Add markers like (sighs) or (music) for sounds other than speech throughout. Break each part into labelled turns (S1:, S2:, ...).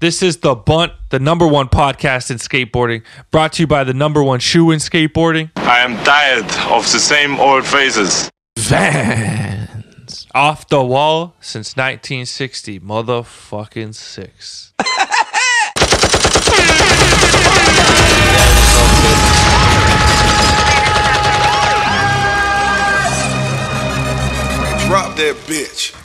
S1: This is The Bunt, the number one podcast in skateboarding, brought to you by the number one shoe in skateboarding.
S2: I am tired of the same old faces.
S3: Vans.
S1: Off the wall since 1960, motherfucking six.
S4: Drop that bitch.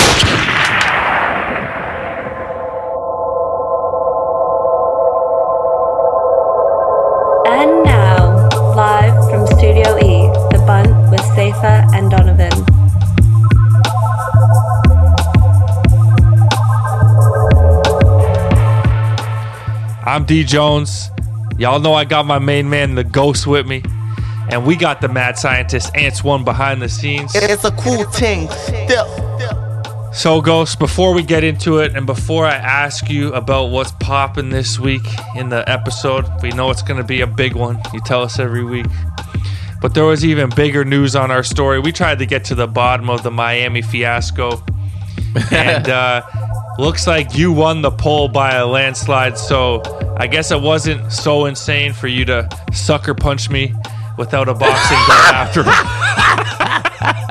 S1: I'm D Jones. Y'all know I got my main man, the Ghost, with me. And we got the mad scientist, Ants One, behind the scenes.
S3: It's a cool thing. Still.
S1: So, Ghost, before we get into it and before I ask you about what's popping this week in the episode, we know it's going to be a big one. You tell us every week. But there was even bigger news on our story. We tried to get to the bottom of the Miami fiasco. (laughs) and uh, looks like you won the poll by a landslide. So I guess it wasn't so insane for you to sucker punch me without a boxing glove (laughs) after. (laughs)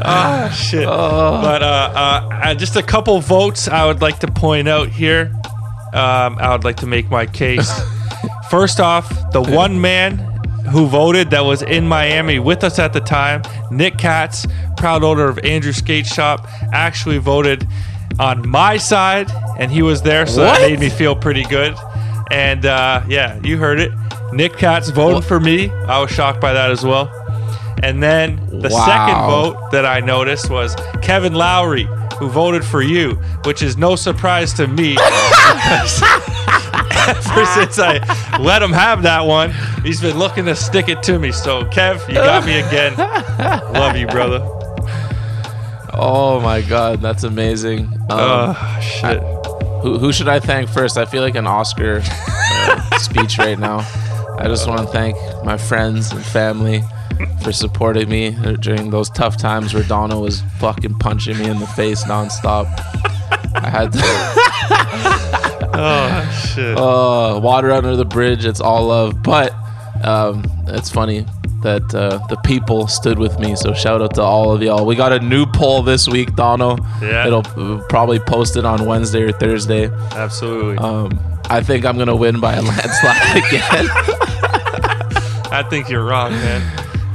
S1: Ah, shit. Oh. But uh, uh, uh, just a couple votes I would like to point out here. Um, I would like to make my case. (laughs) First off, the one man who voted that was in Miami with us at the time, Nick Katz, proud owner of Andrew Skate Shop, actually voted on my side, and he was there, so
S3: What?
S1: that made me feel pretty good. And uh, yeah, you heard it. Nick Katz voted for me. I was shocked by that as well. And then the
S3: Wow.
S1: second vote that I noticed was Kevin Lowry, who voted for you, which is no surprise to me. (laughs) (laughs) (laughs) Ever since I let him have that one, he's been looking to stick it to me. So, Kev, you got me again. Love you, brother.
S3: Oh my god, that's amazing. Um,
S1: Oh, shit.
S3: who, who should I thank first? I feel like an Oscar uh, (laughs) speech right now. I just want to thank my friends and family for supporting me during those tough times where Donna was fucking punching me in the face nonstop. I had to. (laughs)
S1: Oh, shit. (laughs)
S3: Uh, water under the bridge. It's all love. But um, it's funny that uh, the people stood with me. So shout out to all of y'all. We got a new poll this week, Dono.
S1: Yeah.
S3: It'll uh, probably post it on Wednesday or Thursday.
S1: Absolutely.
S3: Um, I think I'm gonna win by a landslide (laughs) again.
S1: I think you're wrong, man.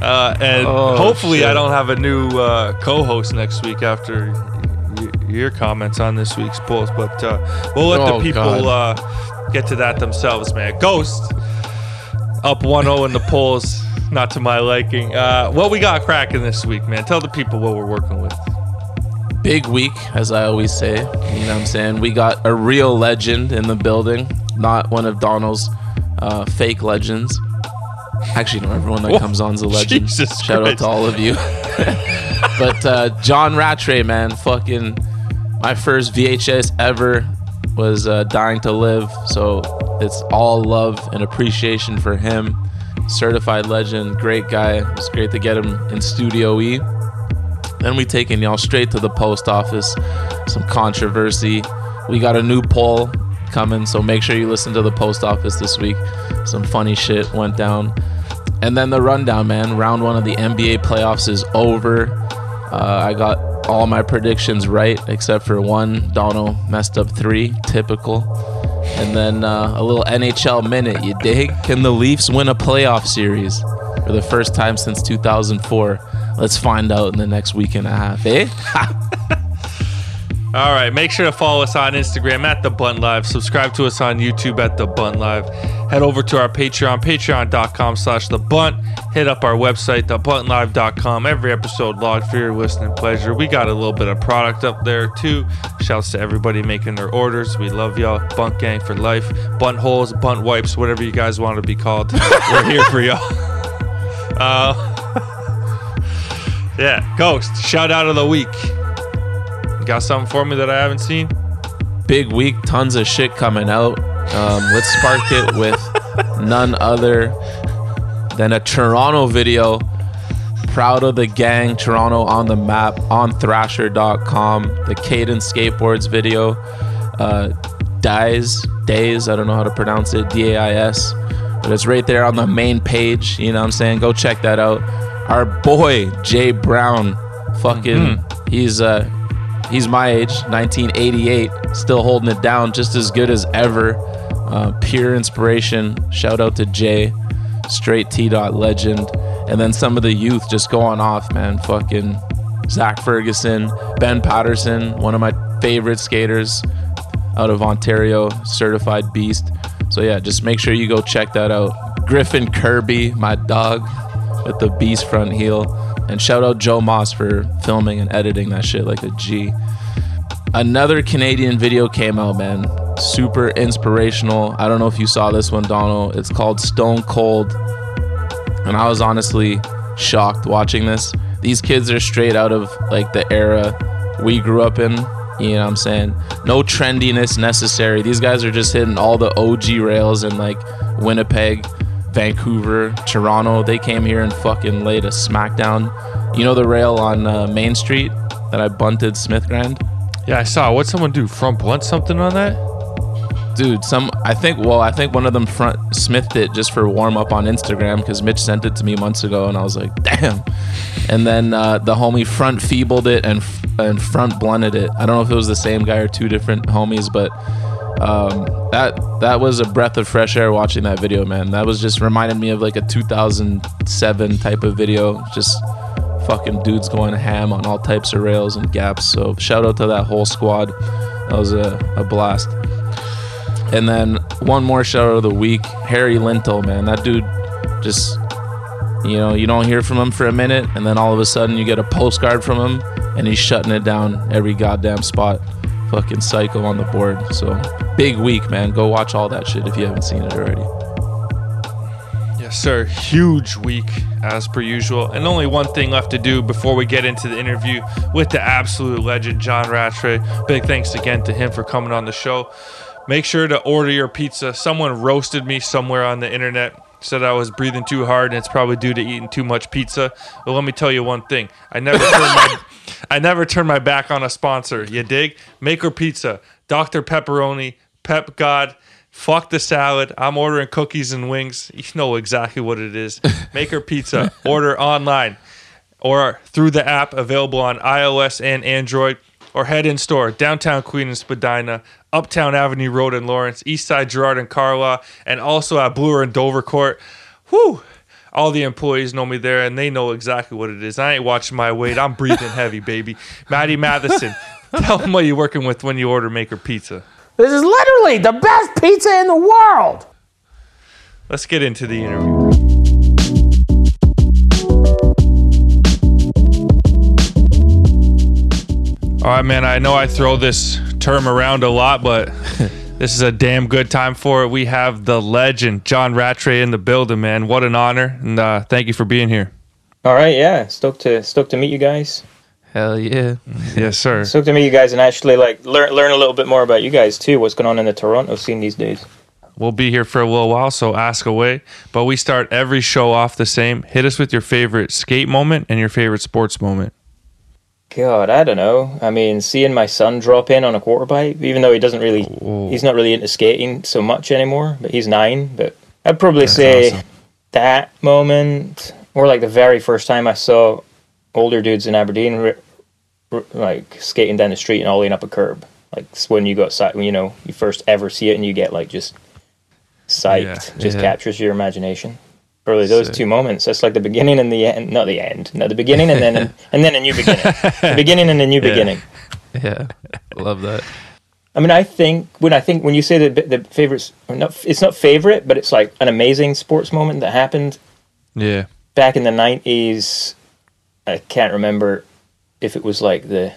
S1: Uh, and
S3: Oh,
S1: hopefully, I don't have a new uh, co-host next week after your comments on this week's polls. But uh, we'll let
S3: Oh,
S1: the people uh, get to that themselves, man. Ghost up 1-0 in the polls, not to my liking. Uh, what we got cracking this week, man? Tell the people what we're working with.
S3: Big week, as I always say. You know what I'm saying? We got a real legend in the building, not one of Donald's uh, fake legends. Actually, no, everyone that
S1: Whoa,
S3: comes on's a legend.
S1: Jesus
S3: Shout
S1: Christ.
S3: out to all of you. (laughs) but uh, John Rattray, man, fucking my first VHS ever was uh, Dying to Live. So it's all love and appreciation for him. Certified legend, great guy. It was great to get him in Studio E. Then we taking y'all straight to the post office. Some controversy. We got a new poll coming, so make sure you listen to the post office this week. Some funny shit went down. And then the rundown, man. Round one of the NBA playoffs is over. Uh, I got all my predictions right except for one. Donald messed up three, typical. And then uh, a little NHL minute, you dig? Can the Leafs win a playoff series for the first time since 2004? Let's find out in the next week and a half, eh? (laughs)
S1: All right, make sure to follow us on Instagram at The Bunt Live. Subscribe to us on YouTube at The Bunt Live. Head over to our Patreon, patreon.com slash The Bunt. Hit up our website, thebuntlive.com. Every episode logged for your listening pleasure. We got a little bit of product up there too. Shouts to everybody making their orders. We love y'all. Bunt Gang for life. Bunt holes, bunt wipes, whatever you guys want to be called. (laughs) We're here for y'all. Uh, (laughs) yeah, Ghost, shout out of the week. Got something for me that I haven't seen?
S3: Big week, tons of shit coming out. Um, let's spark it with none other than a Toronto video. Proud of the gang, Toronto on the map on Thrasher.com. The Cadence Skateboards video. uh, Dies, Days, I don't know how to pronounce it, D A I S, but it's right there on the main page. You know what I'm saying? Go check that out. Our boy, Jay Brown, fucking, he's, uh, he's my age, 1988, still holding it down just as good as ever. Uh, pure inspiration. Shout out to Jay, straight T dot legend. And then some of the youth just going off, man. Fucking Zach Ferguson, Ben Patterson, one of my favorite skaters out of Ontario, certified beast. So yeah, just make sure you go check that out. Griffin Kirby, my dog, with the beast front heel. And shout out Joe Moss for filming and editing that shit like a G. Another Canadian video came out, man. Super inspirational. I don't know if you saw this one, Donald. It's called Stone Cold. And I was honestly shocked watching this. These kids are straight out of like the era we grew up in. You know what I'm saying? No trendiness necessary. These guys are just hitting all the OG rails in like Winnipeg, Vancouver, Toronto. They came here and fucking laid a smackdown. You know the rail on uh, Main Street that I bunted Smith Grand?
S1: Yeah, I saw. What'd someone do? Front blunt something on that?
S3: dude some i think well i think one of them front smithed it just for warm up on instagram because mitch sent it to me months ago and i was like damn and then uh, the homie front feebled it and and front blunted it i don't know if it was the same guy or two different homies but um, that that was a breath of fresh air watching that video man. That was just reminded me of like a 2007 type of video. Just fucking dudes going ham on all types of rails and gaps. So shout out to that whole squad. That was a, a blast. And then one more shout out of the week, Harry Lintell, man. That dude just you know, you don't hear from him for a minute, and then all of a sudden you get a postcard from him and he's shutting it down every goddamn spot. Fucking psycho on the board. So big week, man. Go watch all that shit if you haven't seen it already.
S1: Yes, sir. Huge week, as per usual. And only one thing left to do before we get into the interview with the absolute legend, John Rattray. Big thanks again to him for coming on the show. Make sure to order your pizza. Someone roasted me somewhere on the internet. Said I was breathing too hard, and it's probably due to eating too much pizza. But let me tell you one thing: I never (laughs) turn my, I never turn my back on a sponsor. You dig? Maker Pizza, Dr. Pepperoni, Pep God. Fuck the salad. I'm ordering cookies and wings. You know exactly what it is. (laughs) Maker Pizza. Order online or through the app available on iOS and Android, or head in store downtown Queen and Spadina, Uptown Avenue Road in Lawrence, Eastside Gerrard and Carlaw, and also at Bloor and Dovercourt. Whew! All the employees know me there, and they know exactly what it is. I ain't watching my weight. I'm breathing (laughs) heavy, baby. Matty Matheson, (laughs) tell them what you're working with when you order Maker Pizza.
S4: This is literally the best pizza in the world.
S1: Let's get into the interview. All right, man. I know I throw this term around a lot, but (laughs) this is a damn good time for it. We have the legend, John Rattray, in the building, man. What an honor. And uh, thank you for being here.
S5: All right, yeah, stoked to stoked to meet you guys.
S3: Hell yeah.
S1: Yes, sir.
S5: Stoked to meet you guys and actually like learn learn a little bit more about you guys too. What's going on in the Toronto scene these days?
S1: We'll be here for a little while, so ask away. But we start every show off the same. Hit us with your favorite skate moment and your favorite sports moment.
S5: God, I don't know. I mean, seeing my son drop in on a quarter pipe, even though he doesn't really,
S1: Oh.
S5: he's not really into skating so much anymore. But he's nine. But I'd probably say
S1: awesome.
S5: that moment, or like the very first time I saw older dudes in Aberdeen, r- r- like skating down the street and ollieing up a curb. Like when you got sight, when you know you first ever see it and you get like just psyched,
S1: Yeah,
S5: just
S3: yeah.
S5: captures your imagination. Probably those
S3: Sick.
S5: two moments. That's like the beginning and the end. Not the end. No, the beginning and then (laughs) and then a new beginning. the beginning and a new
S1: Yeah.
S5: beginning.
S3: Yeah. Love that.
S5: I mean, I think when I think when you say the the favorites, or not, it's not favorite, but it's like an amazing sports moment that happened
S1: Yeah.
S5: back in the nineties. I can't remember if it was like the.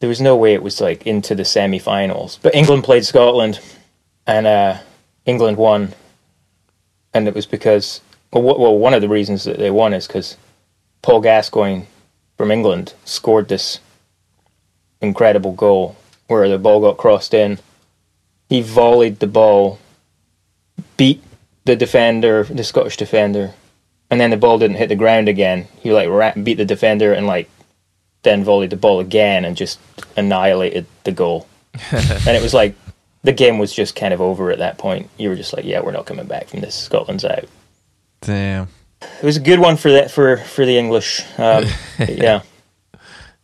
S5: There was no way it was like into the semi-finals, but England played Scotland, and uh, England won, and it was because well, wh- well, one of the reasons that they won is because Paul Gascoigne from England scored this incredible goal where the ball got crossed in. He volleyed the ball, beat the defender, the Scottish defender, and then the ball didn't hit the ground again. He like ra- beat the defender and like then volleyed the ball again and just annihilated the goal. (laughs) and it was like the game was just kind of over at that point. You were just like, yeah, we're not coming back from this. Scotland's out.
S1: Damn.
S5: It was a good one for that for for the English. Um, (laughs) yeah,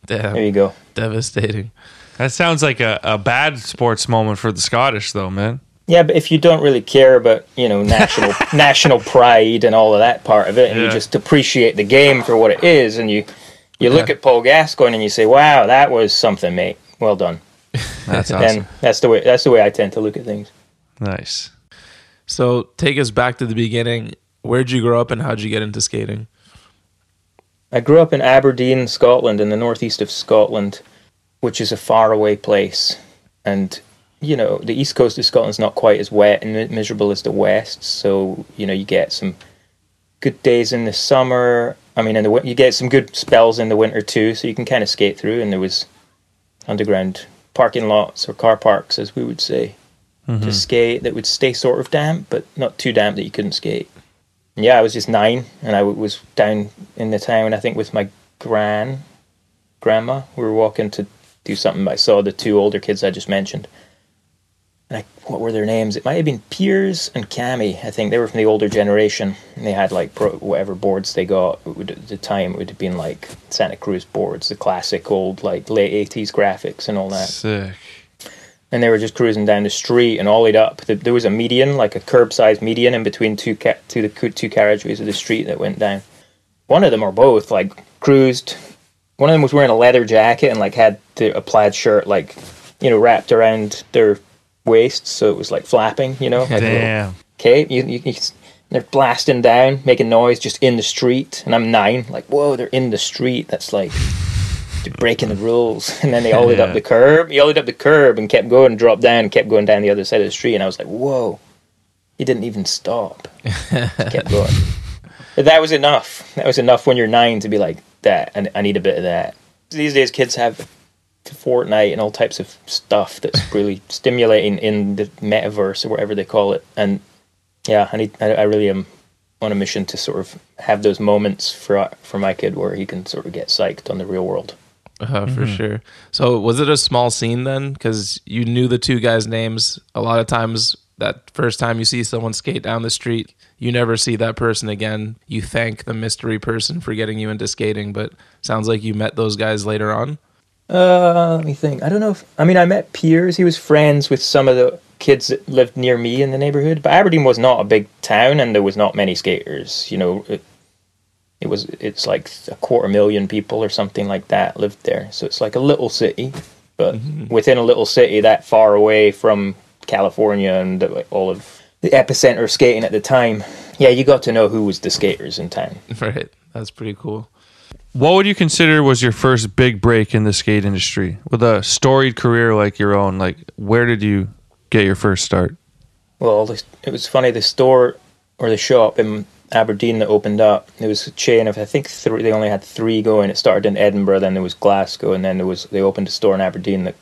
S3: Damn,
S5: there you go.
S3: devastating.
S1: That sounds like a, a bad sports moment for the Scottish, though, man.
S5: Yeah, but if you don't really care about you know national (laughs) national pride and all of that part of it, and you just appreciate the game for what it is, and you you look at Paul Gascoigne and you say, "Wow, that was something, mate. Well done." (laughs)
S1: That's
S5: And
S1: awesome.
S5: that's the way that's the way I tend to look at things.
S1: Nice.
S3: So take us back to the beginning. Where'd you grow up and how'd you get into skating?
S5: I grew up in Aberdeen, Scotland, in the northeast of Scotland, which is a faraway place. And, you know, the east coast of Scotland's not quite as wet and miserable as the west. So, you know, you get some good days in the summer. I mean, in the you get some good spells in the winter too, so you can kind of skate through. And there was underground parking lots or car parks, as we would say, to mm-hmm. skate that would stay sort of damp, but not too damp that you couldn't skate. Yeah, I was just nine, and I was down in the town. I think with my gran, grandma. We were walking to do something. I saw the two older kids I just mentioned. And I, what were their names? It might have been Piers and Cammy. I think they were from the older generation, and they had like pro, whatever boards they got. Would, at the time, it would have been like Santa Cruz boards, the classic old like late '80s graphics and all that
S1: Sick.
S5: And they were just cruising down the street and ollied up. Th- There was a median, like a curb-sized median, in between two ca- two the two carriageways of the street that went down. One of them or both like cruised. One of them was wearing a leather jacket and like had the, a plaid shirt like you know wrapped around their waist, so it was like flapping. You know, like
S1: Damn.
S5: cape. You, you, you, they're blasting down, making noise just in the street, and I'm nine. Like, whoa, they're in the street. That's like they're breaking the rules. (laughs) And then they ollied
S1: Yeah.
S5: up the curb. He ollied up the curb and kept going, dropped down, kept going down the other side of the street. And I was like, whoa, he didn't even stop. Just kept going. (laughs) That was enough. That was enough when you're nine to be like that. And I need a bit of that. These days, kids have Fortnite and all types of stuff that's (laughs) really stimulating in the metaverse or whatever they call it. And yeah, I need. I, I really am on a mission to sort of have those moments for for my kid where he can sort of get psyched on the real world.
S3: Uh, For sure. So was it a small scene then? Because you knew the two guys' names. A lot of times, that first time you see someone skate down the street, you never see that person again. You thank the mystery person for getting you into skating, but sounds like you met those guys later on.
S5: Uh, let me think. I don't know if I mean I met Piers. He was friends with some of the kids that lived near me in the neighborhood. But Aberdeen was not a big town, and there was not many skaters. You know, it, it was it's like a quarter million people or something like that lived there. So it's like a little city, but mm-hmm. within a little city that far away from California and all of the epicenter of skating at the time. Yeah, you got to know who was the skaters in town. (laughs)
S3: Right. That's pretty cool.
S1: What would you consider was your first big break in the skate industry? With a storied career like your own, like where did you get your first start?
S5: Well, it was funny. The store or the shop in Aberdeen that opened up, it was a chain of I think three. They only had three going. It started in Edinburgh, then there was Glasgow, and then there was they opened a store in Aberdeen that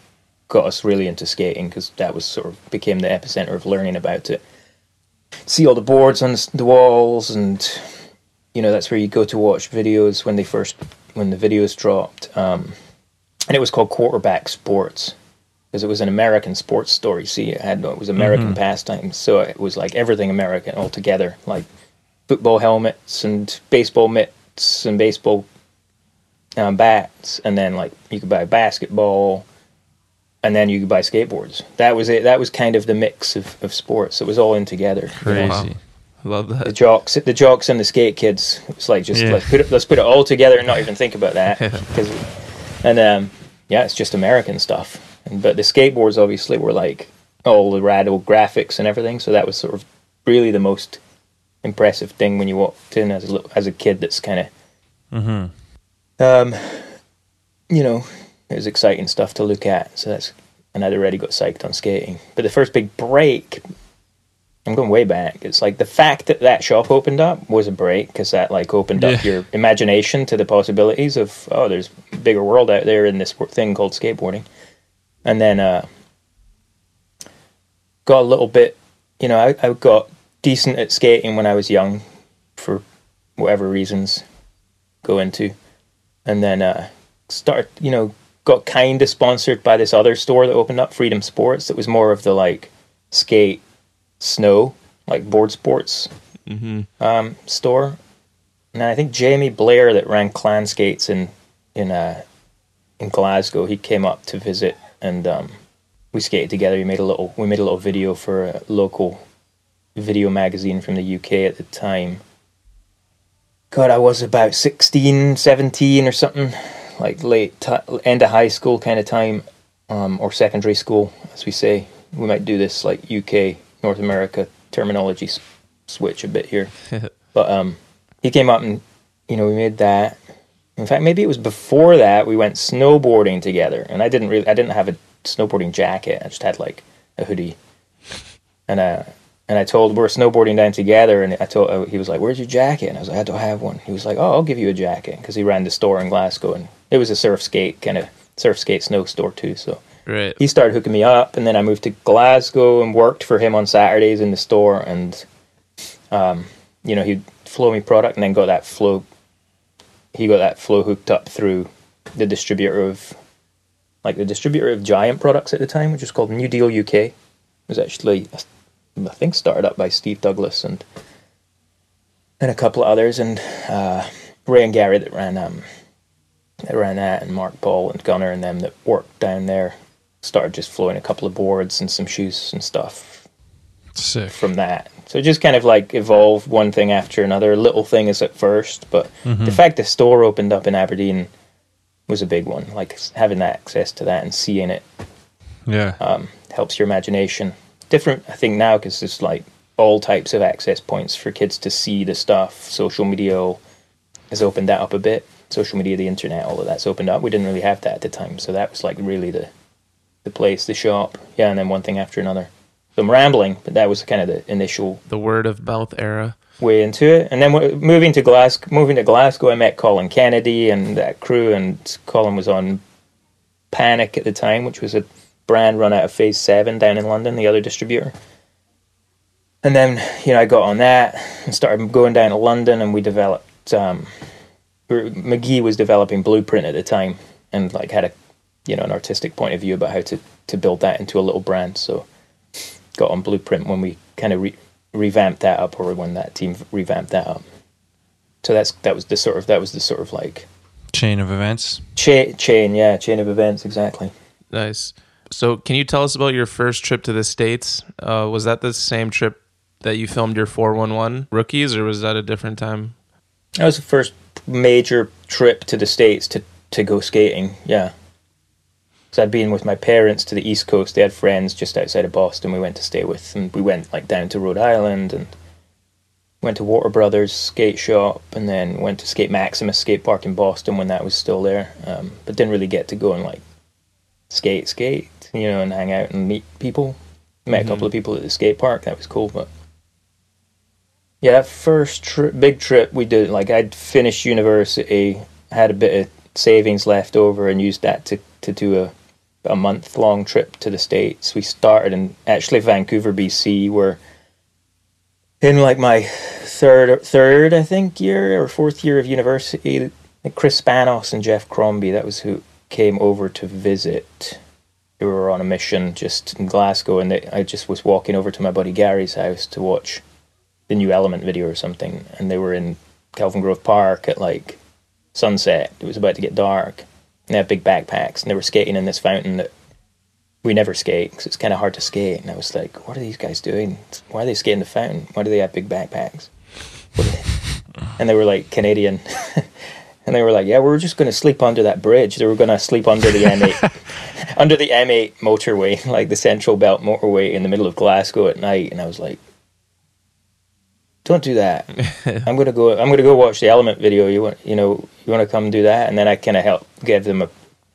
S5: got us really into skating because that was sort of became the epicenter of learning about it. See all the boards on the walls, and you know that's where you go to watch videos when they first when the videos dropped. Um, and it was called Quarterback Sports because it was an American sports story. See, it had it was American pastimes, so it was like everything American all together, like football helmets and baseball mitts and baseball um, bats, and then like you could buy basketball, and then you could buy skateboards. That was it. That was kind of the mix of, of sports. It was all in together.
S1: Crazy.
S3: Wow. Love that.
S5: The jocks, the jocks, and the skate kids. It's like just
S1: Yeah.
S5: let's put it, let's put it all together and not even think about that. 'Cause- and um, yeah, it's just American stuff. And, but the skateboards obviously were like all the rad old graphics and everything. So that was sort of really the most impressive thing when you walked in as a little, as a kid. That's kind of, um, you know, it was exciting stuff to look at. So that's and I'd already got psyched on skating. But the first big break I'm going way back. It's like the fact that that shop opened up was a break because that like opened up your imagination to the possibilities of oh, there's a bigger world out there in this thing called skateboarding. And then uh, got a little bit, you know, I, I got decent at skating when I was young, for whatever reasons, go into, and then uh, start, you know, got kind of sponsored by this other store that opened up, Freedom Sports, that was more of the like skate, snow, like board sports um, store. And I think Jamie Blair that ran Clan Skates in in uh, in Glasgow, he came up to visit and um, we skated together. We made a little we made a little video for a local video magazine from the UK at the time. God, I was about 16, 17 or something, like late ti end of high school kind of time, um, or secondary school, as we say. We might do this like UK, North America terminology s- switch a bit here. (laughs) but um, he came up and, you know, we made that. In fact, maybe it was before that we went snowboarding together, and I didn't really, I didn't have a snowboarding jacket. I just had like a hoodie, and uh, and I told we we're snowboarding down together, and I told uh, he was like, "Where's your jacket?" And I was like, "I don't have one." He was like, "Oh, I'll give you a jacket," because he ran the store in Glasgow, and it was a surf skate kind of surf skate snow store too. So
S3: Right.
S5: he started hooking me up, and then I moved to Glasgow and worked for him on Saturdays in the store, and um, you know he'd flow me product, and then got that flow. He got that flow hooked up through the distributor of, like the distributor of Giant products at the time, which was called New Deal UK. It was actually, I think, started up by Steve Douglas and and a couple of others, and uh, Ray and Gary that ran um, that ran that, and Mark Paul and Gunner and them that worked down there started just flowing a couple of boards and some shoes and stuff
S1: Sick.
S5: from that. So it just kind of like evolved one thing after another. Little thing is at first, but the fact the store opened up in Aberdeen was a big one. Like having access to that and seeing it
S1: Yeah.
S5: um, helps your imagination. Different, I think now because there's like all types of access points for kids to see the stuff. Social media has opened that up a bit. Social media, the internet, all of that's opened up. We didn't really have that at the time, so that was like really the the place, the shop. Yeah, and then one thing after another. So I'm rambling, but that was kind of the initial
S3: The word of mouth era.
S5: way into it. And then moving to Glasgow, moving to Glasgow, I met Colin Kennedy and that crew. And Colin was on Panic at the time, which was a brand run out of Phase Seven down in London, the other distributor. And then you know I got on that and started going down to London, and we developed. Um, Magee was developing Blueprint at the time, and like had a you know an artistic point of view about how to to build that into a little brand. So got on Blueprint when we kind of re- revamped that up, or when that team revamped that up. So that's that was the sort of that was the sort of like
S1: Chain of events.
S5: chain chain yeah chain of events exactly.
S3: Nice. So, can you tell us about your first trip to the states? Uh, was that the same trip that you filmed your 411 rookies, or was that a different time?
S5: That was the first major trip to the states to to go skating. Yeah. So I'd been with my parents to the East Coast. They had friends just outside of Boston. We went to stay with, and we went like down to Rhode Island and went to Water Brothers skate shop, and then went to Skate Maximus skate park in Boston when that was still there. Um, but didn't really get to go and like skate, skate, you know, and hang out and meet people. Met a couple of mm-hmm. people at the skate park. That was cool, but yeah, that first tri- big trip we did, like I'd finished university, had a bit of savings left over, and used that to, to do a a month long trip to the states. We started in actually Vancouver, BC, where in like my third third I think year or fourth year of university, Chris Spanos and Jeff Crombie, that was who came over to visit. We were on a mission just in Glasgow, and they, I just was walking over to my buddy Gary's house to watch the new Element video or something, and they were in Kelvingrove Park at like sunset. It was about to get dark, and they had big backpacks, and they were skating in this fountain that we never skate because it's kind of hard to skate. And I was like, "What are these guys doing? Why are they skating the fountain? Why do they have big backpacks?" What are they-" and they were like Canadian. (laughs) And they were like, "Yeah, we were just going to sleep under that bridge. They were going to sleep under the M8, (laughs) under the M8 motorway, like the Central Belt motorway in the middle of Glasgow at night." And I was like, don't do that. (laughs) I'm gonna go. I'm gonna go watch the Element video. You want, you know, you want to come do that, and then I kind of help give them a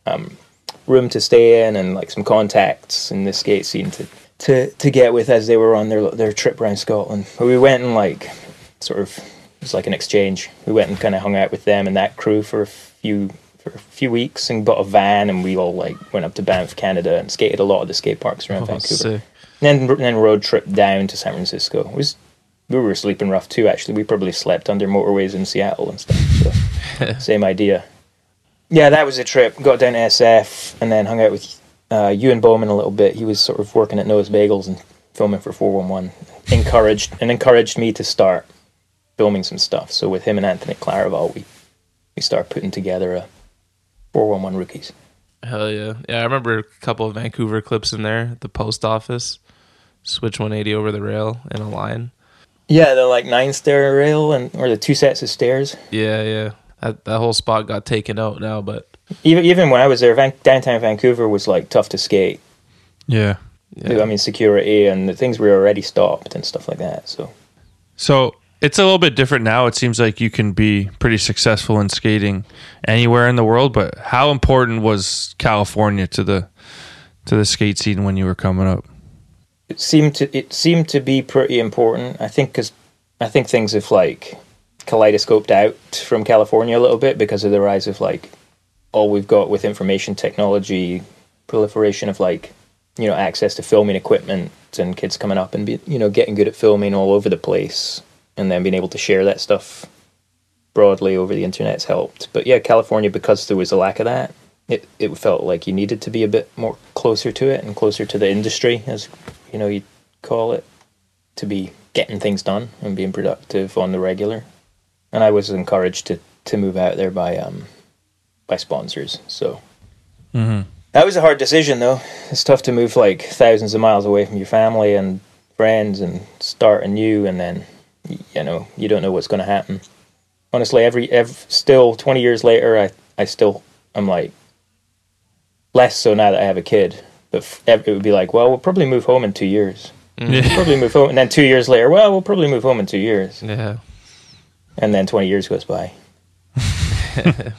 S5: um, room to stay in and like some contacts in the skate scene to to to get with as they were on their their trip around Scotland. But we went and like sort of it was like an exchange. We went and kind of hung out with them and that crew for a few for a few weeks and bought a van and we all like went up to Banff, Canada, and skated a lot of the skate parks around
S3: Oh,
S5: Vancouver.
S3: sick.
S5: Then then road trip down to San Francisco. It was we were sleeping rough too. Actually, we probably slept under motorways in Seattle and stuff. So (laughs) same idea. yeah, that was a trip. Got down to SF and then hung out with uh, Ewan Bowman a little bit. He was sort of working at Noah's Bagels and filming for 411. Encouraged and encouraged me to start filming some stuff. So with him and Anthony Claravall, we we started putting together uh, a 411 rookies.
S3: Hell yeah. Yeah, I remember a couple of Vancouver clips in there the post office. Switch 180 over the rail in a line.
S5: Yeah, the like nine stair rail and or the two sets of stairs.
S3: Yeah, yeah. That that whole spot got taken out now, but
S5: Even even when I was there, Van- downtown Vancouver was like tough to skate.
S1: Yeah.
S3: yeah.
S5: I mean, security and the things were already stopped and stuff like that. So
S1: So it's a little bit different now. It seems like you can be pretty successful in skating anywhere in the world. But how important was California to the to the skate scene when you were coming up?
S5: it seemed to it seemed to be pretty important. I think because I think things have like kaleidoscoped out from California a little bit because of the rise of like all we've got with information technology, proliferation of like you know access to filming equipment and kids coming up and be you know getting good at filming all over the place and then being able to share that stuff broadly over the internet's helped. But yeah, California because there was a lack of that, it it felt like you needed to be a bit more closer to it and closer to the industry as you know you call it to be getting things done and being productive on the regular. And I was encouraged to to move out there by um by sponsors. So that was a hard decision though. It's tough to move like thousands of miles away from your family and friends and start anew and then you know you don't know what's going to happen. Honestly, every every still 20 years later I I still I'm like less so now that I have a kid. But f- it would be like, well, we'll probably move home in two years. (laughs) We'll probably move home, and then two years later, well, we'll probably move home in two years,
S3: yeah.
S5: and then twenty years goes by. (laughs)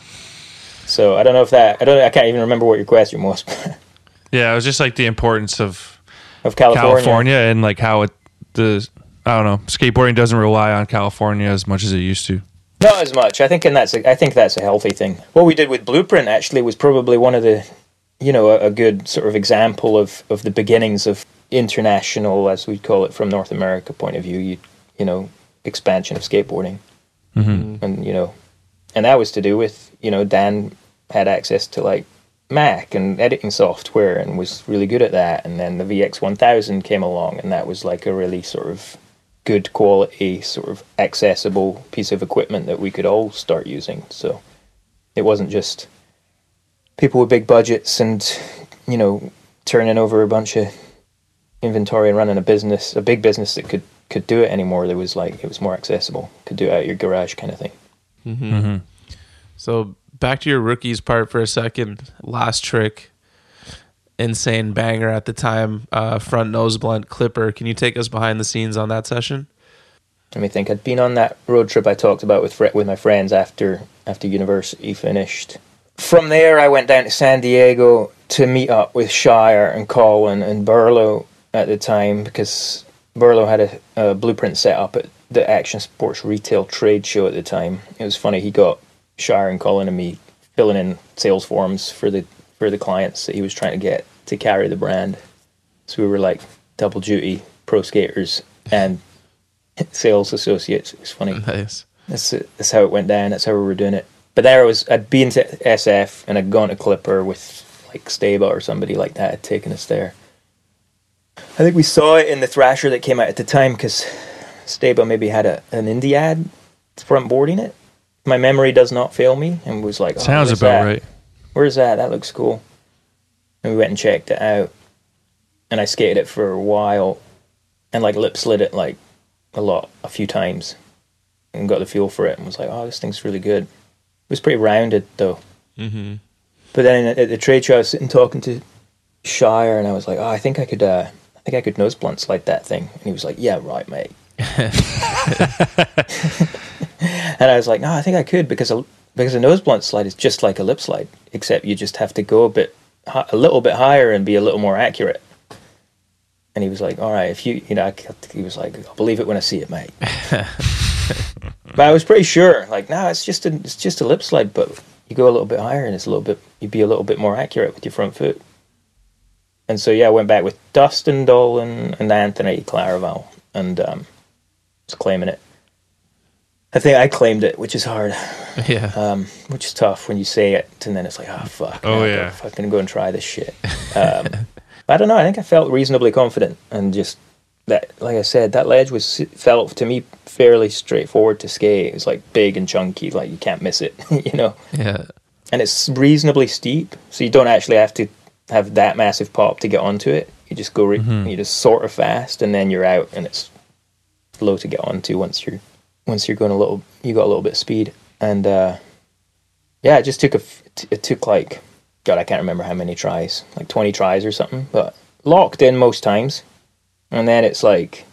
S5: so I don't know if that I don't I can't even remember what your question was (laughs)
S1: Yeah, it was just like the importance of
S5: of California.
S1: California, and like how it the I don't know skateboarding doesn't rely on California as much as it used to.
S5: Not as much. I think, and that's a, I think that's a healthy thing. What we did with Blueprint actually was probably one of the, you know, a, a good sort of example of of the beginnings of international, as we'd call it, from North America point of view. You you know, expansion of skateboarding, mm-hmm. and you know, and that was to do with you know Dan had access to like Mac and editing software and was really good at that, and then the VX one thousand came along, and that was like a really sort of good quality, sort of accessible piece of equipment that we could all start using. So it wasn't just people with big budgets and you know turning over a bunch of inventory and running a business, a big business that could could do it anymore. There was like it was more accessible, could do it out of your garage kind of thing. Mm-hmm. Mm-hmm.
S3: So back to your rookies part for a second. Last trick, insane banger at the time. Uh, front nose blunt clipper. Can you take us behind the scenes on that session?
S5: Let me think. I'd been on that road trip I talked about with with my friends after after university finished. From there, I went down to San Diego to meet up with Shier and Colin and Burlow at the time because Burlow had a, a blueprint set up at the Action Sports Retail Trade Show at the time. It was funny. He got Shier and Colin and me filling in sales forms for the for the clients that he was trying to get to carry the brand. So we were like double duty pro skaters and (laughs) sales associates. It was funny.
S3: Nice.
S5: That's that's how it went down. That's how we were doing it. But there I was. I'd been to SF and I'd gone to Clipper with like Staba or somebody like that had taken us there. I think we saw it in the Thrasher that came out at the time because Staba maybe had a, an indie ad front boarding it. My memory does not fail me, and was like, oh,
S1: Sounds about
S5: that?
S1: right.
S5: Where's that? That looks cool. And we went and checked it out, and I skated it for a while, and like lip slid it like a lot, a few times, and got the feel for it, and was like, oh, this thing's really good. It was pretty rounded though. Mm-hmm. But then at the trade show, I was sitting talking to Shier, and I was like, oh, I think I could, uh, I think I could nose blunt slide that thing, and he was like, yeah, right, mate. (laughs) (laughs) and I was like, no, I think I could because a, because a nose blunt slide is just like a lip slide, except you just have to go a bit, a little bit higher and be a little more accurate. And he was like, all right, if you, you know, I, he was like, I'll believe it when I see it, mate. (laughs) but I was pretty sure, like, no, it's just a, it's just a lip slide, but you go a little bit higher and it's a little bit, you'd be a little bit more accurate with your front foot. And so yeah, I went back with Dustin Dolan and Anthony Claravall, and um, was claiming it. I think I claimed it, which is hard,
S3: Yeah.
S5: um, which is tough when you say it, and then it's like, oh fuck,
S1: Oh,
S5: I
S1: yeah.
S5: fucking go and try this shit. Um, (laughs) I don't know. I think I felt reasonably confident, and just that, like I said, that ledge was felt to me fairly straightforward to skate. It was like big and chunky, like you can't miss it, (laughs) you know.
S3: yeah.
S5: And it's reasonably steep, so you don't actually have to have that massive pop to get onto it. You just go, re- you just sort of fast, and then you're out, and it's low to get onto once you're once you're going a little. You got a little bit of speed, and uh, yeah, it just took a. It took like, God, I can't remember how many tries, like twenty tries or something, but locked in most times, and then it's like,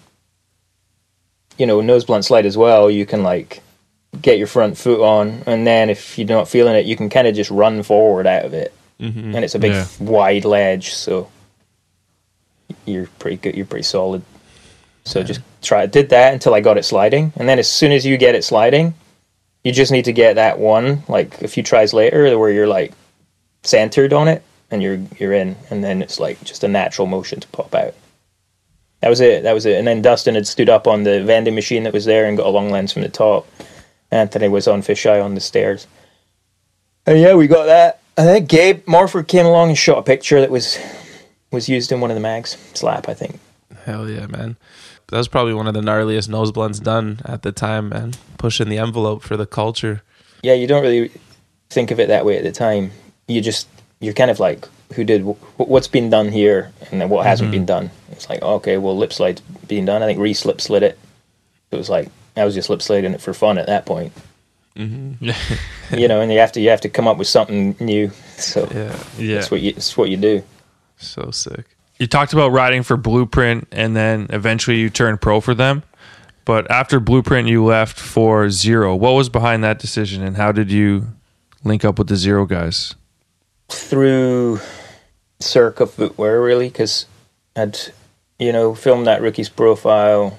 S5: you know, nose blunt slide as well. You can like get your front foot on, and then if you're not feeling it, you can kind of just run forward out of it, and it's a big
S1: Yeah.
S5: wide ledge, so you're pretty good. You're pretty solid. So just try. Did that until I got it sliding, and then as soon as you get it sliding, you just need to get that one like a few tries later where you're like centered on it and you're you're in, and then it's like just a natural motion to pop out. That was it. That was it. And then Dustin had stood up on the vending machine that was there and got a long lens from the top. Anthony was on fisheye on the stairs. And yeah, we got that. I think Gabe Morford came along and shot a picture that was was used in one of the mags. Slap, I think.
S3: Hell yeah, man. That was probably one of the gnarliest nose blunts done at the time, man. Pushing the envelope for the culture.
S5: Yeah, you don't really think of it that way at the time. You just you're kind of like, who did wh- what's been done here, and then what hasn't been mm-hmm. done. It's like okay, well, lip slide's being done. I think Reese lip slid it. It was like I was just lip sliding it for fun at that point. Mm-hmm. (laughs) you know, and you have to you have to come up with something new. (laughs) So
S3: Yeah.
S1: Yeah.
S5: that's what you that's what you do.
S3: So sick.
S1: You talked about riding for Blueprint and then eventually you turned pro for them. But after Blueprint, you left for Zero. What was behind that decision and how did you link up with the Zero guys?
S5: through Circa footwear really because I'd you know filmed that rookie's profile,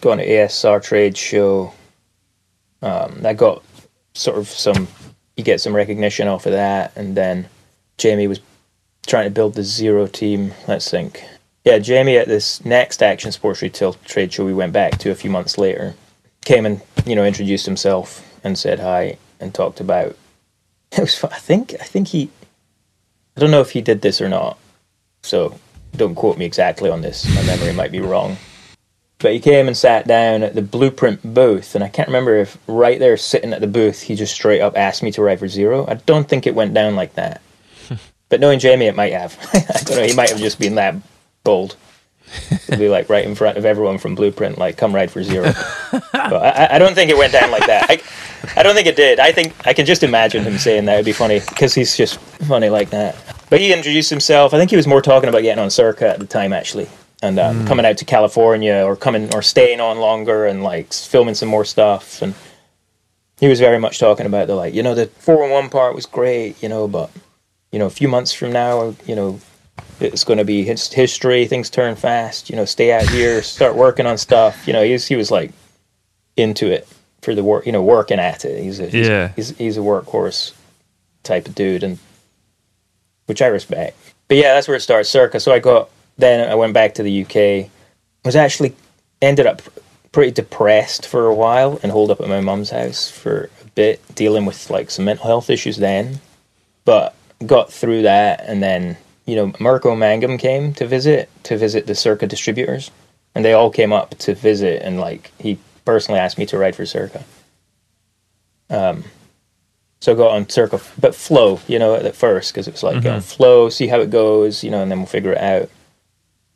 S5: gone to ASR trade show. Um, I got sort of some you get some recognition off of that, and then Jamie was trying to build the zero team. Let's think. Yeah, Jamie at this next Action Sports Retail trade show we went back to a few months later came and you know introduced himself and said hi and talked about (laughs) it was I think I think he I don't know if he did this or not. So don't quote me exactly on this. My memory might be wrong. But he came and sat down at the blueprint booth, and I can't remember if right there sitting at the booth he just straight up asked me to ride for zero. I don't think it went down like that. But knowing Jamie, it might have. (laughs) I don't know. He might have just been that bold to be like right in front of everyone from Blueprint, like come ride for zero. (laughs) but I, I don't think it went down like that. I, I don't think it did. I think I can just imagine him saying that. It'd be funny because he's just funny like that. But he introduced himself. I think he was more talking about getting on Circa at the time, actually, and um, coming out to California or coming or staying on longer and like filming some more stuff. And he was very much talking about the like, you know, the four and one part was great, you know, but you know, a few months from now, you know, it's going to be his history. Things turn fast. You know, stay out here, start working on stuff. You know, he's he was like into it for the work. You know, working at it. He's a he's,
S1: Yeah.
S5: He's he's a workhorse type of dude, and which I respect. But yeah, that's where it starts. Circa. So I got then I went back to the UK. Was actually ended up pretty depressed for a while and holed up at my mum's house for a bit, dealing with like some mental health issues then. But got through that, and then you know Marco Mangum came to visit to visit the Circa distributors, and they all came up to visit, and like he personally asked me to ride for Circa. Um, so I got on Circa, but flow, you know, at first because it was like on flow, see how it goes, you know, and then we'll figure it out.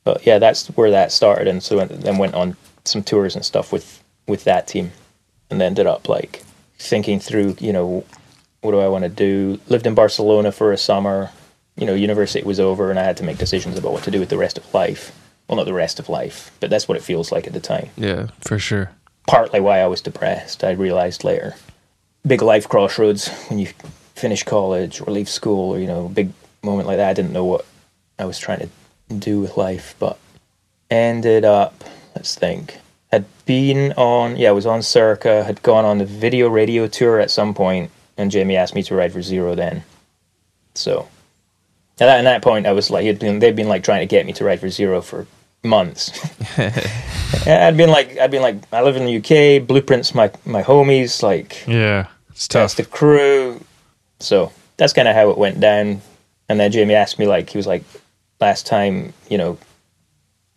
S5: But yeah, that's where that started, and so then went on some tours and stuff with with that team, and then ended up like thinking through, you know, what do I want to do? Lived in Barcelona for a summer. You know, university was over, and I had to make decisions about what to do with the rest of life. Well, not the rest of life, but that's what it feels like at the time.
S3: Yeah.
S1: For sure.
S5: Partly why I was depressed. I realized later. Big life crossroads when you finish college or leave school, or you know, big moment like that. I didn't know what I was trying to do with life, but ended up. Let's think. Had been on, yeah, I was on Circa. Had gone on the video radio tour at some point, and Jamie asked me to ride for Zero then. So, at that, at that point, I was like, he'd been, they'd been like trying to get me to ride for Zero for months. (laughs) I'd been like, I'd been like, I live in the UK. Blueprints, my my homies, like
S1: Yeah, it's
S5: that's
S1: tough.
S5: the crew. So that's kind of how it went down. And then Jamie asked me, like, he was like, last time, you know,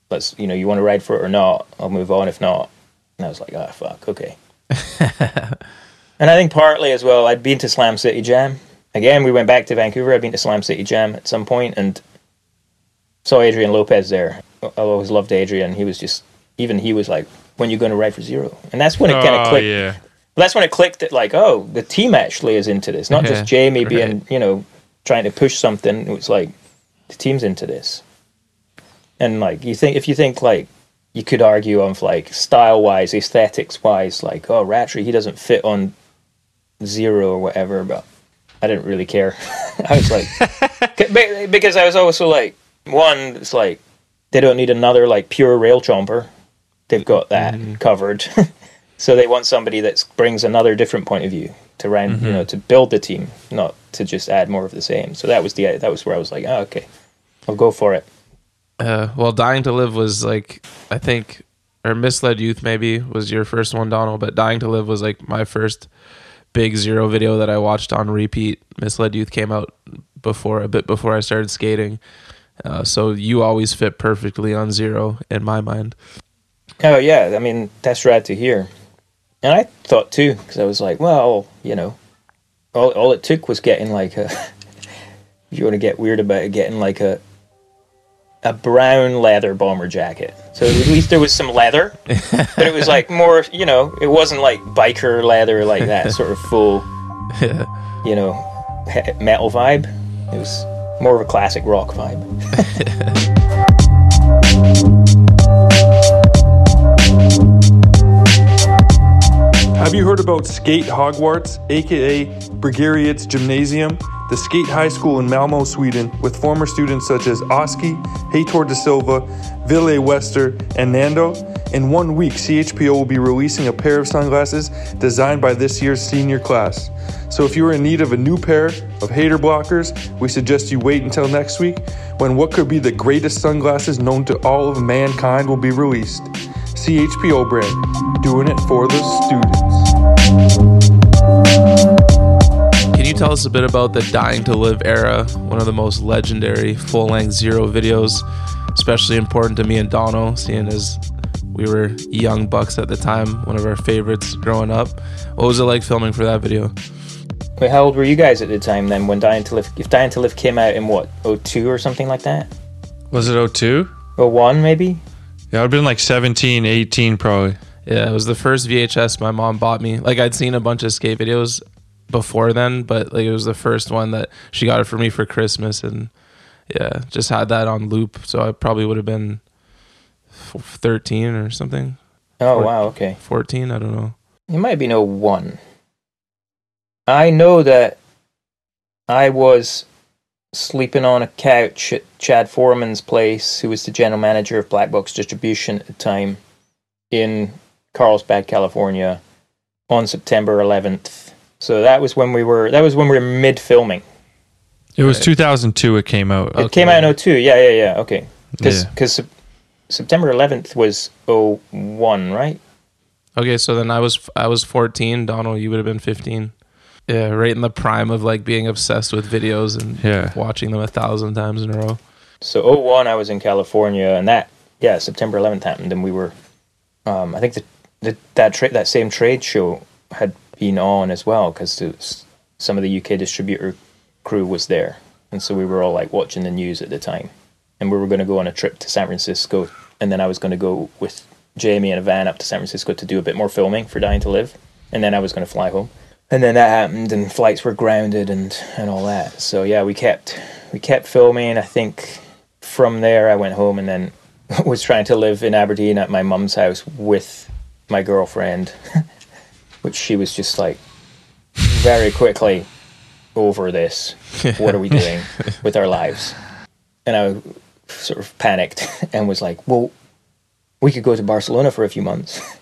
S5: let's, you know, you want to ride for it or not? I'll move on if not. And I was like, ah, fuck, okay. (laughs) and I think partly as well, I'd been to Slam City Jam. Again, we went back to Vancouver. I'd been to Slam City Jam at some point and saw Adrian Lopez there. I always loved Adrian. He was just, even he was like, when you're going to ride for zero? And that's when it kind of
S1: Oh
S5: clicked.
S1: yeah,
S5: That's when it clicked that like, oh, the team actually is into this, not
S3: Yeah,
S5: just Jamie being, you know, trying to push something. It was like the team's into this, and like you think if you think like you could argue on like style wise, aesthetics wise, like oh, Rattray he doesn't fit on zero or whatever, but I didn't really care. (laughs) I was like, (laughs) because I was also like, one, it's like they don't need another like pure rail chomper. They've got that mm-hmm. covered. (laughs) so they want somebody that brings another different point of view to round, you mm-hmm. know, to build the team, not to just add more of the same. So that was the that was where I was like, oh, okay, I'll go for it.
S3: Uh, well, Dying to Live was like, I think, or Misled Youth maybe was your first one, Donald, but Dying to Live was like my first big zero video that I watched on repeat. Misled Youth came out before, a bit before I started skating. Uh, so you always fit perfectly on zero in my mind.
S5: Oh yeah, I mean that's rad to hear. And I thought too, because I was like, well, you know, all all it took was getting like a. (laughs) if you want to get weird about it, getting like a. A brown leather bomber jacket. So at least there was some leather, but it was like more, you know, it wasn't like biker leather, like that sort of full, you know, metal vibe. It was more of a classic rock vibe. (laughs)
S6: Have you heard about Skate Hogwarts, aka Bryggeriets Gymnasium? The skate high school in Malmo, Sweden, with former students such as Oski, Heitor da Silva, Ville Wester, and Nando. In one week, CHPO will be releasing a pair of sunglasses designed by this year's senior class. So if you are in need of a new pair of hater blockers, we suggest you wait until next week when what could be the greatest sunglasses known to all of mankind will be released. CHPO brand, doing it for the students.
S3: Can you tell us a bit about the Dying to Live era, one of the most legendary full length zero videos, especially important to me and Dono, seeing as we were young bucks at the time, one of our favorites growing up. What was it like filming for that video?
S5: Wait, how old were you guys at the time then when Dying to Live? If Dying to Live came out in what, 02 or something like that?
S1: Was it 02?
S5: 01 maybe?
S1: Yeah, I'd been like 17, 18 probably.
S3: Yeah, it was the first VHS my mom bought me. Like I'd seen a bunch of skate videos before then, but like it was the first one that she got it for me for Christmas, and yeah, just had that on loop. So I probably would have been thirteen or something,
S5: Oh,
S3: Or-
S5: wow, okay.
S3: fourteen. I don't know.
S5: It might be no 01. I know that I was sleeping on a couch at Chad Foreman's place, who was the general manager of Black Box Distribution at the time, in Carlsbad, California, on September 11th. So that was when we were. That was when we were mid filming.
S1: It was 2002. It came out.
S5: It came out in 02. Yeah, yeah, yeah. Okay.
S1: Yeah.
S5: Because September 11th was 01, right?
S3: Okay, so then I was I was fourteen. Donald, you would have been fifteen. Yeah, right in the prime of like being obsessed with videos and
S1: Yeah.
S3: watching them a thousand times in a row.
S5: So 01, I was in California, and that yeah, September 11th happened, and we were. Um, I think the, the that tra- that same trade show had been on as well because some of the UK distributor crew was there, and so we were all like watching the news at the time, and we were going to go on a trip to San Francisco, and then I was going to go with Jamie in a van up to San Francisco to do a bit more filming for Dying to Live, and then I was going to fly home. And then that happened, and flights were grounded, and, and all that. So yeah, we kept we kept filming. I think from there I went home, and then (laughs) was trying to live in Aberdeen at my mum's house with my girlfriend, (laughs) which she was just like very quickly over this. What are we doing with our lives? And I sort of panicked (laughs) and was like, well, we could go to Barcelona for a few months.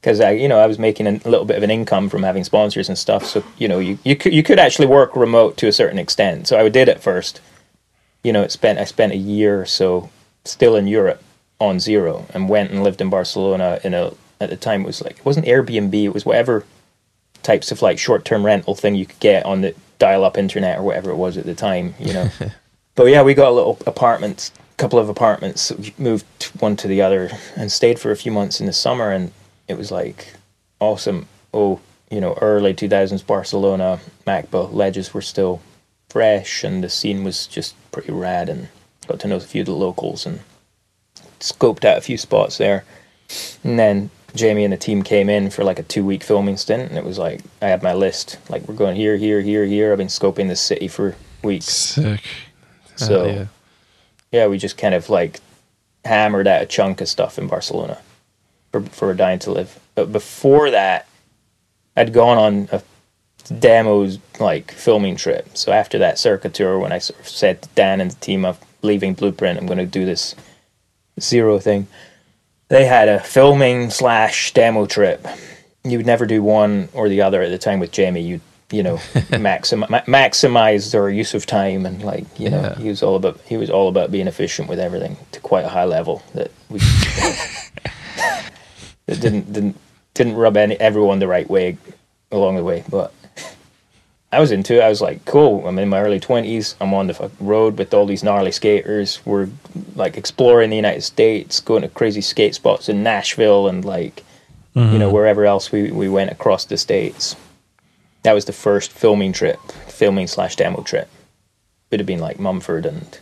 S5: Because I, you know, I was making a little bit of an income from having sponsors and stuff. So you know, you, you could you could actually work remote to a certain extent. So I did it first. You know, it spent I spent a year or so still in Europe, on zero and went and lived in Barcelona in a at the time it was like it wasn't Airbnb it was whatever types of like short term rental thing you could get on the dial up internet or whatever it was at the time you know (laughs) but yeah we got a little apartment couple of apartments we moved one to the other and stayed for a few months in the summer and it was like awesome oh you know early 2000s Barcelona MACBA ledges were still fresh and the scene was just pretty rad and got to know a few of the locals and scoped out a few spots there. And then Jamie and the team came in for like a two week filming stint and it was like I had my list. Like we're going here, here, here, here. I've been scoping the city for weeks.
S3: Sick.
S5: So
S3: yeah.
S5: yeah, we just kind of like hammered out a chunk of stuff in Barcelona for for Dying to Live. But before that, I'd gone on a demos like filming trip. So after that circuit tour, when I sort of said to Dan and the team of leaving Blueprint, I'm going to do this zero thing. They had a filming slash demo trip. You would never do one or the other at the time with Jamie. You you know (laughs) maxim, ma- maximize their use of time and like you know
S3: Yeah.
S5: he was all about he was all about being efficient with everything to quite a high level that we (laughs) (laughs) it didn't didn't didn't rub any everyone the right way along the way but I was into it. I was like, cool. I'm in my early twenties. I'm on the road with all these gnarly skaters. We're like exploring the United States, going to crazy skate spots in Nashville and like, you know, wherever else we we went across the states. That was the first filming trip, filming slash demo trip. It would have been like Mumford and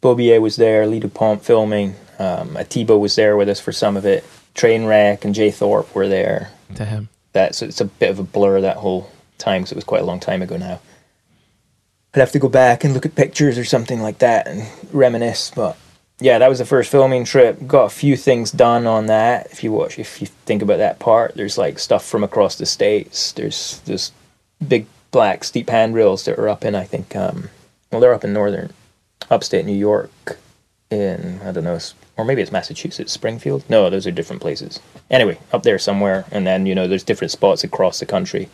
S5: Bobier was there. Lee Dupont filming. Um, Atiba was there with us for some of it. Trainwreck and Jay Thorpe were there to
S3: Damn.
S5: that's it's a bit of a blur that whole time because it was quite a long time ago now. I'd have to go back and look at pictures or something like that and reminisce. But yeah, that was the first filming trip. Got a few things done on that. If you watch, if you think about that part, there's like stuff from across the states. There's this big black steep handrails that are up in I think um, well they're up in northern upstate New York in I don't know or maybe it's Massachusetts Springfield? No those are different places. Anyway up there somewhere and then you know there's different spots across the country.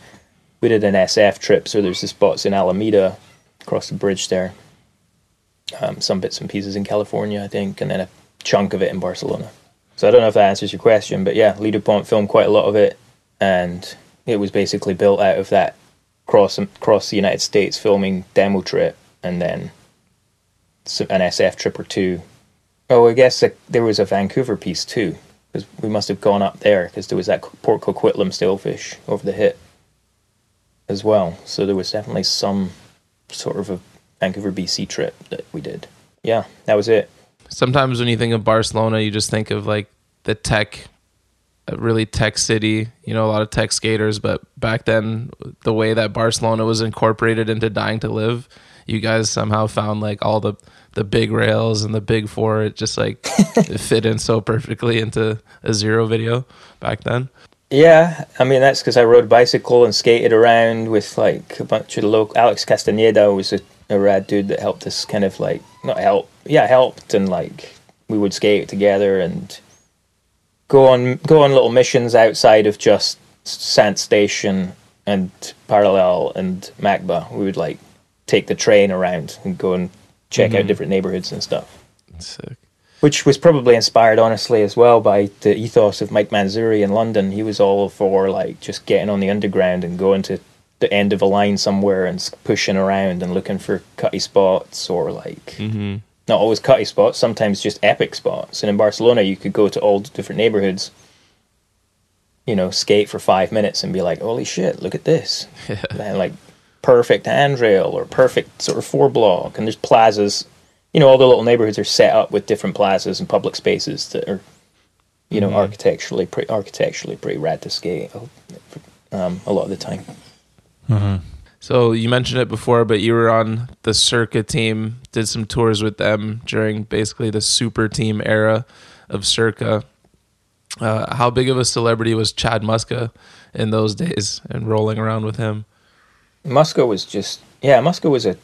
S5: We did an SF trip so there's the spots in Alameda across the bridge there. Um, some bits and pieces in California I think and then a chunk of it in Barcelona. So I don't know if that answers your question but yeah Lee Dupont filmed quite a lot of it and it was basically built out of that cross across the United States filming demo trip and then an SF trip or two. Oh, I guess uh, there was a Vancouver piece too because we must have gone up there because there was that Port Coquitlam stalefish over the hit as well. So there was definitely some sort of a Vancouver BC trip that we did. Yeah, that was it.
S3: Sometimes when you think of Barcelona, you just think of like the tech, a really tech city. You know, a lot of tech skaters. But back then, the way that Barcelona was incorporated into Dying to Live, you guys somehow found like all the the big rails and the big four. It just like (laughs) it fit in so perfectly into a zero video back then.
S5: Yeah, I mean that's because I rode bicycle and skated around with like a bunch of the local. Alex Castaneda was a, a rad dude that helped us kind of like not help, yeah, helped and like we would skate together and go on go on little missions outside of just Sant Station and Parallel and MACBA. We would like take the train around and go and check out mm-hmm. different neighborhoods and stuff
S3: Sick.
S5: which was probably inspired honestly as well by the ethos of Mike Manzoori in London. He was all for like just getting on the underground and going to the end of a line somewhere and pushing around and looking for cutty spots or like mm-hmm. not always cutty spots, sometimes just epic spots. And in Barcelona, you could go to all different neighborhoods, you know, skate for five minutes and be like, "Holy shit, look at this!" (laughs) And like perfect handrail or perfect sort of four block. And there's plazas you know, all the little neighborhoods are set up with different plazas and public spaces that are, you know, architecturally pretty architecturally pretty rad to skate. Um, a lot of the time.
S3: So you mentioned it before, but you were on the Circa team, did some tours with them during basically the super team era of Circa. Uh, how big of a celebrity was Chad Muska in those days and rolling around with him?
S5: Muska was just yeah, Muska was a,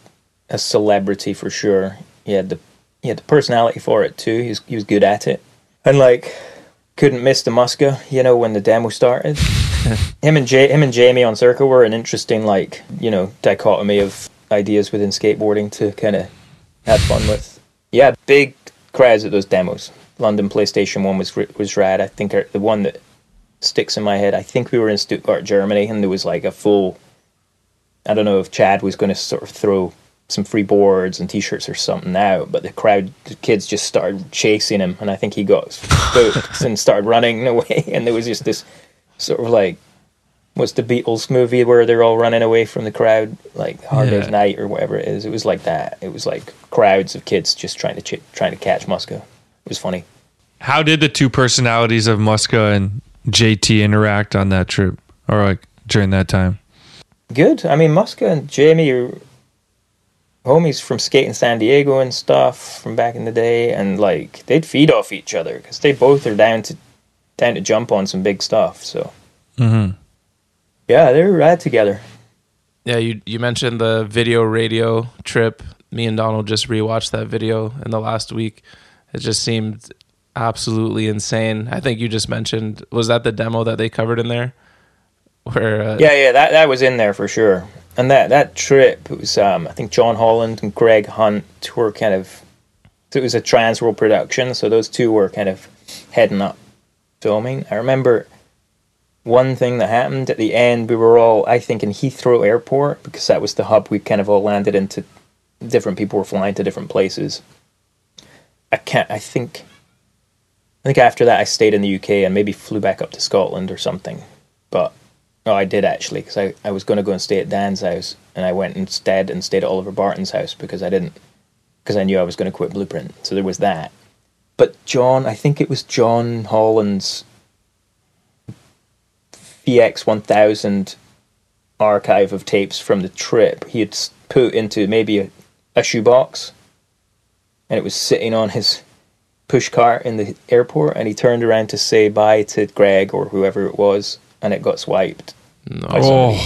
S5: a celebrity for sure. He had the he had the personality for it too. He was he was good at it. And like couldn't miss the Muska, you know, when the demo started. (laughs) him and Jay, him and Jamie on Circa were an interesting like, you know, dichotomy of ideas within skateboarding to kind of have fun with. Yeah, big crowds at those demos. London PlayStation One was was rad. I think the one that sticks in my head. I think we were in Stuttgart, Germany, and there was like a full. I don't know if Chad was going to sort of throw some free boards and T-shirts or something out, but the crowd, the kids just started chasing him, and I think he got spooked (laughs) and started running away, (laughs) and there was just this sort of like. What's the Beatles movie where they're all running away from the crowd, like Hard Day's
S1: Yeah.
S5: Night or whatever it is? It was like that. It was like crowds of kids just trying to ch- trying to catch Muska. It was funny.
S1: How did the two personalities of Muska and JT interact on that trip, or like during that time?
S5: Good. I mean, Muska and Jamie are homies from skating San Diego and stuff from back in the day, and like they'd feed off each other because they both are down to down to jump on some big stuff. So
S1: Mm-hmm.
S5: yeah, they're rad together.
S3: Yeah, you you mentioned the video radio trip. Me and Donald just rewatched that video in the last week. It just seemed absolutely insane. I think you just mentioned was that the demo that they covered in there? (laughs) Where uh,
S5: Yeah, yeah, that that was in there for sure. And that that trip it was um, I think John Holland and Greg Hunt were kind of it was a Transworld production, so those two were kind of heading up filming. I remember one thing that happened at the end. We were all I think in Heathrow Airport because that was the hub. We kind of all landed into. Different people were flying to different places. I can't. I think. I think after that I stayed in the UK and maybe flew back up to Scotland or something. But Oh, I did actually, because I, I was going to go and stay at Dan's house, and I went instead and stayed at Oliver Barton's house because I didn't, because I knew I was going to quit Blueprint. So there was that. But John, I think it was John Holland's VX 1000 archive of tapes from the trip. He had put into maybe a, a shoebox, and it was sitting on his push cart in the airport, and he turned around to say bye to Greg or whoever it was, and it got swiped
S3: no.
S5: by somebody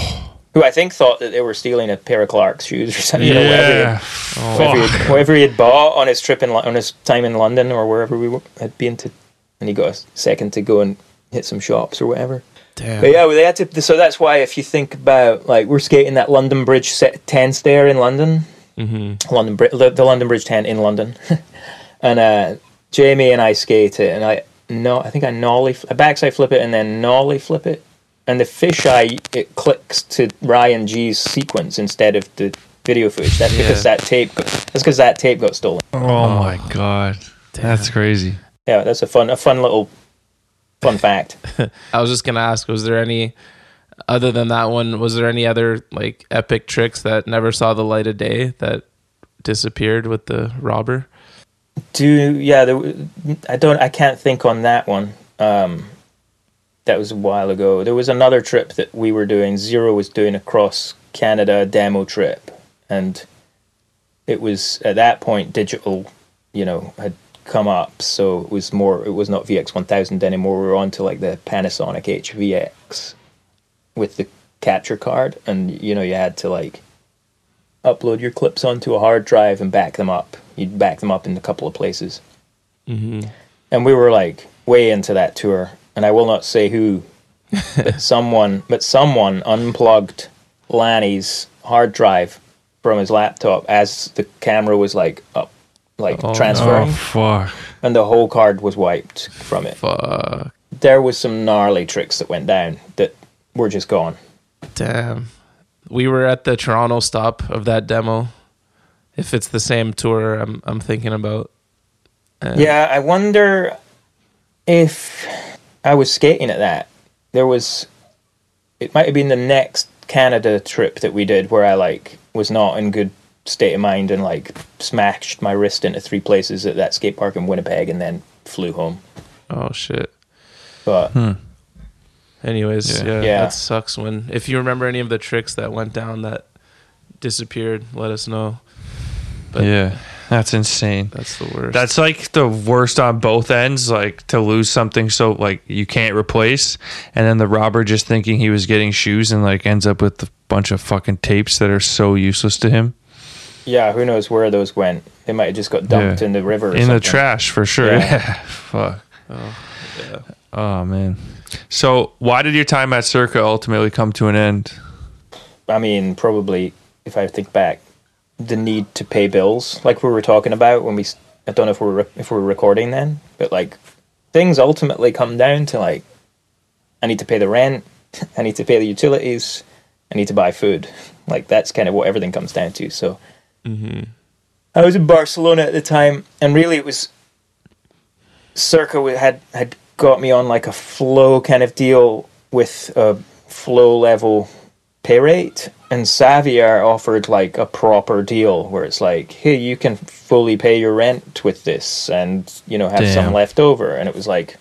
S5: who I think thought that they were stealing a pair of Clark's shoes or something. You know, whatever, he had, whatever, he had, whatever he had bought on his trip in on his time in London or wherever we were, had been to, and he got a second to go and hit some shops or whatever.
S3: Damn.
S5: But yeah, well, they had to. So that's why if you think about like we're skating that London Bridge set, ten stair in London,
S3: Mm-hmm.
S5: London Bri- the, the London Bridge ten in London, (laughs) and uh, Jamie and I skate it, and I no, I think I nollie, I backside flip it, and then nollie flip it, and the fisheye it clicks to Ryan Gee's sequence instead of the video footage. That's because that tape. Got, that's because that tape got stolen.
S1: Oh, my god, that's crazy.
S5: Yeah, that's a fun, a fun little, fun (laughs) fact.
S3: I was just gonna ask, was there any other than that one, was there any other like epic tricks that never saw the light of day that disappeared with the robber?
S5: Do yeah, there, w- I don't. I can't think on that one. Um, that was a while ago. There was another trip that we were doing. Zero was doing across Canada demo trip, and it was at that point digital, you know, had come up. So it was more. It was not VX one thousand anymore. We were on to like the Panasonic HVX with the capture card, and you know you had to like upload your clips onto a hard drive and back them up. You'd back them up in a couple of places.
S3: Mm-hmm.
S5: And we were like way into that tour, and I will not say who, but (laughs) someone, but someone unplugged Lanny's hard drive from his laptop as the camera was like up, like
S3: Oh,
S5: transferring,
S1: Oh fuck.
S5: and the whole card was wiped from it.
S3: Fuck.
S5: There was some gnarly tricks that went down that were just gone.
S3: Damn. We were at the Toronto stop of that demo. If it's the same tour I'm I'm thinking about.
S5: Yeah, I wonder if I was skating at that. There was, it might have been the next Canada trip that we did where I like was not in good state of mind and like smashed my wrist into three places at that skate park in Winnipeg and then flew home.
S3: Oh shit.
S5: But hmm.
S3: Anyways,
S1: Yeah.
S3: yeah.
S5: Yeah.
S3: that sucks when if you remember any of the tricks that went down that disappeared, let us know. But
S1: yeah, that's insane.
S3: that's the worst.
S1: That's like the worst on both ends. Like to lose something so like you can't replace, and then the robber just thinking he was getting shoes and like ends up with a bunch of fucking tapes that are so useless to him
S5: yeah, who knows where those went? They might have just got dumped
S1: Yeah.
S5: in the river or
S1: in the trash for sure.
S5: Yeah.
S1: Yeah, (laughs) fuck. Oh, oh man. So why did your time at Circa ultimately come to an end?
S5: I mean, probably if I think back, the need to pay bills, like we were talking about when we. I don't know if we're re- if we're recording then, but like things ultimately come down to like I need to pay the rent, (laughs) I need to pay the utilities, I need to buy food. Like that's kind of what everything comes down to. So mm-hmm. I was in Barcelona at the time, and really it was Circa had had got me on like a flow kind of deal with a flow level pay rate, and Savier offered like a proper deal where it's like, hey, you can fully pay your rent with this, and you know have
S1: Damn.
S5: some left over, and it was like.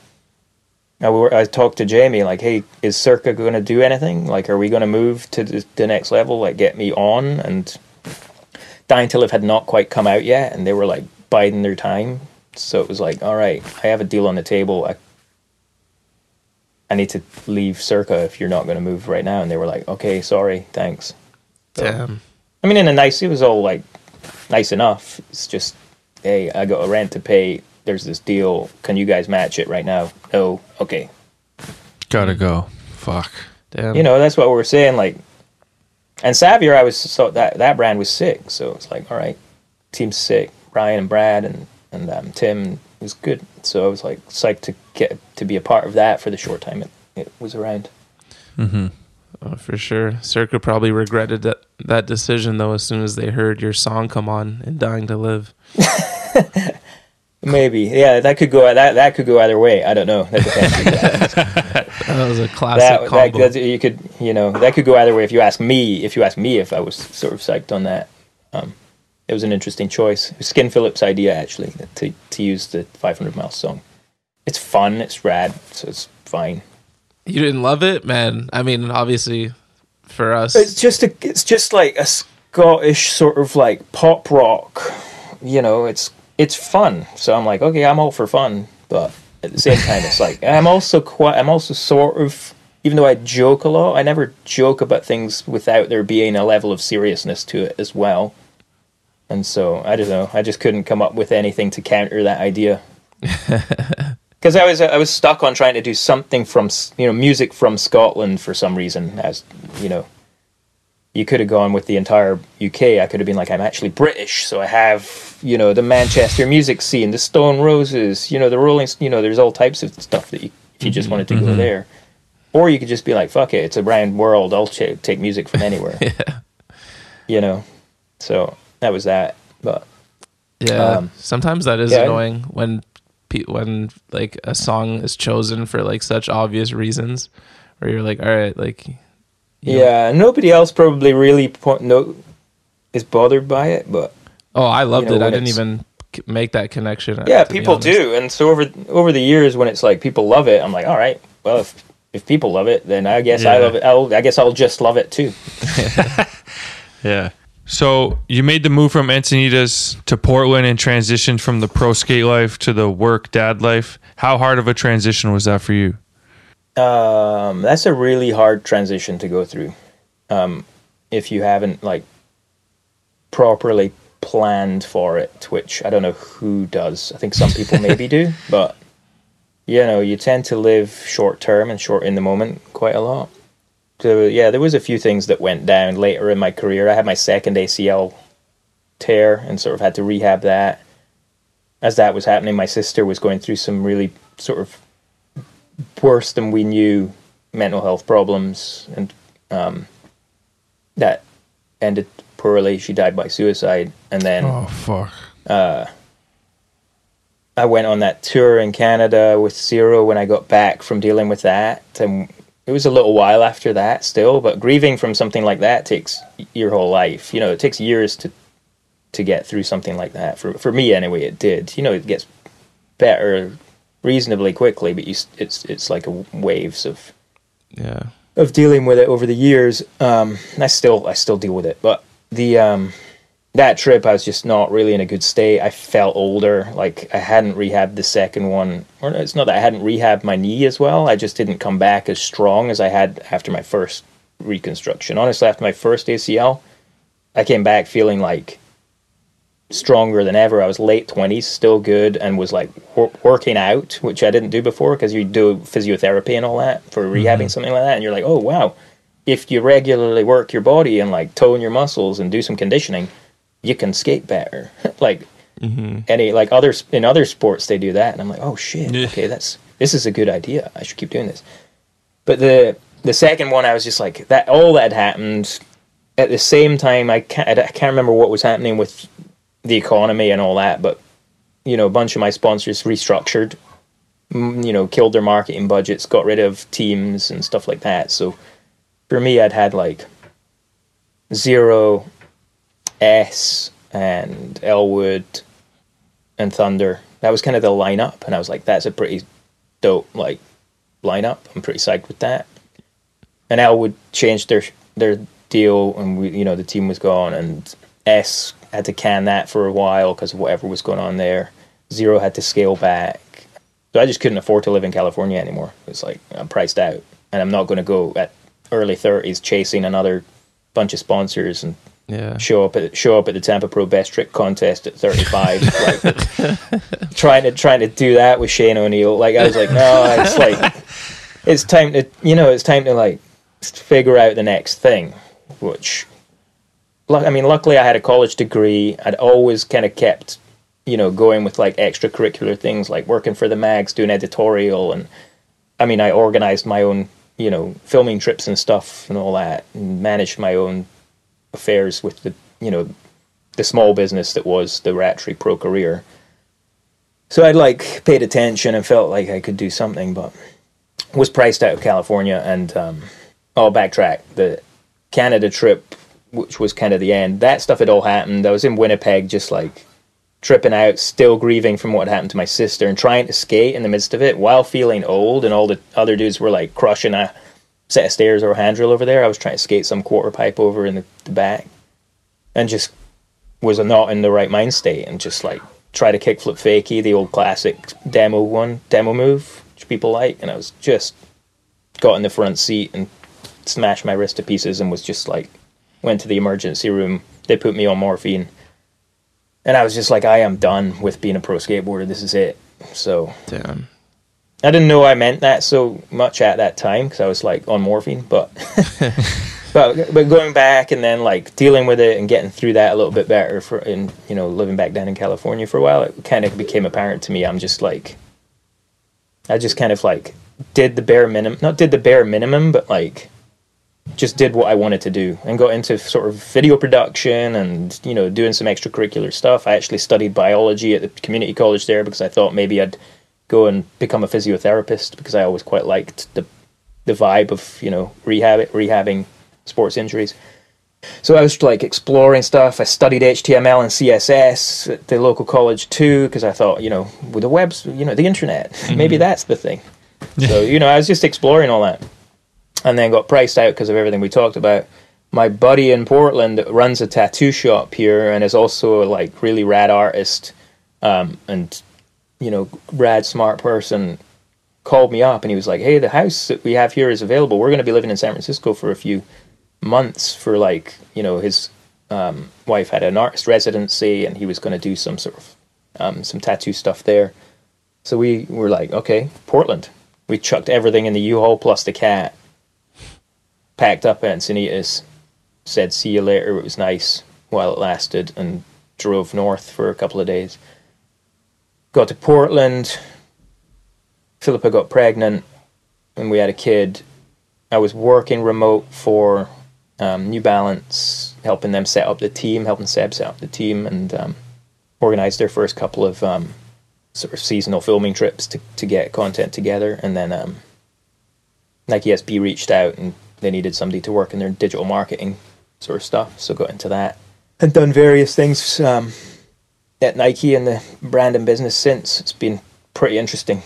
S5: I, were, I talked to Jamie like, "Hey, is Circa going to do anything? Like, are we going to move to the, the next level? Like, get me on?" And Dying to Live had not quite come out yet, and they were like biding their time. So it was like, all right, I have a deal on the table. I, I need to leave Circa if you're not going to move right now. And they were like, okay, sorry, thanks.
S3: Damn.
S5: I mean, in a nice, it was all like nice enough. It's just, hey, I got a rent to pay. There's this deal. Can you guys match it right now? No. Okay.
S1: Gotta go. Fuck.
S3: Damn.
S5: You know, that's what we're saying. Like, and Savier, I was so that that brand was sick. So it's like, all right, team's sick. Brian and Brad and and um, Tim was good. So I was like psyched to get to be a part of that for the short time it, it was around.
S3: Oh, for sure. Circa probably regretted that that decision though as soon as they heard your song come on and Dying to Live. (laughs)
S5: Maybe, yeah, that could go that that could go either way. I don't know. That. (laughs)
S3: That was a classic
S5: that, that
S3: combo.
S5: that's- you could you know that could go either way. If you ask me, if you ask me if I was sort of psyched on that, um, it was an interesting choice. It was Skin Phillips' idea actually to to use the 500 Miles song. It's fun. It's rad. So it's fine.
S3: you didn't love it, man. I mean, obviously, for us,
S5: It's just a, it's just like a Scottish sort of like pop rock. You know, it's it's fun. So I'm like, okay, I'm all for fun, but at the same time, it's like I'm also quite. I'm also sort of. Even though I joke a lot, I never joke about things without there being a level of seriousness to it as well. And so I don't know. I just couldn't come up with anything to counter that idea. (laughs) Because I was I was stuck on trying to do something from you know music from Scotland for some reason. As you know, you could have gone with the entire UK. I could have been like, I'm actually British, so I have you know the Manchester music scene, the Stone Roses, you know the Rolling. You know, there's all types of stuff that you, if you just mm-hmm. wanted to go mm-hmm. there, or you could just be like, fuck it, it's a round world. I'll ch- take music from anywhere. (laughs)
S3: yeah,
S5: You know, so that was that. But
S3: yeah.
S5: Um,
S3: Sometimes that is
S5: yeah.
S3: annoying when pe- when like a song is chosen for like such obvious reasons, where you're like, all right, like, you know-
S5: yeah, nobody else probably really po- no is bothered by it, but
S3: oh, I loved
S5: know,
S3: it. I didn't even make that connection.
S5: yeah, people do, and so over over the years, when it's like people love it, I'm like, all right, well, if if people love it, then I guess I love it. I'll, I guess I'll just love it too. (laughs)
S1: Yeah. (laughs) So you made the move from Encinitas to Portland and transitioned from the pro skate life to the work dad life. How hard of a transition was that for you?
S5: Um, that's a really hard transition to go through, um, if you haven't like properly planned for it. Which I don't know who does. I think some people maybe (laughs) do, but you know, you tend to live short term and short in the moment quite a lot. So yeah, there was a few things that went down later in my career. I had my second ACL tear and sort of had to rehab that. As that was happening, my sister was going through some really sort of worse than we knew mental health problems, and um, that ended poorly. She died by suicide, and then
S1: Oh fuck.
S5: I went on that tour in Canada with Zero when I got back from dealing with that, and it was a little while after that still. But grieving from something like that takes your whole life. You know, it takes years to to get through something like that. For for me, anyway, it did. You know, it gets better reasonably quickly, but you, it's it's like a waves of
S3: Yeah,
S5: of dealing with it over the years. Um, I still I still deal with it, but the um, that trip I was just not really in a good state. I felt older, like I hadn't rehabbed the second one, or it's not that I hadn't rehabbed my knee as well. I just didn't come back as strong as I had after my first reconstruction. Honestly, after my first ACL, I came back feeling like stronger than ever. I was late twenties, still good, and was like wor- working out, which I didn't do before because you do physiotherapy and all that for rehabbing mm-hmm. something like that, and you're like, oh wow, if you regularly work your body and like tone your muscles and do some conditioning, you can skate better. (laughs) like any like others in other sports they do that, and I'm like, oh shit,
S1: Yeah.
S5: okay, that's this is a good idea. I should keep doing this. But the the second one, I was just like that. All that happened at the same time. I can't I can't remember what was happening with the economy and all that, but you know, a bunch of my sponsors restructured. mm, You know, killed their marketing budgets, got rid of teams and stuff like that. So for me, I'd had like zero, S, and Elwood, and Thunder. That was kind of the lineup, and I was like, that's a pretty dope like lineup. I'm pretty psyched with that. And Elwood changed their their deal, and we, you know, the team was gone, and S had to can that for a while because of whatever was going on there. Zero had to scale back, so I just couldn't afford to live in California anymore. It's like I'm priced out, and I'm not going to go at early 30s chasing another bunch of sponsors and
S3: Yeah.
S5: show up at show up at the Tampa Pro Best Trick contest at 35, like (laughs) trying to trying to do that with Shane O'Neill. Like I was like, no, it's like it's time to you know it's time to like figure out the next thing. Which, I mean, luckily I had a college degree. I'd always kind of kept you know going with like extracurricular things like working for the mags, doing editorial, and I mean I organized my own you know filming trips and stuff and all that, and managed my own affairs with the you know the small business that was the Rattray Pro career. So I'd like paid attention and felt like I could do something, but was priced out of California and um, I'll backtrack the Canada trip, which was kind of the end. That stuff had all happened. I was in Winnipeg, just like tripping out, still grieving from what happened to my sister, and trying to skate in the midst of it while feeling old. And all the other dudes were like crushing a set of stairs or a handrail over there. I was trying to skate some quarter pipe over in the, the back, and just was not in the right mind state, and just like try to kickflip fakie, the old classic demo one, demo move, which people like, and I was just got in the front seat and smashed my wrist to pieces, and was just like went to the emergency room. They put me on morphine. And I was just like, I am done with being a pro skateboarder. This is it. So
S3: Damn.
S5: I didn't know I meant that so much at that time because I was like on morphine, but (laughs) but but going back and then like dealing with it and getting through that a little bit better for in you know living back down in California for a while, it kind of became apparent to me. I'm just like I just kind of like did the bare minimum, not did the bare minimum, but like just did what I wanted to do and got into sort of video production and you know doing some extracurricular stuff. I actually studied biology at the community college there because I thought maybe I'd go and become a physiotherapist because I always quite liked the the vibe of you know rehab rehabbing sports injuries. So I was like exploring stuff. I studied HTML and CSS at the local college too because I thought you know with the webs you know the internet maybe that's the thing. (laughs) So you know I was just exploring all that, and then got priced out because of everything we talked about. My buddy in Portland that runs a tattoo shop here and is also a like really rad artist, um, and you know rad smart person called me up and he was like, "Hey, the house that we have here is available. We're going to be living in San Francisco for a few months for like, you know, his um, wife had an artist residency and he was going to do some sort of um, some tattoo stuff there. So we were like, okay, Portland. We chucked everything in the U-Haul plus the cat, packed up Encinitas, said see you later. It was nice while it lasted, and drove north for a couple of days. Got to Portland. Philippa got pregnant, and we had a kid. I was working remote for um, New Balance, helping them set up the team, helping Seb set up the team, and um, organized their first couple of um, sort of seasonal filming trips to, to get content together. And then um, Nike SB reached out and they needed somebody to work in their digital marketing sort of stuff, so got into that. And done various things um, at Nike and the brand and business since. It's been pretty interesting.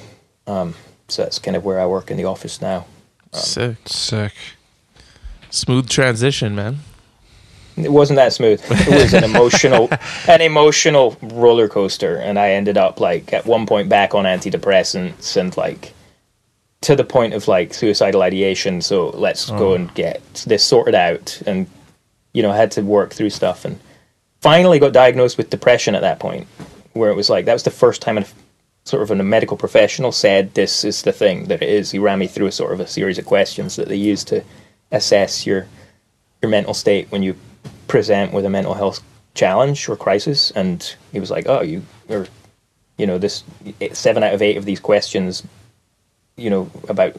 S5: Um, so that's kind of where I work in the office now.
S3: Sick.
S1: Sick.
S3: Smooth transition, man.
S5: It wasn't that smooth. It was an emotional, (laughs) an emotional roller coaster, and I ended up like at one point back on antidepressants and like to the point of like suicidal ideation. So let's go and get this sorted out, and you know I had to work through stuff, and finally got diagnosed with depression at that point, where it was like that was the first time a sort of a medical professional said this is the thing that it is. He ran me through a sort of a series of questions that they use to assess your your mental state when you present with a mental health challenge or crisis, and he was like, "Oh, you or you know this seven out of eight of these questions, you know about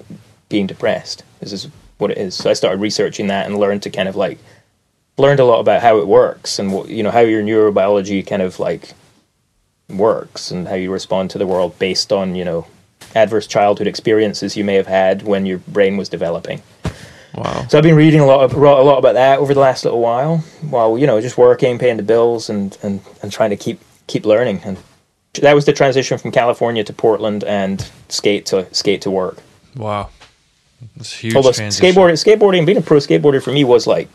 S5: being depressed. This is what it is." So I started researching that and learned to kind of like learned a lot about how it works and what you know how your neurobiology kind of like works and how you respond to the world based on you know adverse childhood experiences you may have had when your brain was developing.
S3: Wow.
S5: So I've been reading a lot, of, a lot about that over the last little while, while you know just working, paying the bills, and and, and trying to keep keep learning. And that was the transition from California to Portland and skate to skate to work.
S1: Wow. That's huge.
S5: Although
S1: transition.
S5: skateboarding, skateboarding, being a pro skateboarder for me was like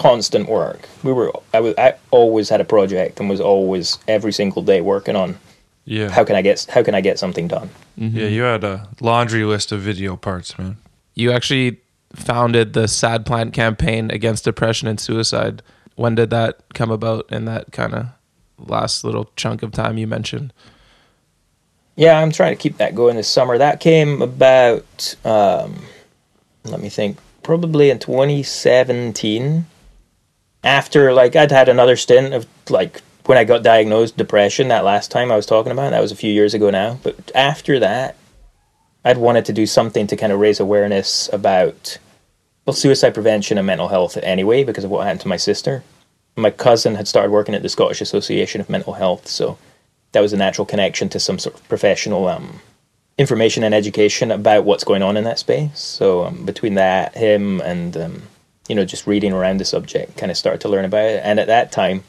S5: constant work. We were, I was, I always had a project and was always every single day working on
S1: Yeah.
S5: how can I get how can I get something done.
S1: Yeah, you had a laundry list of video parts, man.
S3: You actually founded the Sad Plant campaign against depression and suicide. When did that come about in that kind of last little chunk of time you mentioned?
S5: Yeah, I'm trying to keep that going this summer. That came about, um, let me think, probably in 2017. After, like, I'd had another stint of, like, when I got diagnosed depression that last time I was talking about. That was a few years ago now. But after that, I'd wanted to do something to kind of raise awareness about, well, suicide prevention and mental health anyway, because of what happened to my sister. My cousin had started working at the Scottish Association of Mental Health, so that was a natural connection to some sort of professional um, information and education about what's going on in that space. So um, between that, him, and um, you know, just reading around the subject, kind of started to learn about it. And at that time,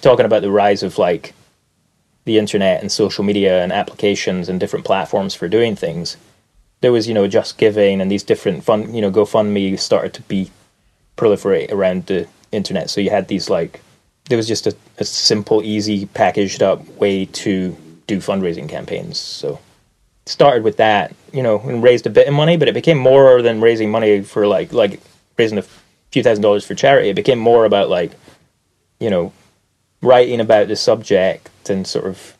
S5: talking about the rise of like the internet and social media and applications and different platforms for doing things, there was you know Just Giving and these different fun you know GoFundMe started to be proliferate around the internet. So you had these like there was just a, a simple, easy, packaged up way to do fundraising campaigns. So started with that, you know, and raised a bit of money, but it became more than raising money for like like raising a few thousand dollars for charity. It became more about like, you know, writing about the subject and sort of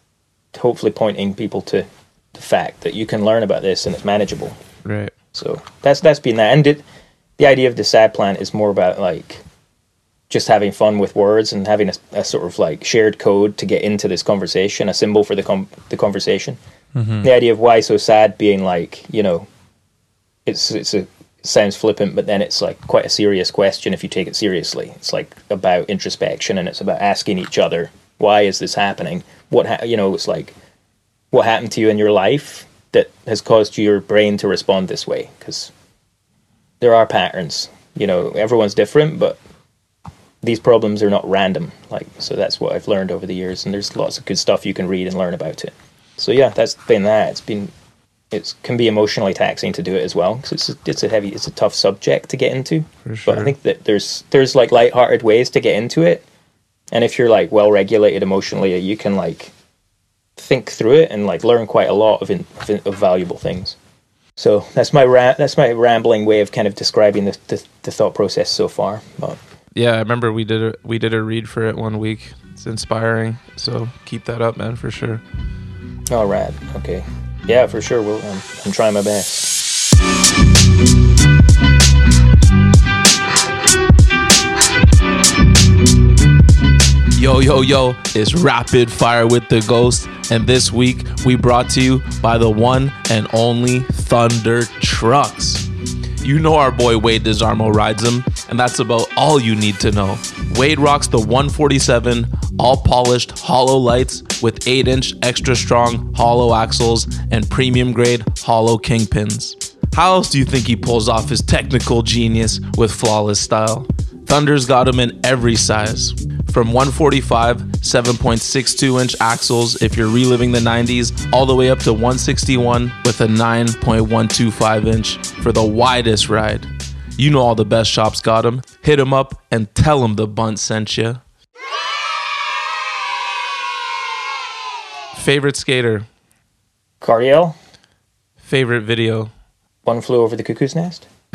S5: hopefully pointing people to the fact that you can learn about this and it's manageable.
S3: Right.
S5: So that's that's been that. And it, the idea of the sad plant is more about like just having fun with words and having a, a sort of like shared code to get into this conversation, a symbol for the com- the conversation. Mm-hmm. The idea of why so sad being like you know, it's it's a sounds flippant, but then it's like quite a serious question if you take it seriously. It's like about introspection and it's about asking each other why is this happening? What ha- you know? It's like what happened to you in your life that has caused your brain to respond this way because there are patterns you know everyone's different but these problems are not random like so that's what i've learned over the years and there's lots of good stuff you can read and learn about it so yeah that's been that it's been it can be emotionally taxing to do it as well because it's a, it's a heavy it's a tough subject to get into
S3: For
S5: but i think that there's there's like light-hearted ways to get into it and if you're like well regulated emotionally you can like think through it and like learn quite a lot of, in, of, in- of valuable things. So that's my ra- that's my rambling way of kind of describing the, the, the thought process so far. But
S3: Yeah, I remember we did a we did a read for it one week. It's inspiring. So keep that up, man, for sure.
S5: all right, okay, yeah, for sure. We'll, I'm trying my best.
S3: Yo, yo, yo, it's Rapid Fire with the Ghost. And this week we brought to you by the one and only Thunder Trucks. You know our boy Wade Desarmo rides them, and that's about all you need to know. Wade rocks the 147 all polished hollow lights with 8 inch extra strong hollow axles and premium grade hollow kingpins. How else do you think he pulls off his technical genius with flawless style? Thunder's got him in every size. From 145, 7.62 inch axles if you're reliving the 90s, all the way up to 161 with a 9.125 inch for the widest ride. You know all the best shops got them. Hit them up and tell them the bunt sent you. Favorite skater,
S5: Cardiel,
S3: favorite video,
S5: one flew over the cuckoo's nest. (laughs)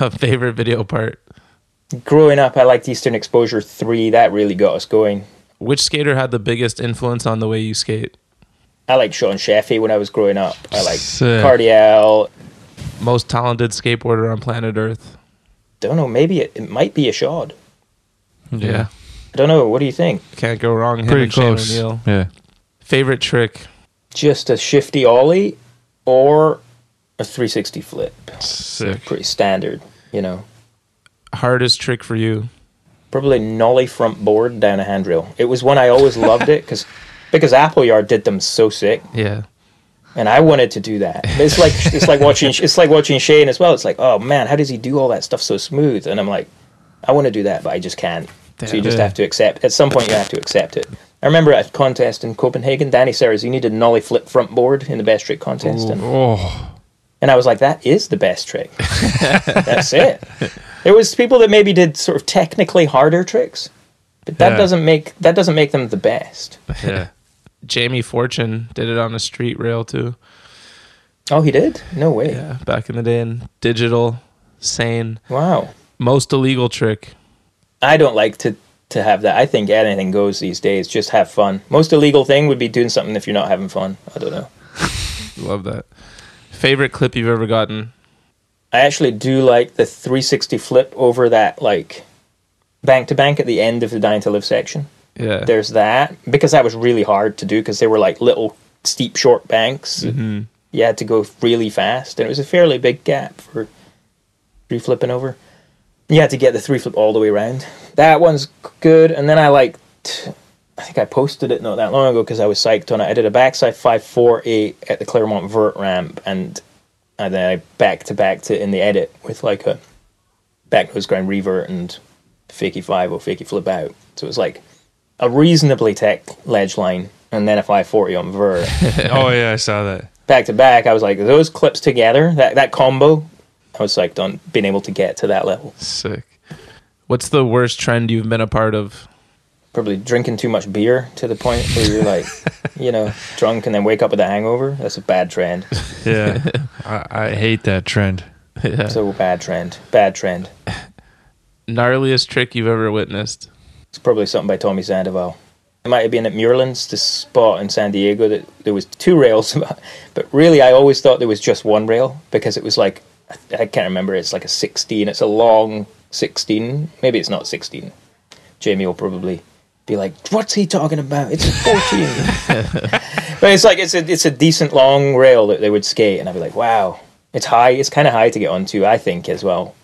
S3: A favorite video part.
S5: Growing up, I liked Eastern Exposure three. That really got us going.
S3: Which skater had the biggest influence on the way you skate?
S5: I liked Sean Sheffey when I was growing up. I liked
S1: Sick.
S5: Cardiel.
S3: Most talented skateboarder on planet Earth.
S5: Don't know. Maybe it, it might be Ishod.
S3: Yeah.
S5: I don't know. What do you think?
S3: Can't go wrong. Him
S1: Pretty
S3: and Shane
S1: close.
S3: O'Neill.
S1: Yeah.
S3: Favorite trick?
S5: Just a shifty ollie or a 360 flip?
S1: Sick.
S5: Pretty standard, you know.
S3: Hardest trick for you?
S5: Probably nollie front board down a handrail. It was one I always loved it because (laughs) because Appleyard did them so sick,
S3: Yeah.
S5: And I wanted to do that. It's like (laughs) it's like watching it's like watching Shane as well. It's like, oh man, how does he do all that stuff so smooth? And I'm like, I want to do that, but I just can't. So you just have to accept. At some point, you have to accept it. I remember at a contest in Copenhagen, Danny you needed a nollie flip front board in the best trick contest, and
S1: Oh.
S5: And I was like, that is the best trick. (laughs) That's it. There was people that maybe did sort of technically harder tricks, but that
S1: Yeah.
S5: doesn't make that doesn't make them the best.
S1: Yeah.
S3: Jamie Fortune did it on a street rail too.
S5: Oh, he did? No way.
S3: Yeah, back in the day in digital, sane.
S5: Wow.
S3: Most illegal trick.
S5: I don't like to to have that. I think anything goes these days. Just have fun. Most illegal thing would be doing something if you're not having fun. I don't know. (laughs)
S3: Love that. Favorite clip you've ever gotten?
S5: I actually do like the 360 flip over that like bank to bank at the end of the dying to live section.
S3: Yeah.
S5: there's that because that was really hard to do because they were like little steep short banks. Mm-hmm. You had to go really fast and it was a fairly big gap for three flipping over. You had to get the three flip all the way around. That one's good and then i liked i think i posted it not that long ago because i was psyched on it. I did a backside 548 at the claremont vert ramp and and then i back to back to in the edit with like a back nose grind revert and fakey 5 or fakey flip out. So it was like a reasonably tech ledge line and then a 540 on vert (laughs)
S1: Oh yeah, I saw that.
S5: back to back i was like those clips together that that combo i was like on being able to get to that level
S3: Sick. What's the worst trend you've been a part of?
S5: probably drinking too much beer to the point where you're like (laughs) you know drunk and then wake up with a hangover that's a bad trend (laughs)
S1: Yeah. I, I hate that trend.
S3: Yeah.
S5: so bad trend bad trend
S3: Gnarliest trick you've ever witnessed?
S5: It's probably something by tommy sandoval it might have been at Muirlands, this spot in San Diego that there was two rails, (laughs) but really I always thought there was just one rail because it was like I can't remember. It's like a sixteen. It's a long sixteen. Maybe it's not sixteen. Jamie will probably be like, "What's he talking about? It's a 14. (laughs) but it's like it's a it's a decent long rail that they would skate, and I'd be like, "Wow, it's high. It's kind of high to get onto, I think, as well."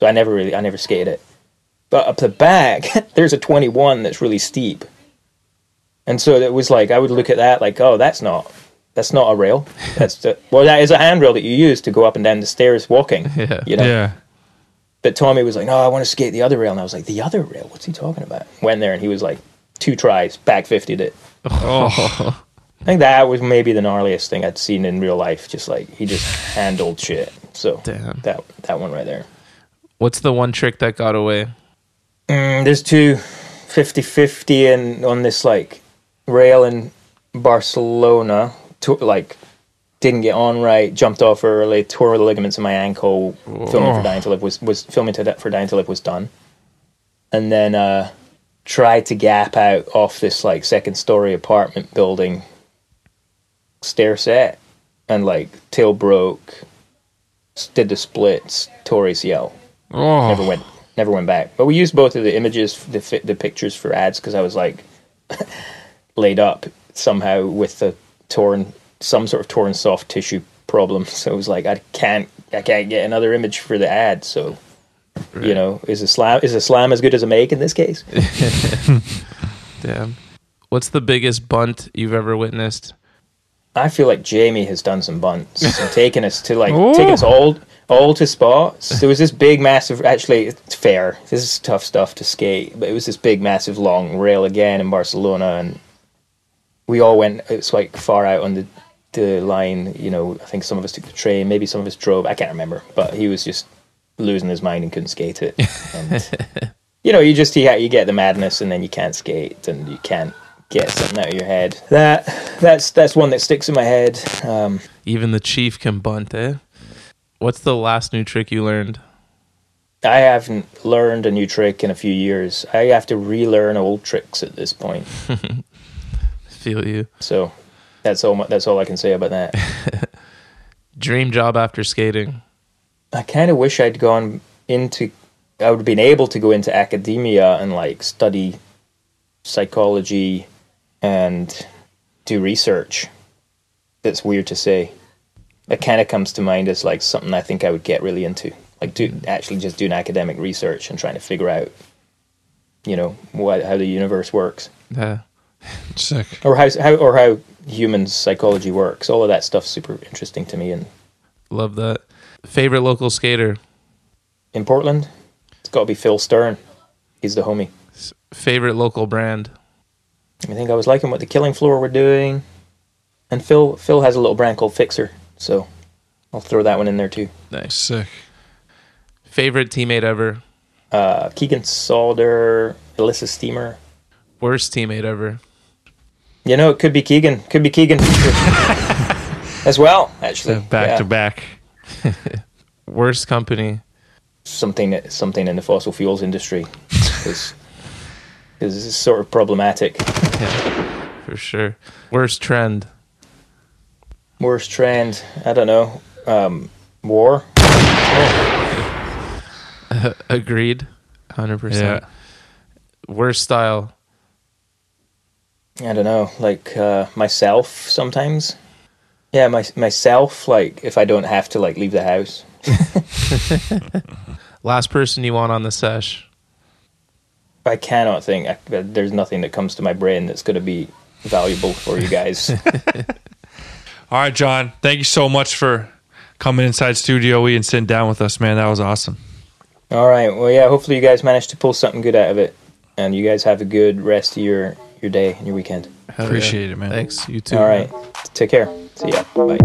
S5: So I never really I never skated it. But up the back, (laughs) there's a 21 that's really steep. And so it was like I would look at that like, oh, that's not that's not a rail. (laughs) That's the, well, that is a handrail that you use to go up and down the stairs walking. (laughs)
S3: Yeah.
S5: You know.
S1: Yeah.
S5: But Tommy was like, no, I want to skate the other rail, and I was like, the other rail? What's he talking about? Went there and he was like, two tries, back 50'd it.
S1: Oh.
S5: I think that was maybe the gnarliest thing I'd seen in real life. Just like he just handled shit. So
S3: Damn.
S5: that that one right there.
S3: What's the one trick that got away?
S5: Mm, there's two 50-50 and on this like rail in Barcelona to, like didn't get on right jumped off early tore the ligaments in my ankle filming for Dying to Live was was filming to, for Dying to Live was done. And then uh tried to gap out off this like second story apartment building stair set and like tail broke did the splits tore ACL
S1: Oh.
S5: never went never went back. But we used both of the images, the fi- the pictures for ads because I was like (laughs) laid up somehow with the torn some sort of torn soft tissue problem. (laughs) So it was like I can't I can't get another image for the ad. So you know, is a slam is a slam as good as a make in this case? (laughs)
S3: Damn. What's the biggest bunt you've ever witnessed?
S5: I feel like Jamie has done some bunts and taken us to like taking us all all to spots. There was this big massive actually it's fair. This is tough stuff to skate, but it was this big massive long rail again in Barcelona and we all went it's like far out on the the line, you know, I think some of us took the train, maybe some of us drove, I can't remember, but he was just losing his mind and couldn't skate it. And (laughs) you know, you just you, you get the madness and then you can't skate and you can't get something out of your head. That that's that's one that sticks in my head. Um,
S3: Even the chief can bunt, eh? What's the last new trick you learned?
S5: I haven't learned a new trick in a few years. I have to relearn old tricks at this point. (laughs)
S3: Feel you.
S5: So that's all. That's all I can say about that. (laughs)
S3: Dream job after skating.
S5: I kind of wish I'd gone into. I would have been able to go into academia and like study psychology and do research. That's weird to say. It kind of comes to mind as like something I think I would get really into. Like do actually just doing academic research and trying to figure out, you know, what how the universe works
S3: Yeah. (laughs)
S1: Sick.
S5: or how, how or how human psychology works. All of that stuff's super interesting to me. And
S3: Love that. Favorite local skater.
S5: in Portland, it's got to be Phil Stern. He's the homie.
S3: Favorite local brand.
S5: I think I was liking what the Killing Floor were doing, and Phil Phil has a little brand called Fixer, so I'll throw that one in there too.
S3: Nice.
S1: Sick.
S3: Favorite teammate ever.
S5: Uh, Keegan Sauder, Elissa Steamer.
S3: Worst teammate ever.
S5: You know, it could be Keegan. Could be Keegan (laughs) as well. Actually,
S1: Back
S5: Yeah.
S1: to back. (laughs)
S3: Worst company.
S5: something something in the fossil fuels industry is is is sort of problematic. (laughs)
S3: Yeah, For sure. Worst trend.
S5: Worst trend, I don't know. Um, war. (laughs)
S3: Agreed. 100%.
S1: Yeah.
S3: Worst style.
S5: I don't know, like uh, myself sometimes. Yeah, my myself. Like if I don't have to like leave the house. (laughs)
S3: Last person you want on the sesh.
S5: I cannot think. I, there's nothing that comes to my brain that's going to be valuable for you guys. (laughs)
S1: All right, John. Thank you so much for coming inside Studio E and sitting down with us, man. That was awesome.
S5: All right. Well, yeah. Hopefully, you guys managed to pull something good out of it, and you guys have a good rest of your your day and your weekend.
S3: Hell
S1: Appreciate it, man.
S3: Thanks. You too.
S5: All right. Take care. See ya. Bye.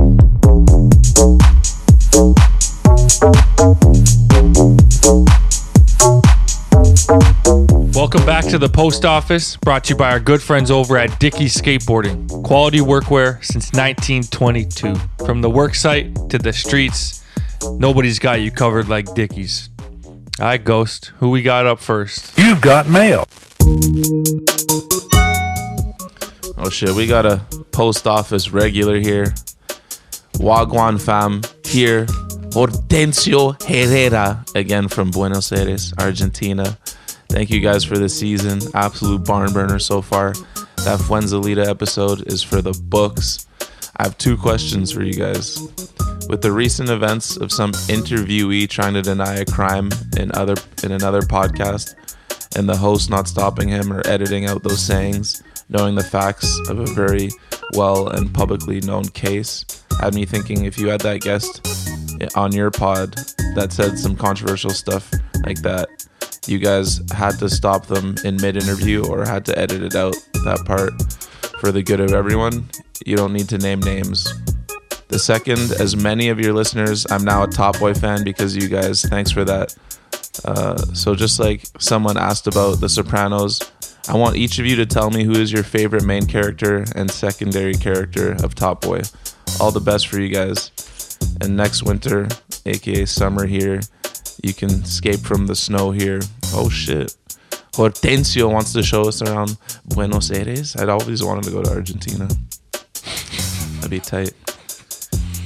S1: Welcome back to the post office, brought to you by our good friends over at Dickies Skateboarding. Quality workwear since 1922. From the work site to the streets, nobody's got you covered like Dickies. All right, Ghost, who we got up first?
S7: You've got mail.
S3: Oh shit, we got a post office regular here. Wagwan fam here. Hortensio Herrera again from Buenos Aires, Argentina. Thank you guys for the season. Absolute barn burner so far. That Fuenzalita episode is for the books. I have two questions for you guys. With the recent events of some interviewee trying to deny a crime in other in another podcast, and the host not stopping him or editing out those sayings, knowing the facts of a very well and publicly known case, had me thinking if you had that guest on your pod that said some controversial stuff like that, you guys had to stop them in mid interview or had to edit it out, that part, for the good of everyone. You don't need to name names. The second, as many of your listeners, I'm now a Top Boy fan because you guys. Thanks for that. Uh, so just like someone asked about The Sopranos, I want each of you to tell me who is your favorite main character and secondary character of Top Boy. All the best for you guys. And next winter, aka summer here, you can escape from the snow here. Oh shit. Hortensio wants to show us around Buenos Aires. I'd always wanted to go to Argentina. That'd be tight.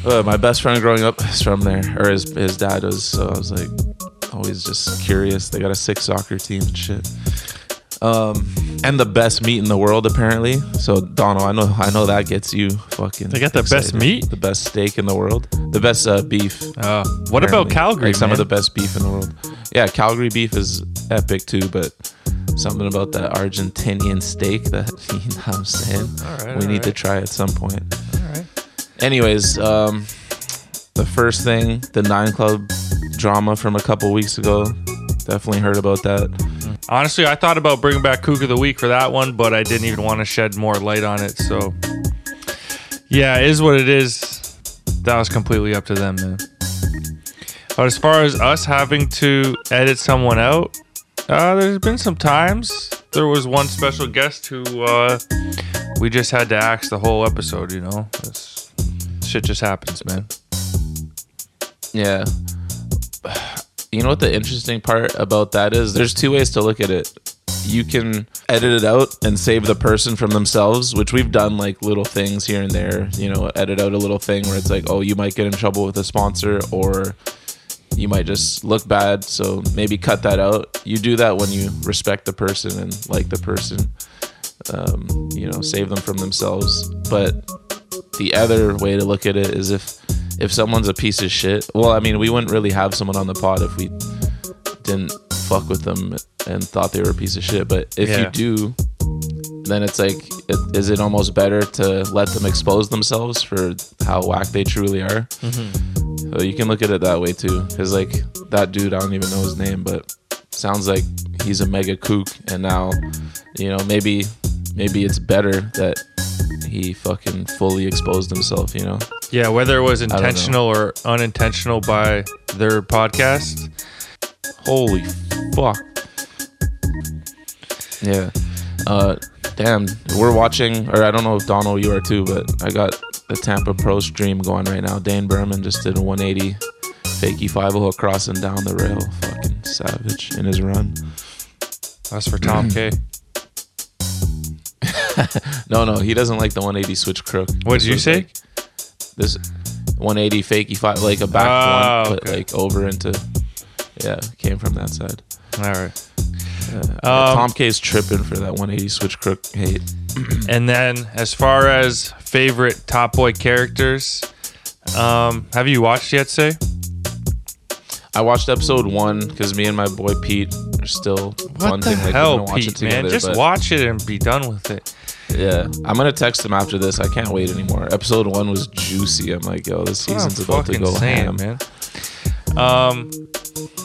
S3: Uh, my best friend growing up is from there, or his his dad was. So I was like, always just curious. They got a six soccer team and shit. Um, and the best meat in the world apparently. So Donald, I know I know that gets you fucking.
S1: They got the best meat?
S3: the best steak in the world, the best uh, beef.
S1: Uh, what about. Calgary?
S3: Like some of the best beef in the world. Yeah, Calgary beef is epic too, but something about that Argentinian steak that (laughs) you know what I'm saying.
S1: right,
S3: we need to try at some point. All right. Anyways, um, the first thing, the Nine Club drama from a couple weeks ago. Definitely heard about that.
S1: Honestly, I thought about bringing back Kook of the Week for that one, but I didn't even want to shed more light on it. So, yeah, it is what it is. That was completely up to them, man. But as far as us having to edit someone out, uh, there's been some times. There was one special guest who uh, we just had to axe the whole episode. You know, It's- shit just happens, man.
S3: Yeah. You know what the interesting part about that is? There's two ways to look at it. You can edit it out and save the person from themselves, which we've done like little things here and there. You know, edit out a little thing where it's like, oh, you might get in trouble with a sponsor or you might just look bad. So maybe cut that out. You do that when you respect the person and like the person. um, you know, save them from themselves. But the other way to look at it is if if someone's a piece of shit. Well, I mean, we wouldn't really have someone on the pod if we didn't fuck with them and thought they were a piece of shit. But if
S1: Yeah.
S3: you do, then it's like, it, is it almost better to let them expose themselves for how whack they truly are? Mm-hmm. So you can look at it that way too. Because like that dude, I don't even know his name, but sounds like he's a mega kook. And now, you know, maybe maybe it's better that he fucking fully exposed himself. You know.
S1: Yeah, whether it was intentional or unintentional by their podcast. Holy fuck.
S3: Yeah. Uh, damn. We're watching, or I don't know if Donald you are too, but I got the Tampa Pro stream going right now. Dane Burman just did a 180 fakey 5 across and down the rail. Fucking savage in his run.
S1: That's for Tom (clears throat) K. (laughs)
S3: No, no, he doesn't like the 180 switch crook.
S1: What did you say?
S3: like- this 180 fakey 5, like a back
S1: Oh,
S3: one, but
S1: okay.
S3: like over into, yeah, came from that side.
S1: All right.
S3: Yeah,
S1: Um,
S3: Tom K's tripping for that 180 switch crook hate. (clears throat)
S1: And then, as far as favorite Top Boy characters, um, have you watched yet? Say
S3: I watched episode one because me and my boy Pete are still
S1: what
S3: one
S1: the
S3: thing. Like,
S1: hell,
S3: gonna watch it
S1: Pete? Man,
S3: together,
S1: just
S3: but-
S1: watch it and be done with it.
S3: Yeah, I'm gonna text him after this. I can't wait anymore. Episode one was juicy. I'm like, yo, this
S1: That's
S3: season's about to go
S1: saying,
S3: ham.
S1: man. Um,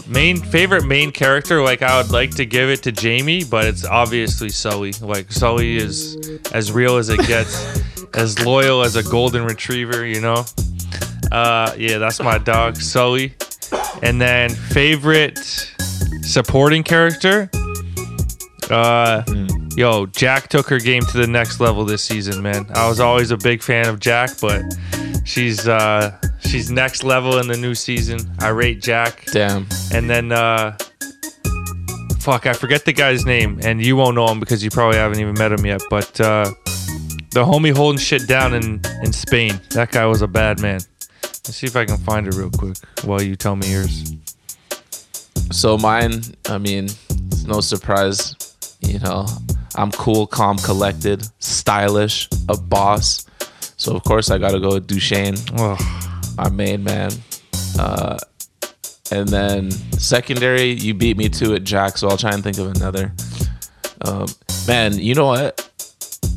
S1: main favorite main character, like I would like to give it to Jamie, but it's obviously Sully. Like Sully is as real as it gets, (laughs) as loyal as a golden retriever. You know. Uh, yeah, that's my dog, Sully. And then favorite supporting character. Uh, yo, Jaq took her game to the next level this season, man. I was always a big fan of Jaq, but she's uh she's next level in the new season. I rate Jaq.
S3: Damn.
S1: And then uh fuck, I forget the guy's name, and you won't know him because you probably haven't even met him yet. But uh the homie holding shit down in in Spain. That guy was a bad man. Let's see if I can find it real quick while you tell me yours.
S3: So mine, I mean, it's no surprise. You know, I'm cool, calm, collected, stylish, a boss. So of course I gotta go with Dushane.
S1: Oh,
S3: my main man. Uh, and then secondary, you beat me to it, Jaq. So I'll try and think of another. Um, man, you know what?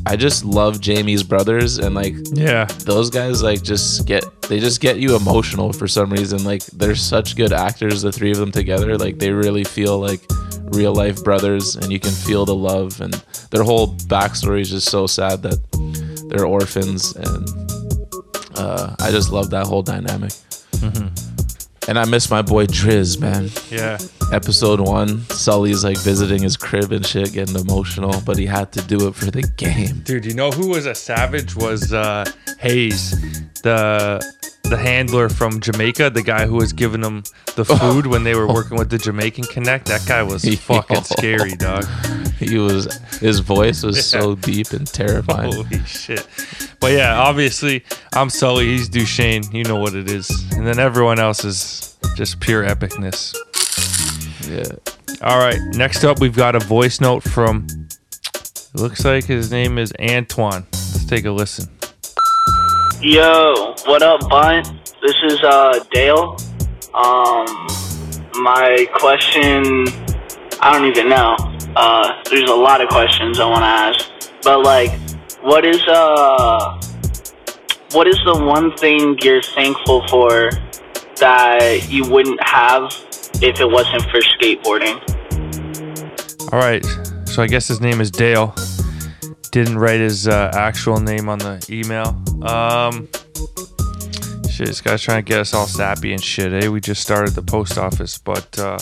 S3: I just love Jamie's brothers, and like
S1: yeah.
S3: those guys, like just get they just get you emotional for some reason. Like they're such good actors, the three of them together. Like they really feel like real life brothers, and you can feel the love. And their whole backstory is just so sad that they're orphans, and uh, I just love that whole dynamic. And I miss my boy Dris, man.
S1: Yeah.
S3: Episode one, Sully's like visiting his crib and shit, getting emotional, but he had to do it for the game.
S1: Dude, you know who was a savage was uh Hayes, the the handler from Jamaica, the guy who was giving them the oh. food when they were (laughs) working with the Jamaican Connect. That guy was fucking scary, dog.
S3: He was his voice was so deep and terrifying.
S1: Holy shit. But yeah, obviously I'm Sully, he's Dushane, you know what it is. And then everyone else is just pure epicness.
S3: Yeah.
S1: All right, next up we've got a voice note from looks like his name is Antoine. Let's take a listen.
S7: Yo, what up, Bunt? This is uh Dale. Um, my question, I don't even know. Uh, there's a lot of questions I want to ask, but like, what is uh, what is the one thing you're thankful for that you wouldn't have if it wasn't for skateboarding?
S1: All right. So I guess his name is Dale. Didn't write his uh, actual name on the email. Um, shit, this guy's trying to get us all sappy and shit. Eh? We just started the post office, but uh,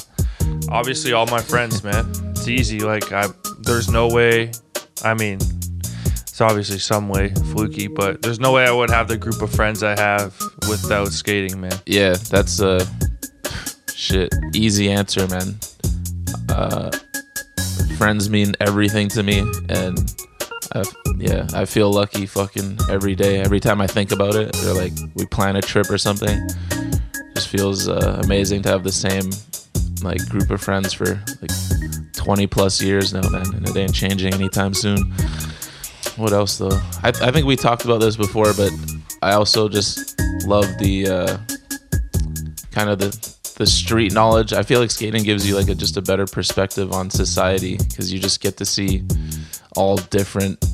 S1: obviously all my friends, man. (laughs) It's easy. Like I, there's no way. I mean, it's obviously some way fluky, but there's no way I would have the group of friends I have without skating, man.
S3: Yeah, that's a shit easy answer, man. Uh, friends mean everything to me, and I, yeah, I feel lucky fucking every day. Every time I think about it, or like we plan a trip or something, just feels uh, amazing to have the same like group of friends for like 20 plus years now, man, and it ain't changing anytime soon. What else though? I, I think we talked about this before, but I also just love the uh, kind of the the street knowledge. I feel like skating gives you like a, just a better perspective on society because you just get to see all different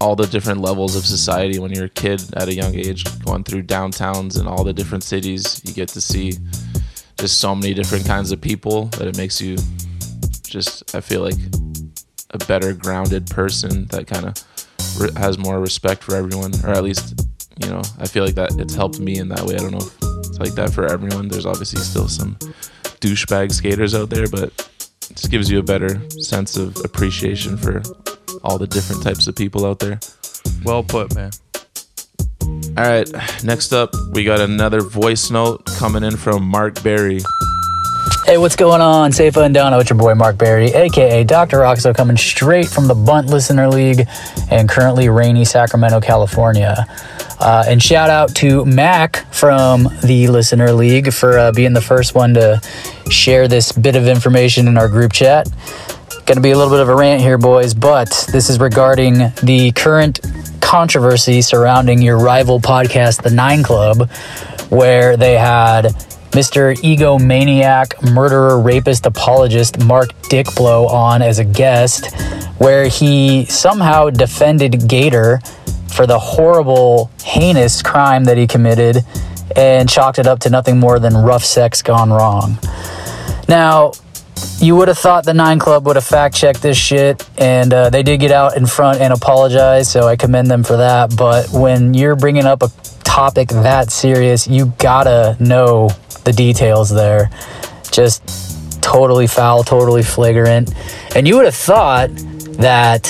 S3: all the different levels of society. When you're a kid at a young age going through downtowns and all the different cities you get to see just so many different kinds of people that it makes you just i feel like a better grounded person that kind of re- has more respect for everyone or at least you know i feel like that it's helped me in that way. I don't know if it's like that for everyone. There's obviously still some douchebag skaters out there but it just gives you a better sense of appreciation for all the different types of people out there
S1: Well put, man.
S3: all right, next up, we got another voice note coming in from Mark Berry.
S8: Hey, what's going on? Safa and Donna, it's your boy Mark Berry, aka Dr. Roxo, coming straight from the Bunt Listener League and currently rainy Sacramento, California. Uh, and shout out to Mac from the Listener League for uh, being the first one to share this bit of information in our group chat. Gonna be a little bit of a rant here, boys, but this is regarding the current controversy surrounding your rival podcast, The Nine Club, where they had Mr. Egomaniac, murderer, rapist, apologist Mark Dickblow on as a guest, where he somehow defended Gator for the horrible, heinous crime that he committed and chalked it up to nothing more than rough sex gone wrong. Now, you would have thought the Nine Club would have fact checked this shit, and uh, they did get out in front and apologize, so I commend them for that. But when you're bringing up a topic that serious, you gotta know the details there. Just totally foul, totally flagrant. And you would have thought that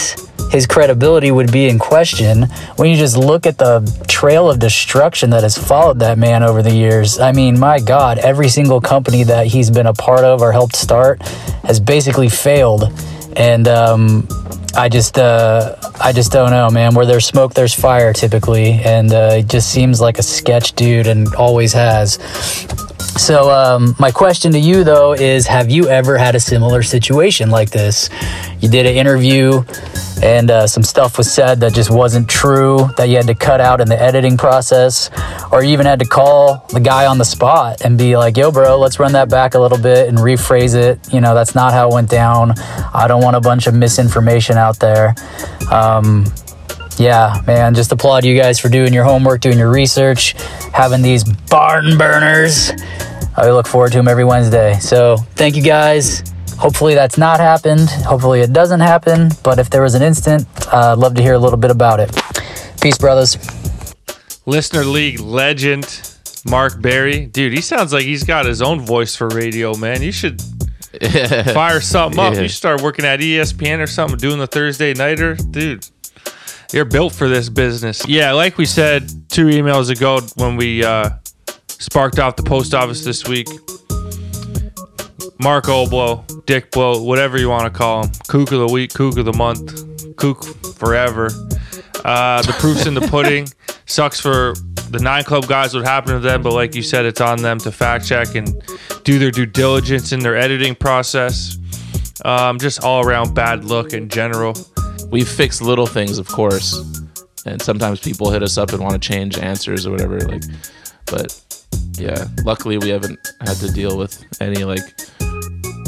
S8: his credibility would be in question when you just look at the trail of destruction that has followed that man over the years. I mean, my God, every single company that he's been a part of or helped start has basically failed. And um, I just, uh, I just don't know, man. Where there's smoke, there's fire, typically, and uh, it just seems like a sketch dude, and always has. So, um, my question to you though is Have you ever had a similar situation like this? You did an interview and uh, some stuff was said that just wasn't true that you had to cut out in the editing process, or you even had to call the guy on the spot and be like, yo, bro, let's run that back a little bit and rephrase it. You know, that's not how it went down. I don't want a bunch of misinformation out there. Um, yeah, man, just applaud you guys for doing your homework, doing your research, having these barn burners. I look forward to them every Wednesday. So, thank you guys. Hopefully, that's not happened. Hopefully, it doesn't happen. But if there was an instant, uh, I'd love to hear a little bit about it. Peace, brothers.
S1: Listener League legend Mark Berry. Dude, he sounds like he's got his own voice for radio, man. You should (laughs) fire something up.
S3: Yeah.
S1: You should start working at ESPN or something, doing the Thursday nighter. Dude, you're built for this business. Yeah, like we said two emails ago when we uh, sparked off the post office this week. Mark Oblow, Dick Blow, whatever you want to call him. Kook of the week, kook of the month, kook forever. Uh, the proof's in the (laughs) pudding. Sucks for the nine club guys what happened to them, but like you said, it's on them to fact check and do their due diligence in their editing process. Um, just all around bad look in general.
S3: we fix little things, of course, and sometimes people hit us up and want to change answers or whatever. Like, but yeah, luckily we haven't had to deal with any like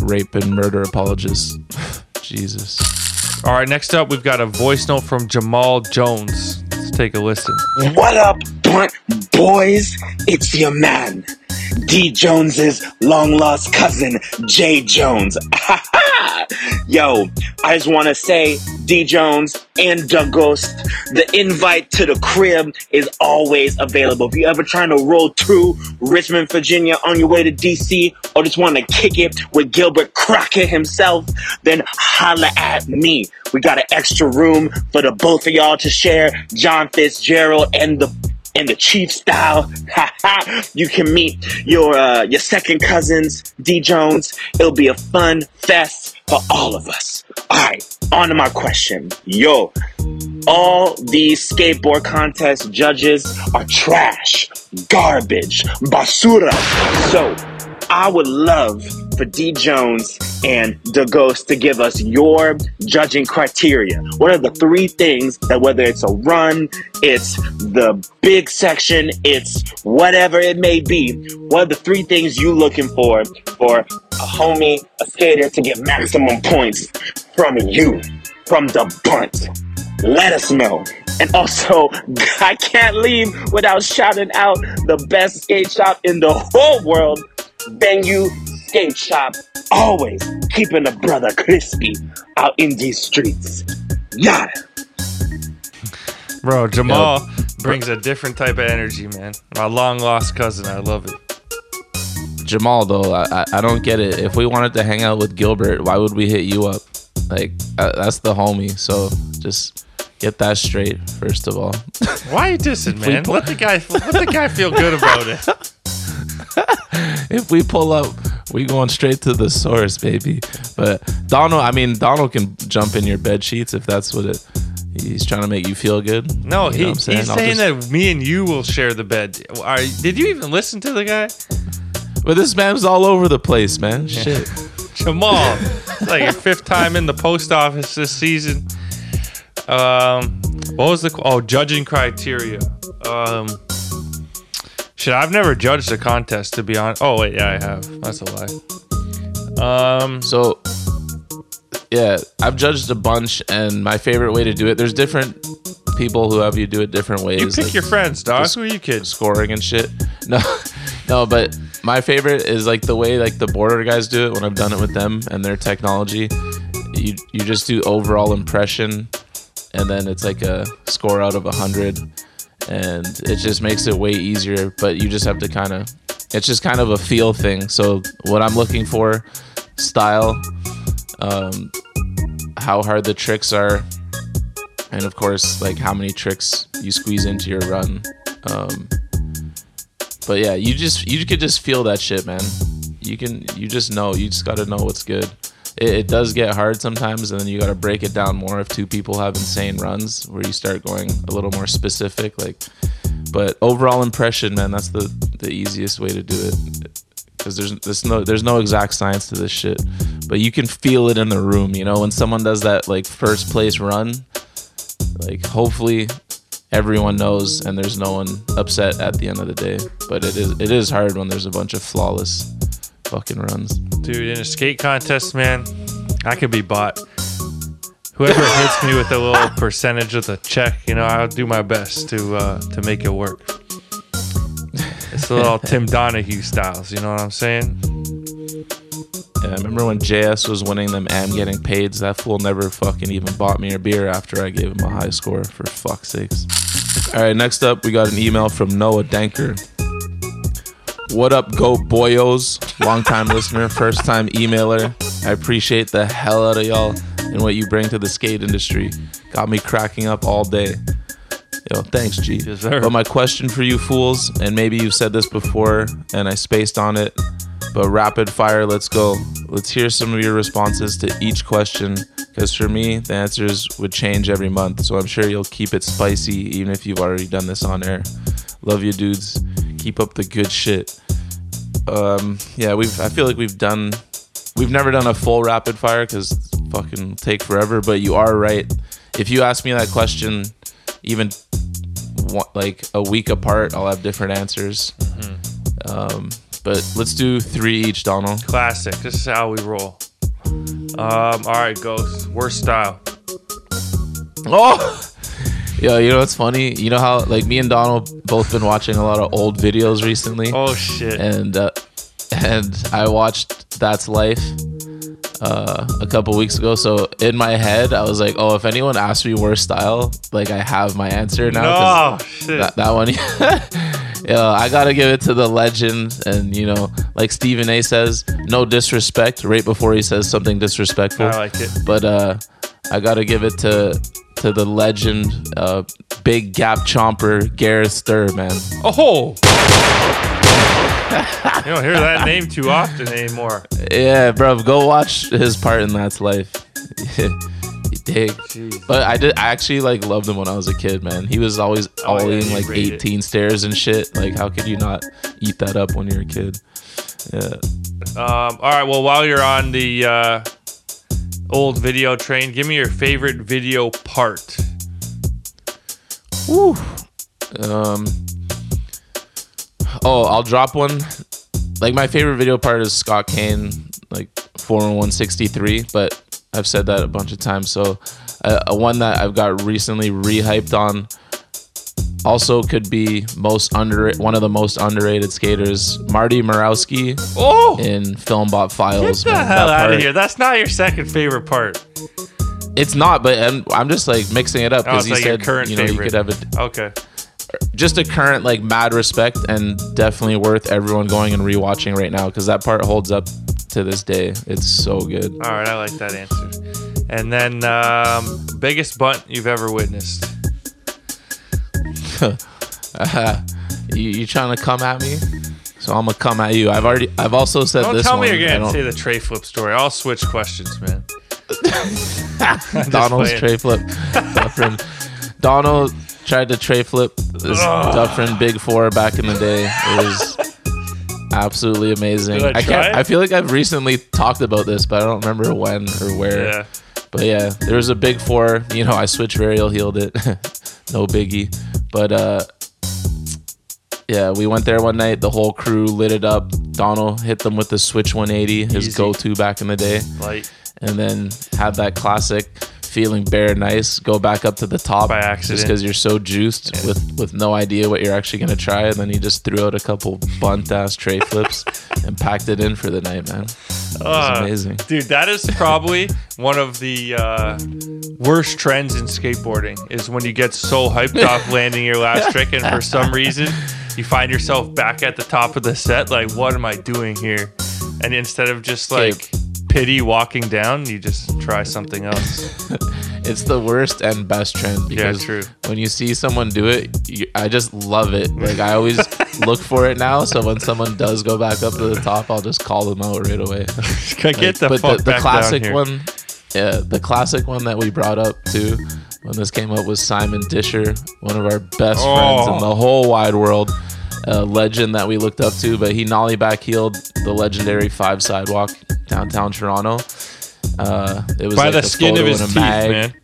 S3: rape and murder apologists. (laughs) Jesus.
S1: All right, next up, we've got a voice note from Jamal Jones. Let's take a listen.
S9: What up, Bunt boys? It's your man, D Jones's long lost cousin, Jay Jones. (laughs) Yo, I just want to say, D Jones and Doug Ghost, the invite to the crib is always available. If you're ever trying to roll through Richmond, Virginia on your way to DC, or just want to kick it with Gilbert Crockett himself, then holla at me. We got an extra room for the both of y'all to share, John Fitzgerald and the in the chief style. you can meet your uh, your second cousins, D Jones. It'll be a fun fest for all of us. All right, on to my question. Yo, all these skateboard contest judges are trash, garbage, basura. So I would love for D Jones and the Ghost to give us your judging criteria. What are the three things that whether it's a run, it's the big section, it's whatever it may be, what are the three things you're looking for for a homie, a skater to get maximum points from you, from the bunt? Let us know. And also, (laughs) I can't leave without shouting out the best skate shop in the whole world, Venue Skate Shop. Always keeping the brother crispy out in these streets. Yada.
S1: Bro, Jamal brings a different type of energy, man. My long lost cousin. I love it.
S3: Jamal, though, I, I, I don't get it. If we wanted to hang out with Gilbert, why would we hit you up? Like, uh, that's the homie. So just get that straight, first of all. (laughs)
S1: Why are you dissing,
S3: If
S1: man?
S3: pull-
S1: Let the guy let the guy feel good about it. (laughs)
S3: if we pull up, we going straight to the source, baby. But Donald, I mean, Donald can jump in your bed sheets if that's what it. He's trying to make you feel good.
S1: No,
S3: You
S1: he,
S3: know what
S1: he's
S3: I'll
S1: saying
S3: just-
S1: that me and you will share the bed. Are, did you even listen to the guy?
S3: But this man's all over the place, man. Shit. (laughs)
S1: Jamal, like your fifth time in the post office this season. Um, what was the oh judging criteria? Um, shit, I've never judged a contest to be honest. Oh wait, yeah, I have. That's a lie. Um,
S3: So, yeah, I've judged a bunch, and my favorite way to do it. There's different people who have you do it different ways.
S1: you pick
S3: like
S1: your friends, dog. Who are you kids?
S3: Scoring and shit. No, (laughs) no, but my favorite is like the way like the border guys do it when I've done it with them and their technology. You you just do overall impression, and then it's like a score out of a hundred, and it just makes it way easier. But you just have to kind of, it's just kind of a feel thing. So what I'm looking for, style, um, how hard the tricks are, and of course like how many tricks you squeeze into your run. Um, but yeah, you just you could just feel that shit, man. You can you just know. You just got to know what's good. It, it does get hard sometimes, and then you got to break it down more if two people have insane runs where you start going a little more specific. Like, but overall impression, man, that's the the easiest way to do it. Because there's there's no there's no exact science to this shit, but you can feel it in the room. You know, when someone does that like first place run, like hopefully everyone knows and there's no one upset at the end of the day but it is it is hard when there's a bunch of flawless fucking runs
S1: Dude, in a skate contest, man, I could be bought. Whoever hits me with a little (laughs) percentage of the check, you know, I'll do my best to uh, to make it work. It's a little Tim (laughs) Donahue styles, you know what I'm saying?
S3: yeah, I remember when JS was winning them am getting paid that fool never fucking even bought me a beer after I gave him a high score for fuck's sakes all right next up we got an email from Noah Danker what up go boyos long time listener first time emailer I appreciate the hell out of y'all and what you bring to the skate industry got me cracking up all day Yo, thanks, G. But my question for you fools, and maybe you've said this before and I spaced on it, but rapid fire, let's go. Let's hear some of your responses to each question, because for me, the answers would change every month. So I'm sure you'll keep it spicy, even if you've already done this on air. Love you, dudes. Keep up the good shit. Um, yeah, we've. I feel like we've done. We've never done a full rapid fire because fucking take forever. But you are right. If you ask me that question, even one, like a week apart, I'll have different answers. Um, but let's do three each, Donald.
S1: Classic. This is how we roll. Um, all right, Ghost. Worst style.
S3: Oh, yo, you know what's funny? You know how like me and Donald both been watching a lot of old videos recently.
S1: Oh shit!
S3: And uh, (laughs) and I watched That's Life uh, a couple weeks ago. So in my head, I was like, oh, if anyone asks me worst style, like I have my answer now.
S1: No, shit.
S3: That, that one. (laughs) yeah, I gotta give it to the legend, and you know, like Stephen A. says, no disrespect. Right before he says something disrespectful.
S1: I like it.
S3: But uh, I gotta give it to to the legend, uh, big gap chomper Gareth Stehr, man.
S1: Oh. you don't hear that name too often anymore.
S3: Yeah, bro, go watch his part in That's Life. (laughs) you dig? But I did. I actually like loved him when I was a kid, man. He was always
S1: Oh, yeah,
S3: eating like
S1: rate it.
S3: 18 stairs and shit. Like, how could you not eat that up when you're a kid? Yeah.
S1: Um, all right. Well, while you're on the uh, old video train, give me your favorite video part.
S3: Woo. Um. Oh, I'll drop one. Like my favorite video part is Scott Kane, like four and one sixty three. But I've said that a bunch of times. So, uh, a one that I've got recently rehyped on. Also, could be most under one of the most underrated skaters, Marty Murawski
S1: Oh,
S3: in Filmbot
S1: get
S3: Files.
S1: the
S3: man.
S1: hell out of here! That's not your second favorite part.
S3: It's not, but I'm, I'm just like mixing it up
S1: Oh,
S3: because
S1: it's
S3: you
S1: like
S3: said
S1: current
S3: you know
S1: favorite.
S3: you could have a
S1: Okay.
S3: just a current like mad respect and definitely worth everyone going and rewatching right now because that part holds up to this day. It's so good.
S1: All right, I like that answer. And then um, biggest bunt you've ever witnessed. (laughs)
S3: you, you trying to come at me? So I'm gonna come at you. I've already. I've also said
S1: Don't
S3: this
S1: tell
S3: one.
S1: me you're
S3: I
S1: gonna
S3: don't-
S1: say the tray flip story. I'll switch questions, man. (laughs)
S3: Donald's tray flip. Dufferin. Donald tried to tray flip this Dufferin Big Four back in the day. It was absolutely amazing.
S1: I
S3: I can't. I feel like I've recently talked about this, but I don't remember when or where.
S1: Yeah.
S3: But yeah, there was a Big Four. You know, I switched varial healed it. (laughs) no biggie. But uh, yeah, we went there one night. The whole crew lit it up. Donald hit them with the Switch 180, his
S1: Easy.
S3: go-to back in the day
S1: Light.
S3: and then had that classic feeling bare nice go back up to the top
S1: By accident just
S3: because you're so juiced with with no idea what you're actually gonna try and then you just threw out a couple bunt ass tray flips (laughs) and packed it in for the night man
S1: Uh,
S3: amazing
S1: Dude, that is probably (laughs) one of the uh, worst trends in skateboarding is when you get so hyped (laughs) off landing your last trick and for some reason (laughs) you find yourself back at the top of the set like what am I doing here? And instead of just like pity walking down, you just try something else.
S3: It's the worst and best trend
S1: Yeah,
S3: because
S1: true.
S3: when you see someone do it you, i just love it like i always (laughs) look for it now so when someone does go back up to the top i'll just call them out right away (laughs)
S1: Get the
S3: but
S1: fuck
S3: the, the
S1: back down
S3: classic
S1: here.
S3: one yeah the classic one that we brought up too when this came up was simon disher one of our best friends
S1: Oh.
S3: in the whole wide world a legend that we looked up to but he nollie back healed the legendary five sidewalk downtown toronto uh, it was
S1: By
S3: like
S1: the skin of his teeth,
S3: mag.
S1: man.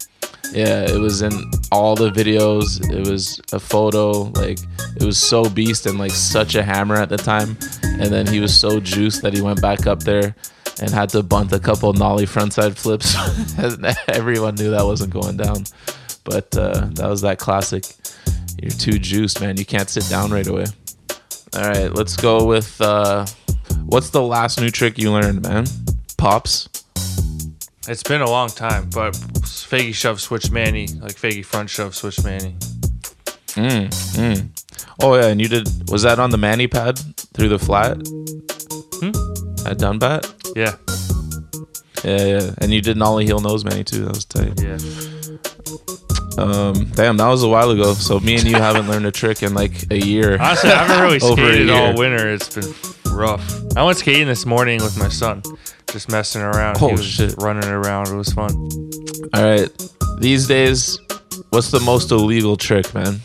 S3: Yeah, it was in all the videos. It was a photo. Like it was so beast and like such a hammer at the time. And then he was so juiced that he went back up there and had to bunt a couple nollie frontside flips. (laughs) Everyone knew that wasn't going down. But uh, that was that classic. You're too juiced, man. You can't sit down right away. All right, let's go with uh, what's the last new trick you learned, man? Pops.
S1: It's been a long time, but Fakie shove switch Manny, like Fakie front shove switch Manny.
S3: Mm, mm. Oh yeah, and you did. Was that on the Manny pad through the flat?
S1: Hmm?
S3: At Dunbat?
S1: Yeah.
S3: Yeah, yeah. And you did nollie heel nose Manny too. That was tight.
S1: Yeah.
S3: Um, damn, that was a while ago. So me and you haven't learned a trick in like a year.
S1: Honestly, I haven't really (laughs) skated all winter. It's been rough. I went skating this morning with my son, just messing around.
S3: Oh,
S1: he was
S3: shit.
S1: running around. It was fun.
S3: All right. These days, what's the most illegal trick, man?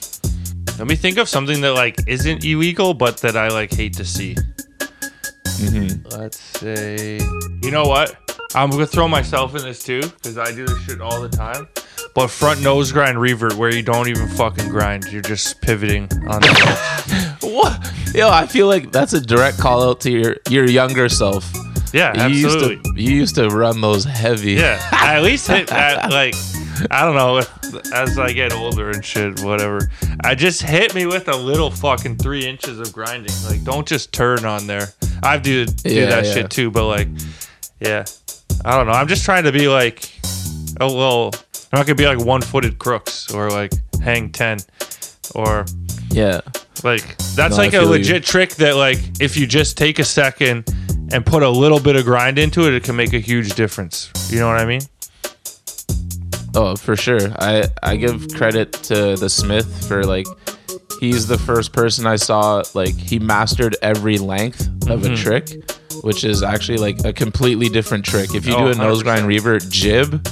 S1: Let me think of something that like isn't illegal, but that I like hate to see.
S3: Mm-hmm.
S1: Let's say, you know what? I'm gonna throw myself in this too because I do this shit all the time. But front nose grind revert, where you don't even fucking grind, you're just pivoting on the (laughs)
S3: What? Yo, I feel like that's a direct call out to your your younger self.
S1: Yeah,
S3: you
S1: absolutely.
S3: Used to, you used to run those heavy.
S1: Yeah, I at least hit (laughs) at like I don't know. As I get older and shit, whatever. I just hit me with a little fucking three inches of grinding. Like, don't just turn on there. I do do
S3: Yeah,
S1: that
S3: yeah.
S1: shit too, but like, yeah, I don't know. I'm just trying to be like a little. I'm not gonna be like one-footed crooks or like hang ten or
S3: Yeah.
S1: like that's
S3: No,
S1: like a
S3: feel you.
S1: legit trick that like if you just take a second and put a little bit of grind into it, it can make a huge difference. You know what I mean?
S3: Oh, for sure. I I give credit to the Smith for like he's the first person I saw like he mastered every length of a
S1: Mhm.
S3: trick, which is actually like a completely different trick. If you
S1: Oh,
S3: do a nose
S1: 100%.
S3: grind revert jib,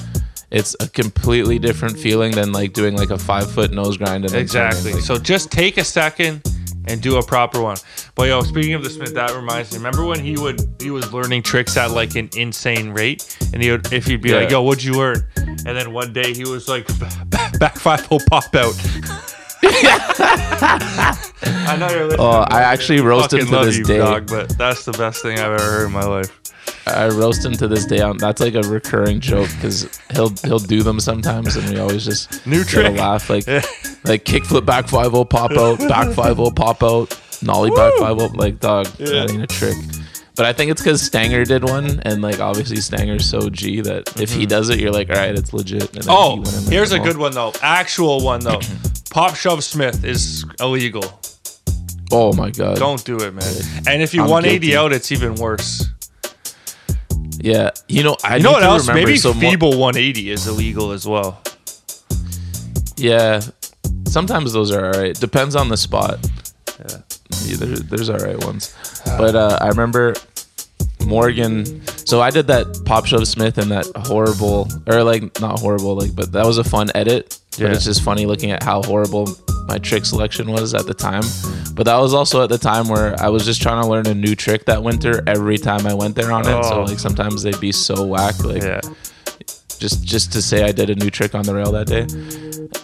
S3: it's a completely different feeling than like doing like a five foot nose grind and.
S1: Exactly.
S3: Like,
S1: So just take a second and do a proper one. But yo, speaking of the Smith, that reminds me. Remember when he would he was learning tricks at like an insane rate, and he would if he'd be like, "Yo, what'd you learn?" And then one day he was like, "Back five hole pop out." (laughs) (laughs) I know you're listening.
S3: Oh, I actually roast him
S1: Fucking
S3: to this
S1: you,
S3: day.
S1: dog, but that's the best thing I've ever heard in my life.
S3: I roast him to this day. Um, That's like a recurring joke because he'll he'll do them sometimes, and we always just
S1: New trick.
S3: laugh. Like like kickflip back five o pop out, back five o pop out, nollie back five o. Like dog, that ain't a trick. But I think it's because Stanger did one, and like obviously Stanger's so G that if he does it, you're like, all right, it's legit. And then he
S1: Oh,
S3: went
S1: here's a good one though. Actual one though. (clears throat) Pop shove Smith is illegal.
S3: Oh my god.
S1: Don't do it, man. And if you
S3: I'm
S1: 180
S3: guilty.
S1: out, it's even worse.
S3: Yeah, you know I
S1: You know what else? Maybe
S3: so
S1: feeble 180 is illegal as well.
S3: Yeah, sometimes those are all right. Depends on the spot. Yeah, there, there's all right ones. But uh, I remember Morgan. So I did that pop shove Smith and that horrible, or like not horrible, like, but that was a fun edit.
S1: Yeah.
S3: But it's just funny looking at how horrible my trick selection was at the time. But that was also at the time where I was just trying to learn a new trick that winter every time I went there on it. So
S1: Oh.
S3: like sometimes they'd be so whack, like
S1: Yeah.
S3: just just to say I did a new trick on the rail that day.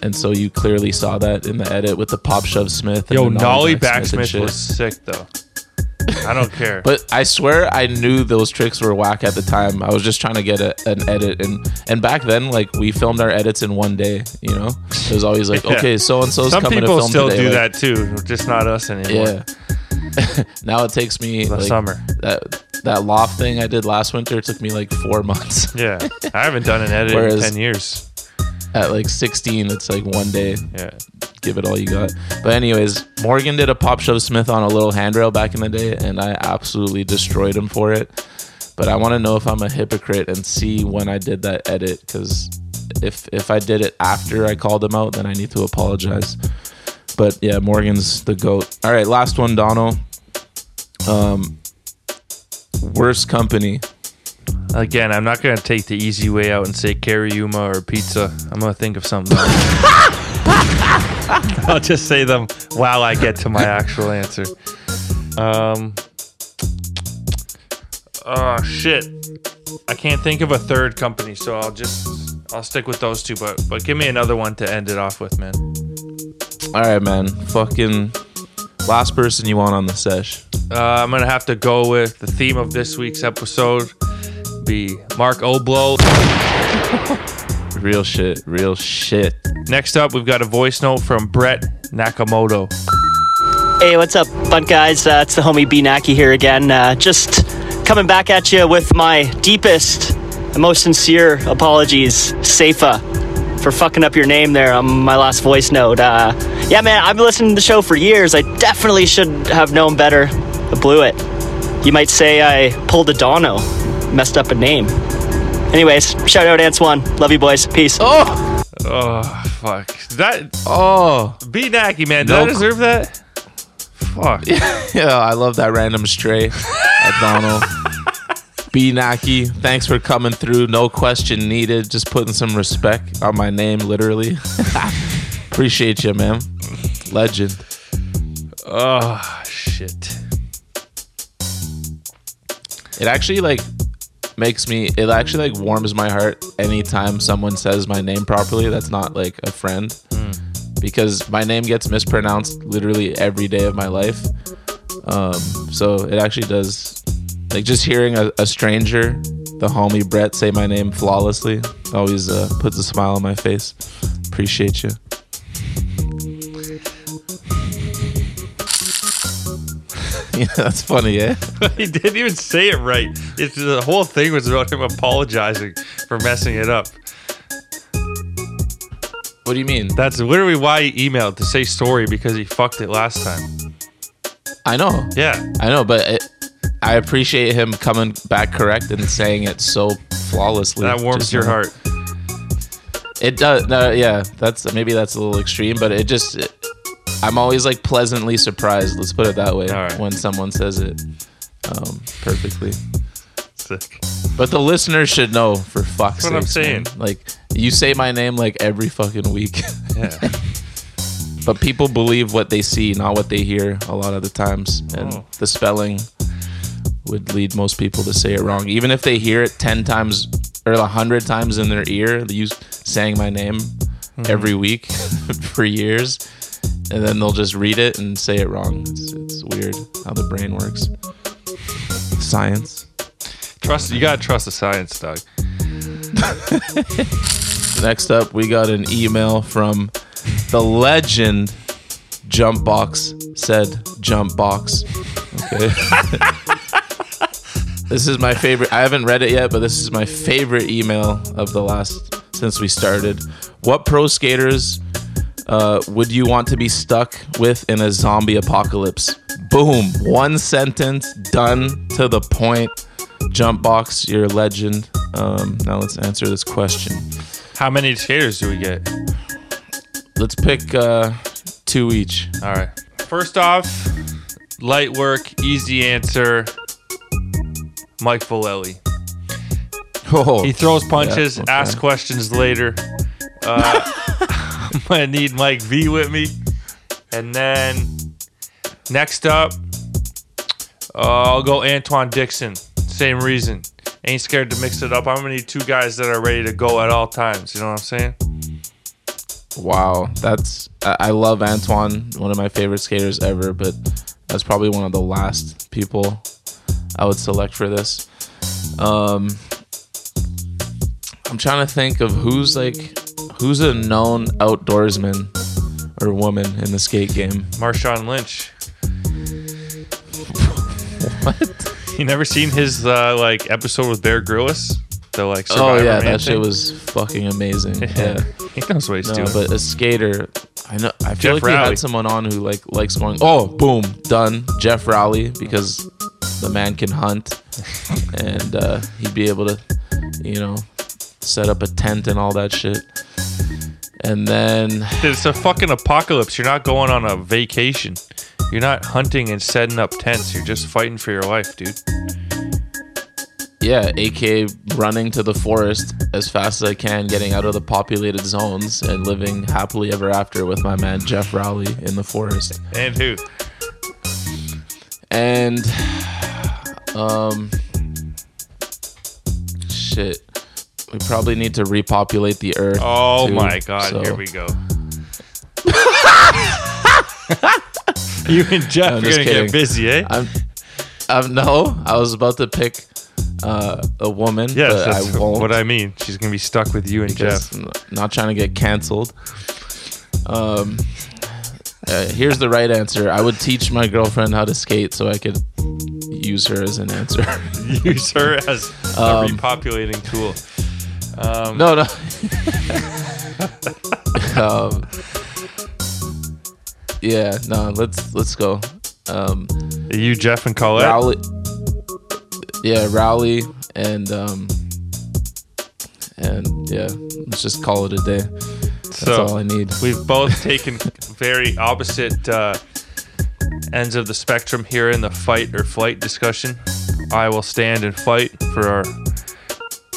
S3: And so you clearly saw that in the edit with the pop shove Smith. And
S1: Yo, Nolly
S3: backsmith and
S1: backsmith
S3: shit.
S1: was sick though. I don't care.
S3: But I swear I knew those tricks were whack at the time. I was just trying to get a, an edit, and and back then, like we filmed our edits in one day. You know, it was always like, (laughs)
S1: Yeah.
S3: okay, so and so's
S1: some
S3: coming to film
S1: still
S3: today.
S1: do
S3: like,
S1: that too, just not us anymore.
S3: Yeah. (laughs) now it takes me
S1: The
S3: like,
S1: summer.
S3: That that loft thing I did last winter took me like four months.
S1: Yeah. I haven't done an edit in 10 years.
S3: At like 16, it's like one day.
S1: Yeah.
S3: Give it all you got. But anyways, Morgan did a pop shove Smith on a little handrail back in the day, and I absolutely destroyed him for it. But I want to know if I'm a hypocrite and see when I did that edit, because if if I did it after I called him out, then I need to apologize. But yeah, Morgan's the goat. All right, last one, donald Um, worst company.
S1: Again, I'm not gonna take the easy way out and say Yuma or pizza. I'm gonna think of something else. (laughs) I'll just say them while I get to my actual answer. Um. Oh shit! I can't think of a third company, so I'll just I'll stick with those two. But but give me another one to end it off with, man.
S3: All right, man. Fucking last person you want on the sesh.
S1: Uh, I'm gonna have to go with the theme of this week's episode. Be Mark Oblo.
S3: Real shit. Real shit.
S1: Next up, we've got a voice note from Brett Nakamoto.
S10: Hey, what's up, bunt guys? Uh, it's the homie B Naki here again. Uh, just coming back at you with my deepest and most sincere apologies, Safa, for fucking up your name there on my last voice note. Uh, yeah, man, I've been listening to the show for years. I definitely should have known better. I blew it. You might say I pulled a Dono, messed up a name. Anyways, shout out Ants One. Love you, boys. Peace.
S3: Oh,
S1: Oh fuck! That
S3: oh,
S1: be Naki man. Did
S3: No
S1: I deserve that? Fuck. (laughs)
S3: yeah. I love that random stray at Donald. (laughs) B Naki, thanks for coming through. No question needed. Just putting some respect on my name, literally. (laughs) Appreciate you, man. Legend.
S1: Oh shit.
S3: It actually like makes me. It actually like warms my heart anytime someone says my name properly. That's not like a friend, because my name gets mispronounced literally every day of my life. Um, so it actually does. Like just hearing a, a stranger, the homie Brett, say my name flawlessly always uh, puts a smile on my face. Appreciate you. (laughs) yeah, that's funny, yeah? (laughs)
S1: he didn't even say it right. It's the whole thing was about him apologizing for messing it up.
S3: What do you mean?
S1: That's literally why he emailed to say sorry because he fucked it last time.
S3: I know.
S1: Yeah.
S3: I know, but it, I appreciate him coming back correct and saying it so flawlessly.
S1: That warms your
S3: you
S1: heart.
S3: It does. No, yeah, that's maybe that's a little extreme, but it just. It, I'm always like pleasantly surprised. Let's put it that way. When someone says it um, perfectly.
S1: Sick.
S3: But the listeners should know, for fuck's
S1: sake. what I'm
S3: sakes, man.
S1: saying.
S3: Like you say my name like every fucking week.
S1: Yeah. (laughs)
S3: but people believe what they see, not what they hear a lot of the times. And
S1: Oh.
S3: the spelling would lead most people to say it wrong. Even if they hear it 10 times or 100 times in their ear, you saying my name
S1: Mhm.
S3: every week (laughs) for years, and then they'll just read it and say it wrong. It's, it's weird how the brain works. Science.
S1: Trust you gotta trust the science, dog. (laughs)
S3: Next up, we got an email from the legend Jumpbox said Jumpbox. Okay. (laughs) this is my favorite. I haven't read it yet, but this is my favorite email of the last since we started. What pro skaters uh, would you want to be stuck with in a zombie apocalypse? Boom. One sentence, done to the point. Jump box, you're a legend. Um, now let's answer this question.
S1: How many skaters do we get?
S3: Let's pick uh, two each.
S1: All right. First off, light work, easy answer. Mike Vallely.
S3: Oh,
S1: he throws punches,
S3: yeah, okay.
S1: asks questions later. Uh, (laughs) (laughs) I'm gonna need Mike V with me, and then next up, uh, I'll go Antwuan Dixon. Same reason. Ain't scared to mix it up. I'm gonna need two guys that are ready to go at all times. You know what I'm saying?
S3: Wow, that's I, love Antwuan, one of my favorite skaters ever, but that's probably one of the last people I would select for this. Um, I'm trying to think of who's like who's a known outdoorsman or woman in the skate game.
S1: Marshawn Lynch. (laughs) what? You never seen his uh, like episode with Bear Grylls? The like
S3: Oh yeah,
S1: Man
S3: that shit was fucking amazing. Yeah, (laughs)
S1: he knows what he's
S3: no,
S1: doing.
S3: But a skater, I know. I
S1: Geoff
S3: feel like we had someone on who like likes going. Oh, boom, done. Geoff Rowley because the man can hunt, (laughs) and uh, he'd be able to, you know, set up a tent and all that shit. And then
S1: it's a fucking apocalypse. You're not going on a vacation. You're not hunting and setting up tents. You're just fighting for your life, dude.
S3: yeah, aka running to the forest as fast as I can, getting out of the populated zones, and living happily ever after with my man Geoff Rowley in the forest.
S1: And who?
S3: and um shit we probably need to repopulate the earth
S1: Oh
S3: too,
S1: my god,
S3: so-
S1: here we go. (laughs) you and Geoff
S3: I'm
S1: are gonna
S3: kidding.
S1: get busy, eh?
S3: i'm i'm no i was about to pick uh a woman
S1: Yes,
S3: but
S1: that's
S3: i won't
S1: what I mean. She's gonna be stuck with you and Geoff.
S3: I'm not trying to get canceled um uh, here's the right answer i would teach my girlfriend how to skate so i could use her as an answer (laughs)
S1: Use her as a (laughs)
S3: Um,
S1: repopulating tool. Um,
S3: no no. (laughs) Um, yeah no let's let's go. Um
S1: you Geoff and colette?
S3: Rowley yeah rowley and um and yeah let's just call it a day. That's
S1: So,
S3: all i need.
S1: We've both (laughs) taken very opposite uh, ends of the spectrum here in the fight or flight discussion. I will stand and fight for our,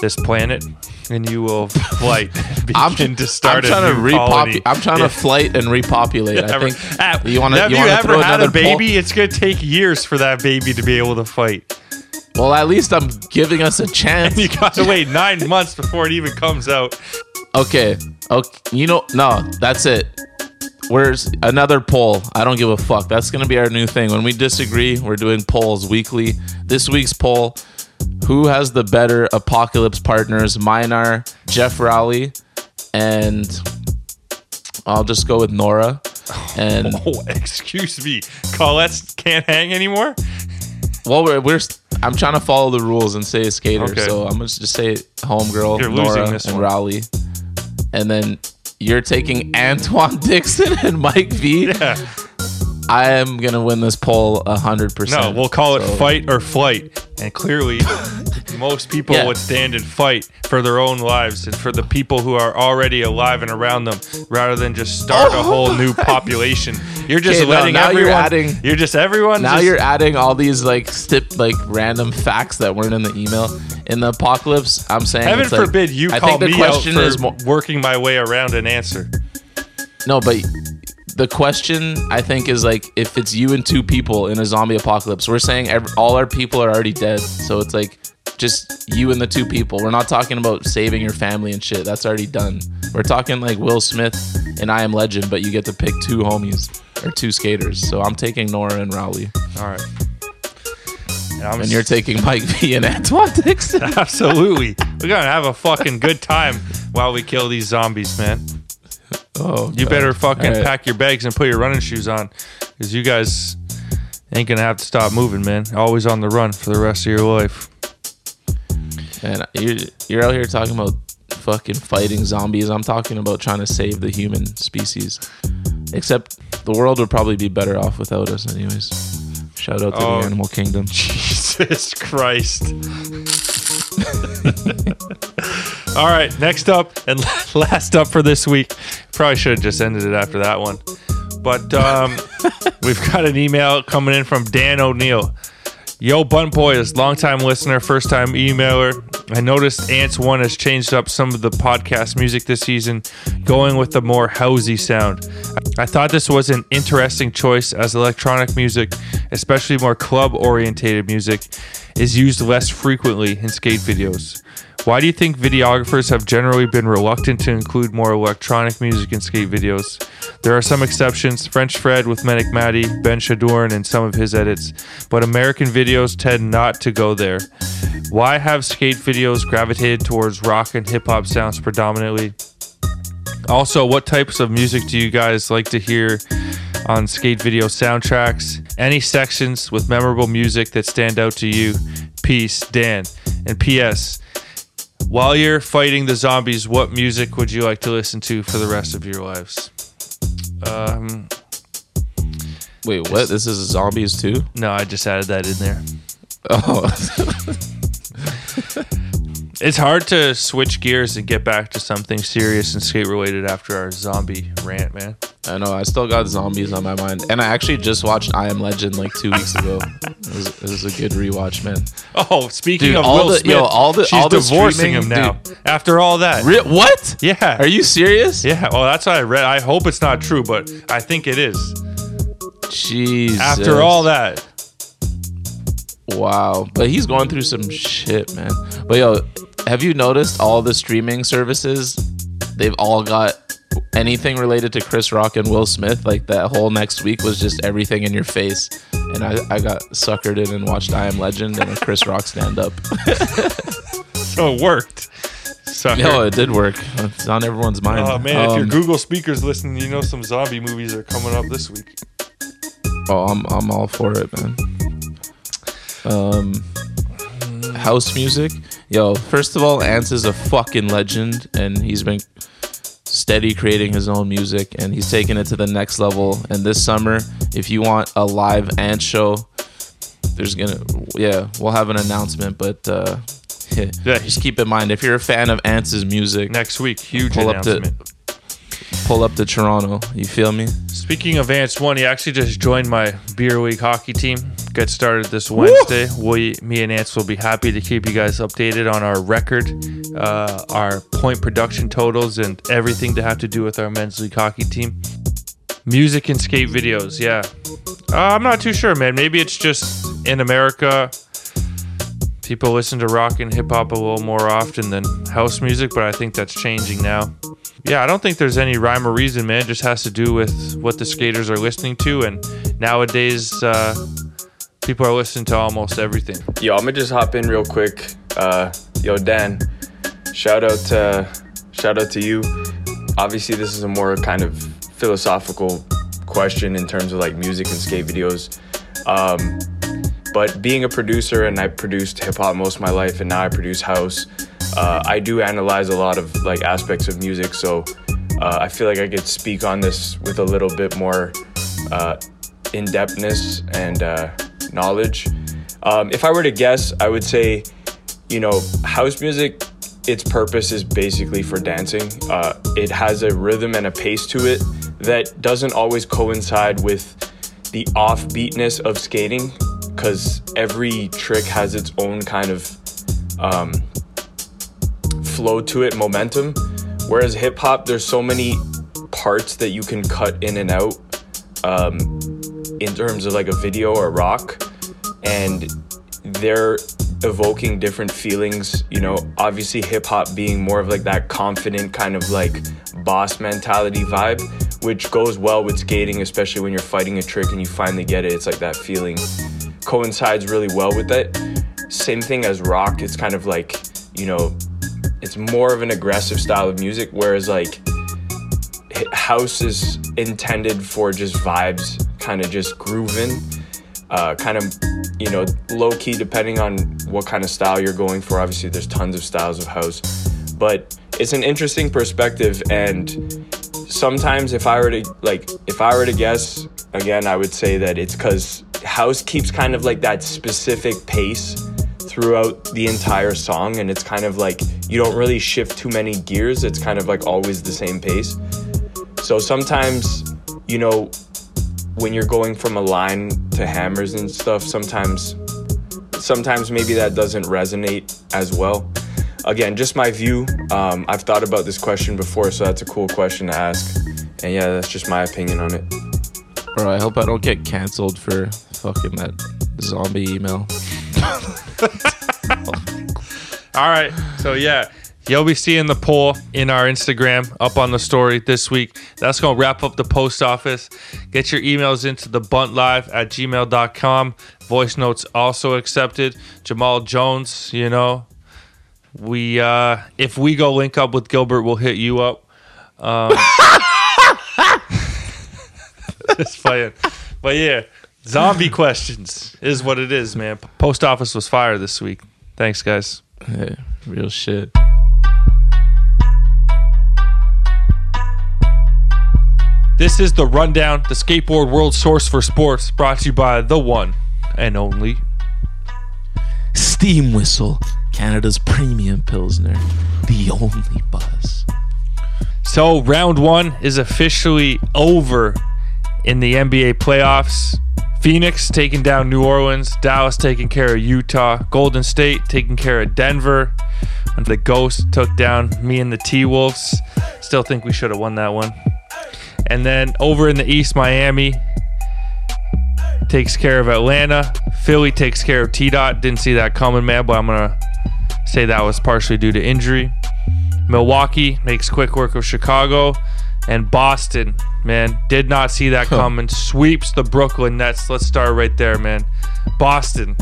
S1: this planet, and you will (laughs) flight. (laughs)
S3: I'm,
S1: to start
S3: I'm trying to repopulate. I'm trying
S1: Yeah.
S3: to flight and repopulate. I think (laughs)
S1: Ah,
S3: you want to.
S1: Have
S3: You
S1: you, ever had a baby?
S3: poll?
S1: It's gonna take years for that baby to be able to fight.
S3: Well, at least I'm giving us a chance.
S1: You gotta wait nine months before it even comes out.
S3: Okay. Okay. You know, no, that's it. Where's another poll? I don't give a fuck. That's gonna be our new thing. When we disagree, we're doing polls weekly. This week's poll: Who has the better apocalypse partners? Mine are Jeff Rowley, and I'll just go with Nora. (laughs) And
S1: Oh, excuse me, Colette can't hang anymore.
S3: well, we're, we're I'm trying to follow the rules and say a skater,
S1: Okay.
S3: so I'm gonna just say homegirl,
S1: You're
S3: Nora, and
S1: one.
S3: Rowley, and then you're taking Antwuan (laughs) Dixon and Mike V.
S1: Yeah.
S3: I am gonna win this poll hundred percent.
S1: No, we'll call it fight or flight. And clearly, (laughs) most people
S3: Yeah.
S1: would stand and fight for their own lives and for the people who are already alive and around them, rather than just start a whole new (laughs) population. You're just
S3: Oh Okay, no,
S1: letting
S3: now you're
S1: everyone.
S3: adding-
S1: you're just everyone.
S3: Now
S1: just-
S3: you're adding all these like stip like random facts that weren't in the email. In the apocalypse, I'm saying
S1: Heaven
S3: it's like-
S1: forbid you
S3: I
S1: call
S3: think the
S1: me
S3: question
S1: out for
S3: more,
S1: working my way around an answer.
S3: no, but the question I think is like if it's you and two people in a zombie apocalypse. We're saying ev all our people are already dead, so it's like just you and the two people. We're not talking about saving your family and shit. That's already done. We're talking like Will Smith and I Am Legend, but you get to pick two homies or two skaters. So I'm taking Nora and Rowley.
S1: All right. And, I'm
S3: And you're taking Mike (laughs) V and Antwuan Dixon. (laughs)
S1: Absolutely. We're gonna have a fucking good time while we kill these zombies, man.
S3: Oh,
S1: You better fucking
S3: right.
S1: pack your bags and put your running shoes on, because you guys ain't gonna have to stop moving, man. Always on the run for the rest of your life.
S3: And you're, you're out here talking about fucking fighting zombies. I'm talking about trying to save the human species. Except the world would probably be better off without us, anyways. Shout out to
S1: Oh.
S3: the animal kingdom. (laughs)
S1: Jesus Christ. (laughs) All right, next up and (laughs) last up for this week. Probably should have just ended it after that one. But um, (laughs) we've got an email coming in from Dan O'Neill. Yo, Bunt Boys, longtime listener, first time emailer. I noticed Ants One has changed up some of the podcast music this season, going with the more housey sound. I thought this was an interesting choice as electronic music, especially more club orientated music, is used less frequently in skate videos. Why do you think videographers have generally been reluctant to include more electronic music in skate videos? There are some exceptions, French Fred with Manic Matty, Ben Chadourne and some of his edits, but American videos tend not to go there. Why have skate videos gravitated towards rock and hip hop sounds predominantly? Also, what types of music do you guys like to hear on skate video soundtracks? Any sections with memorable music that stand out to you? Peace, Dan. And P.S. While you're fighting the zombies, what music would you like to listen to for the rest of your lives? Um,
S3: Wait, what? This is zombies too?
S1: no, I just added that in there.
S3: Oh, (laughs)
S1: It's hard to switch gears and get back to something serious and skate related after our zombie rant, man.
S3: I know. I still got zombies on my mind, and I actually just watched I Am Legend like two weeks ago. it, was, it was a good rewatch, man.
S1: Oh, speaking
S3: Dude,
S1: of
S3: all
S1: Will
S3: the-
S1: Smith,
S3: yo, all the-
S1: she's
S3: all the
S1: divorcing
S3: streaming-
S1: him now.
S3: dude.
S1: After all that,
S3: Re- what?
S1: yeah,
S3: Are you serious?
S1: yeah. Well, that's what I read. I hope it's not true, but I think it is.
S3: Jesus.
S1: After all that,
S3: Wow. But he's going through some shit, man. But yo, have you noticed all the streaming services? They've all got anything related to Chris Rock and Will Smith. Like that whole next week was just everything in your face. And I, I got suckered in and watched I Am Legend and a Chris Rock stand up. (laughs)
S1: so it worked. Sucker.
S3: no, it did work. It's on everyone's mind.
S1: Oh man, if your
S3: Um,
S1: Google speakers listening, you know some zombie movies are coming up this week.
S3: Oh, I'm I'm all for it, man. Um, house music, yo. First of all, Ants is a fucking legend, and he's been steady creating his own music, and he's taking it to the next level. And this summer, if you want a live Ant show, there's gonna yeah, we'll have an announcement, but uh, (laughs)
S1: Yeah.
S3: just keep in mind if you're a fan of Ants' music,
S1: Next week, huge
S3: pull up
S1: announcement.
S3: to pull up to Toronto. You feel me?
S1: Speaking of Ants One, he actually just joined my beer league hockey team. Get started this Wednesday. We, me and Ants will be happy to keep you guys updated on our record, uh, our point production totals, and everything to have to do with our men's league hockey team. Music and skate videos, yeah. Uh, I'm not too sure, man. Maybe it's just in America, people listen to rock and hip hop a little more often than house music, but I think that's changing now. Yeah, I don't think there's any rhyme or reason, man. It just has to do with what the skaters are listening to, and nowadays, uh, people are listening to almost everything.
S11: Yo, I'm gonna just hop in real quick. Uh, yo, Dan, shout out to shout out to you. Obviously, this is a more kind of philosophical question in terms of like music and skate videos. Um, but being a producer, and I produced hip hop most of my life, and now I produce house. Uh, I do analyze a lot of like aspects of music, so uh, I feel like I could speak on this with a little bit more uh, in depthness and knowledge. Um, if I were to guess, I would say, you know, house music, its purpose is basically for dancing. Uh, it has a rhythm and a pace to it that doesn't always coincide with the offbeatness of skating, because every trick has its own kind of um, flow to it, momentum. Whereas hip hop, there's so many parts that you can cut in and out um, in terms of like a video or rock, and they're evoking different feelings. You know, obviously hip hop being more of like that confident kind of like boss mentality vibe, which goes well with skating, especially when you're fighting a trick and you finally get it. It's like that feeling coincides really well with it Same thing as rock. It's kind of like you know, it's more of an aggressive style of music, whereas like house is intended for just vibes, kind of just grooving, uh, kind of you know low key depending on what kind of style you're going for. Obviously, there's tons of styles of house, but it's an interesting perspective. And sometimes if I were to like if I were to guess again I would say that it's cuz house keeps kind of like that specific pace throughout the entire song. And it's kind of like you don't really shift too many gears. It's kind of like always the same pace. So sometimes you know when you're going from a line to hammers and stuff sometimes sometimes maybe that doesn't resonate as well again just my view um, i've thought about this question before so that's a cool question to ask and yeah that's just my opinion on it
S3: Bro, I hope I don't get canceled for fucking that zombie email. (laughs)
S1: All right. So yeah, you'll be seeing the poll in our Instagram up on the story this week. That's gonna wrap up the post office. Get your emails into the bunt live at gmail.com. Voice notes also accepted. Jamal Jones, you know. We uh if we go link up with Gilbert, we'll hit you up. Um (laughs) Just playing. But yeah, zombie questions is what it is, man. Post office was fire this week. Thanks, guys.
S3: Hey, real shit.
S1: This is the rundown, the skateboard world source for sports, brought to you by the one and only.
S3: Steam Whistle, Canada's premium pilsner, the only buzz.
S1: So round one is officially over in the NBA playoffs. Phoenix taking down New Orleans, Dallas taking care of Utah, Golden State taking care of Denver. And the Ghost took down me and the T Wolves. Still think we should have won that one. And then over in the East, Miami takes care of Atlanta. Philly takes care of T Dot. Didn't see that coming, man, but I'm going to say that was partially due to injury. Milwaukee makes quick work of Chicago. And Boston, man, did not see that coming. Sweeps the Brooklyn Nets. Let's start right there, man. Boston.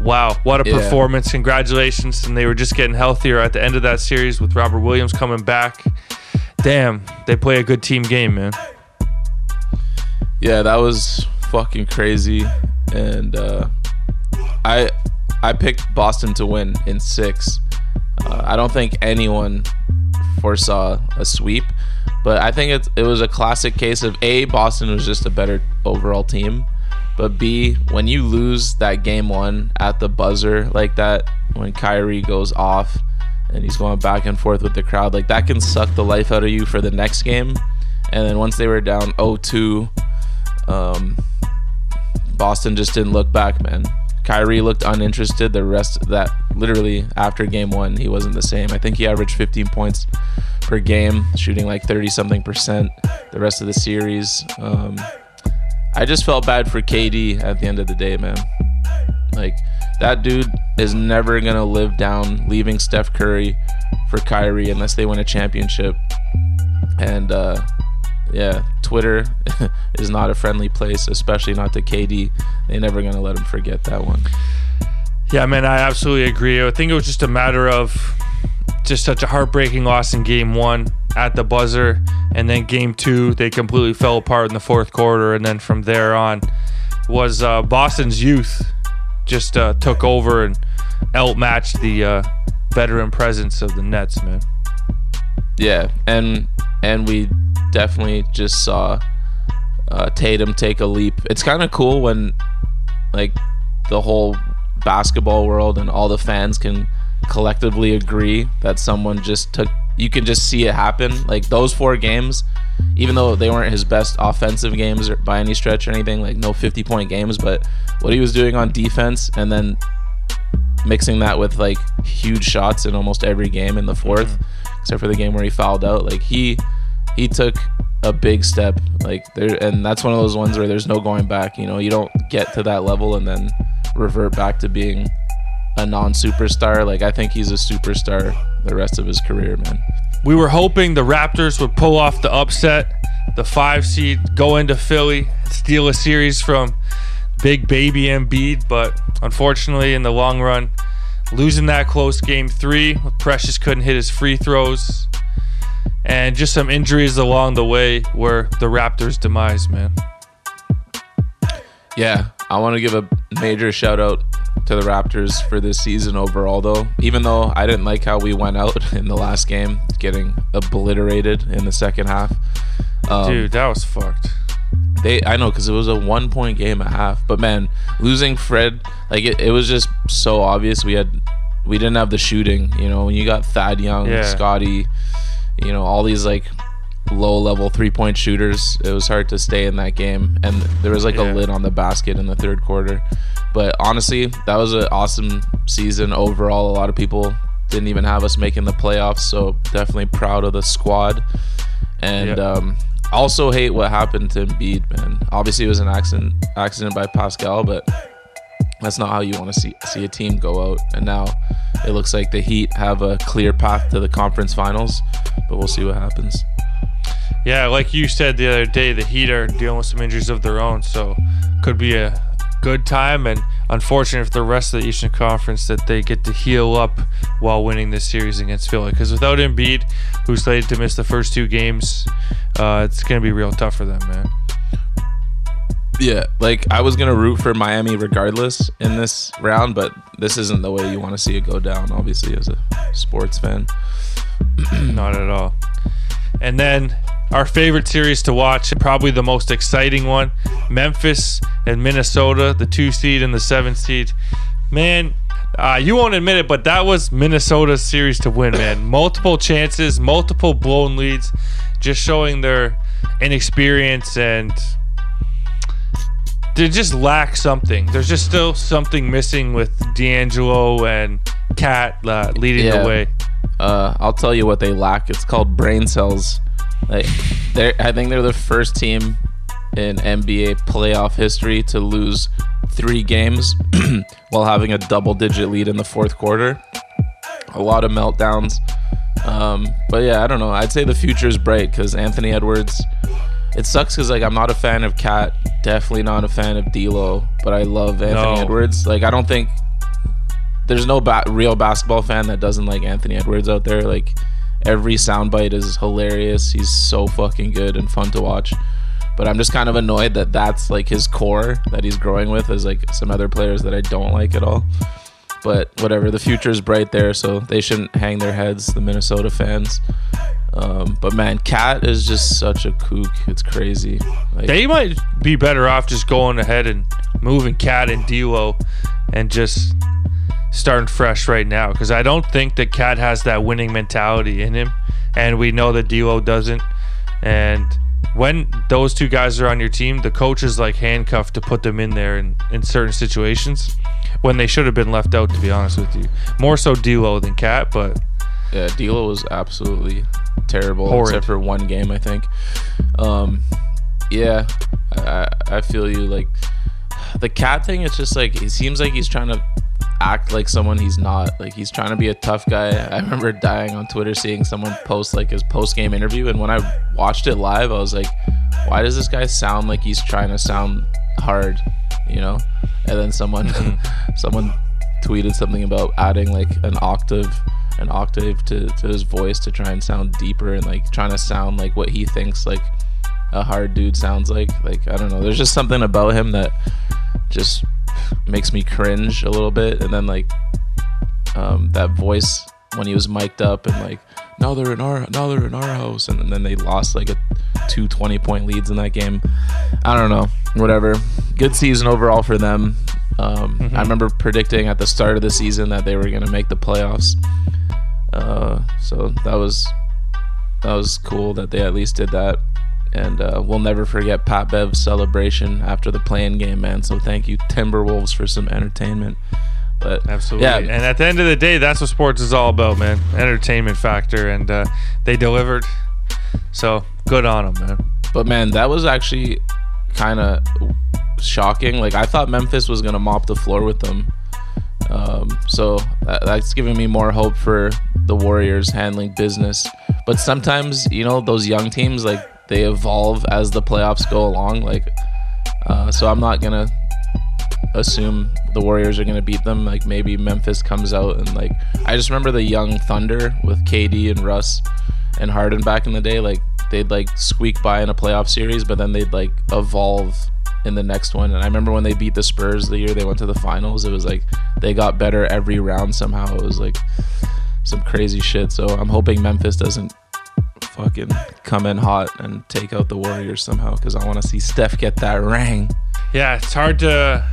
S1: Wow, what a
S3: Yeah.
S1: performance. Congratulations. And they were just getting healthier at the end of that series with Robert Williams coming back. Damn, they play a good team game, man.
S3: Yeah, that was fucking crazy. And uh, I I picked Boston to win in six. Uh, I don't think anyone foresaw a sweep, but I think it, it was a classic case of A, Boston was just a better overall team. But B, when you lose that game one at the buzzer like that, when Kyrie goes off and he's going back and forth with the crowd, like that can suck the life out of you for the next game. And then once they were down 0-2, um, Boston just didn't look back, man. Kyrie looked uninterested. The rest of that, literally after game one, he wasn't the same. I think he averaged 15 points per game, shooting like 30 something percent the rest of the series. Um, I just felt bad for KD at the end of the day, man. Like, that dude is never going to live down leaving Steph Curry for Kyrie unless they win a championship. And, uh, yeah, Twitter (laughs) is not a friendly place, especially not to KD. They're never gonna let him forget that one.
S1: Yeah, man, I absolutely agree. I think it was just a matter of just such a heartbreaking loss in game one at the buzzer. And then game two, they completely fell apart in the fourth quarter. And then from there on, was uh, Boston's youth just uh, took over and outmatched the uh, veteran presence of the Nets, man.
S3: Yeah, and and we definitely just saw uh, Tatum take a leap. It's kind of cool when like the whole basketball world and all the fans can collectively agree that someone just took. You can just see it happen. Like those four games, even though they weren't his best offensive games by any stretch or anything, like no 50 point games, but what he was doing on defense and then mixing that with like huge shots in almost every game in the 4th mm-hmm. except for the game where he fouled out. Like he he took a big step. Like there, and that's one of those ones where there's no going back. You know, you don't get to that level and then revert back to being a non-superstar. Like I think he's a superstar the rest of his career, man.
S1: We were hoping the Raptors would pull off the upset, the five seed, go into Philly, steal a series from Big Baby Embiid, but unfortunately, in the long run, losing that close game three, Precious couldn't hit his free throws, and just some injuries along the way were the Raptors' demise, man.
S3: Yeah, I want to give a major shout out to the Raptors for this season overall, though. Even though I didn't like how we went out (laughs) in the last game, getting obliterated in the second half. Um,
S1: Dude, that was fucked.
S3: They, I know, because it was a one point game at half. But man, losing Fred, like it, it was just so obvious. We had, we didn't have the shooting. You know, when you got Thad Young,
S1: Yeah.
S3: Scotty, you know, all these like low level three point shooters. It was hard to stay in that game, and there was like
S1: Yeah.
S3: a lid on the basket in the third quarter. But honestly, that was an awesome season overall. A lot of people didn't even have us making the playoffs, so definitely proud of the squad. And
S1: Yeah.
S3: um, also hate what happened to Embiid, man. Obviously, it was an accident accident by Pascal, but that's not how you want to see see a team go out. And now it looks like the Heat have a clear path to the conference finals, but we'll see what happens.
S1: Yeah, like you said the other day, the Heat are dealing with some injuries of their own, so could be a good time and unfortunate for the rest of the Eastern Conference that they get to heal up while winning this series against Philly. Because without Embiid, who's slated to miss the first two games, uh, it's gonna be real tough for them, man.
S3: Yeah, like I was gonna root for Miami regardless in this round, but this isn't the way you want to see it go down. Obviously, as a sports fan.
S1: Not at all. And then our favorite series to watch, probably the most exciting one Memphis and Minnesota, the two seed and the seven seed. Man, uh, you won't admit it, but that was Minnesota's series to win, man. (clears throat) Multiple chances, multiple blown leads, just showing their inexperience and they just lack something. There's just still something missing with D'Angelo and Cat uh, leading the way.
S3: Uh, I'll tell you what they lack. It's called brain cells. Like, they I think they're the first team in NBA playoff history to lose three games (clears throat) while having a double-digit lead in the fourth quarter. A lot of meltdowns. Um, but yeah, I don't know. I'd say the future is bright because Anthony Edwards. It sucks because like I'm not a fan of Cat. Definitely not a fan of D'Lo. But I love Anthony
S1: No.
S3: Edwards. Like I don't think there's no ba- real basketball fan that doesn't like Anthony Edwards out there. Like every soundbite is hilarious. He's so fucking good and fun to watch. But I'm just kind of annoyed that that's like his core that he's growing with is like some other players that I don't like at all. But whatever, the future is bright there, so they shouldn't hang their heads, the Minnesota fans. Um, but man, Cat is just such a kook. It's crazy. Like,
S1: They might be better off just going ahead and moving Cat and D'Lo and just starting fresh right now because I don't think that Cat has that winning mentality in him, and we know that D'Lo doesn't. And when those two guys are on your team, the coach is like handcuffed to put them in there in, in certain situations when they should have been left out. To be honest with you, more so D'Lo than Cat, but
S3: Yeah, D'Lo was absolutely terrible
S1: Horrid.
S3: except for one game, I think. Um, yeah, I, I feel you. Like the cat thing, it's just like it seems like he's trying to act like someone he's not. Like he's trying to be a tough guy. I remember dying on Twitter seeing someone post like his post game interview, and when I watched it live, I was like, why does this guy sound like he's trying to sound hard? You know? And then someone (laughs) (laughs) someone tweeted something about adding like an octave an octave to, to his voice to try and sound deeper and like trying to sound like what he thinks like a hard dude sounds like like i don't know there's just something about him that just makes me cringe a little bit. And then like um, that voice when he was mic'd up and like now they're in our now they're in our house. And, then they lost like a two 20 point leads in that game. I don't know. Whatever. Good season overall for them. Um, i remember predicting at the start of the season that they were going to make the playoffs. Uh, so that was that was cool that they at least did that and uh, we'll never forget Pat Bev's celebration after the playing game, man. So thank you, Timberwolves, for some entertainment. But
S1: Absolutely.
S3: yeah,
S1: And at the end of the day, that's what sports is all about, man. Entertainment factor, and uh, they delivered. So good on them, man.
S3: But man, that was actually kind of shocking. Like I thought Memphis was gonna mop the floor with them. Um, so that, that's giving me more hope for the Warriors handling business. But sometimes, you know, those young teams like they evolve as the playoffs go along. Like, uh, so I'm not gonna assume the Warriors are gonna beat them. Like maybe Memphis comes out and like I just remember the young Thunder with KD and Russ and Harden back in the day. Like they'd like squeak by in a playoff series, but then they'd like evolve in the next one. And I remember when they beat the Spurs the year they went to the finals, it was like they got better every round somehow. It was like some crazy shit. So I'm hoping Memphis doesn't fucking come in hot and take out the Warriors somehow because I want to see Steph get that ring.
S1: Yeah, it's hard to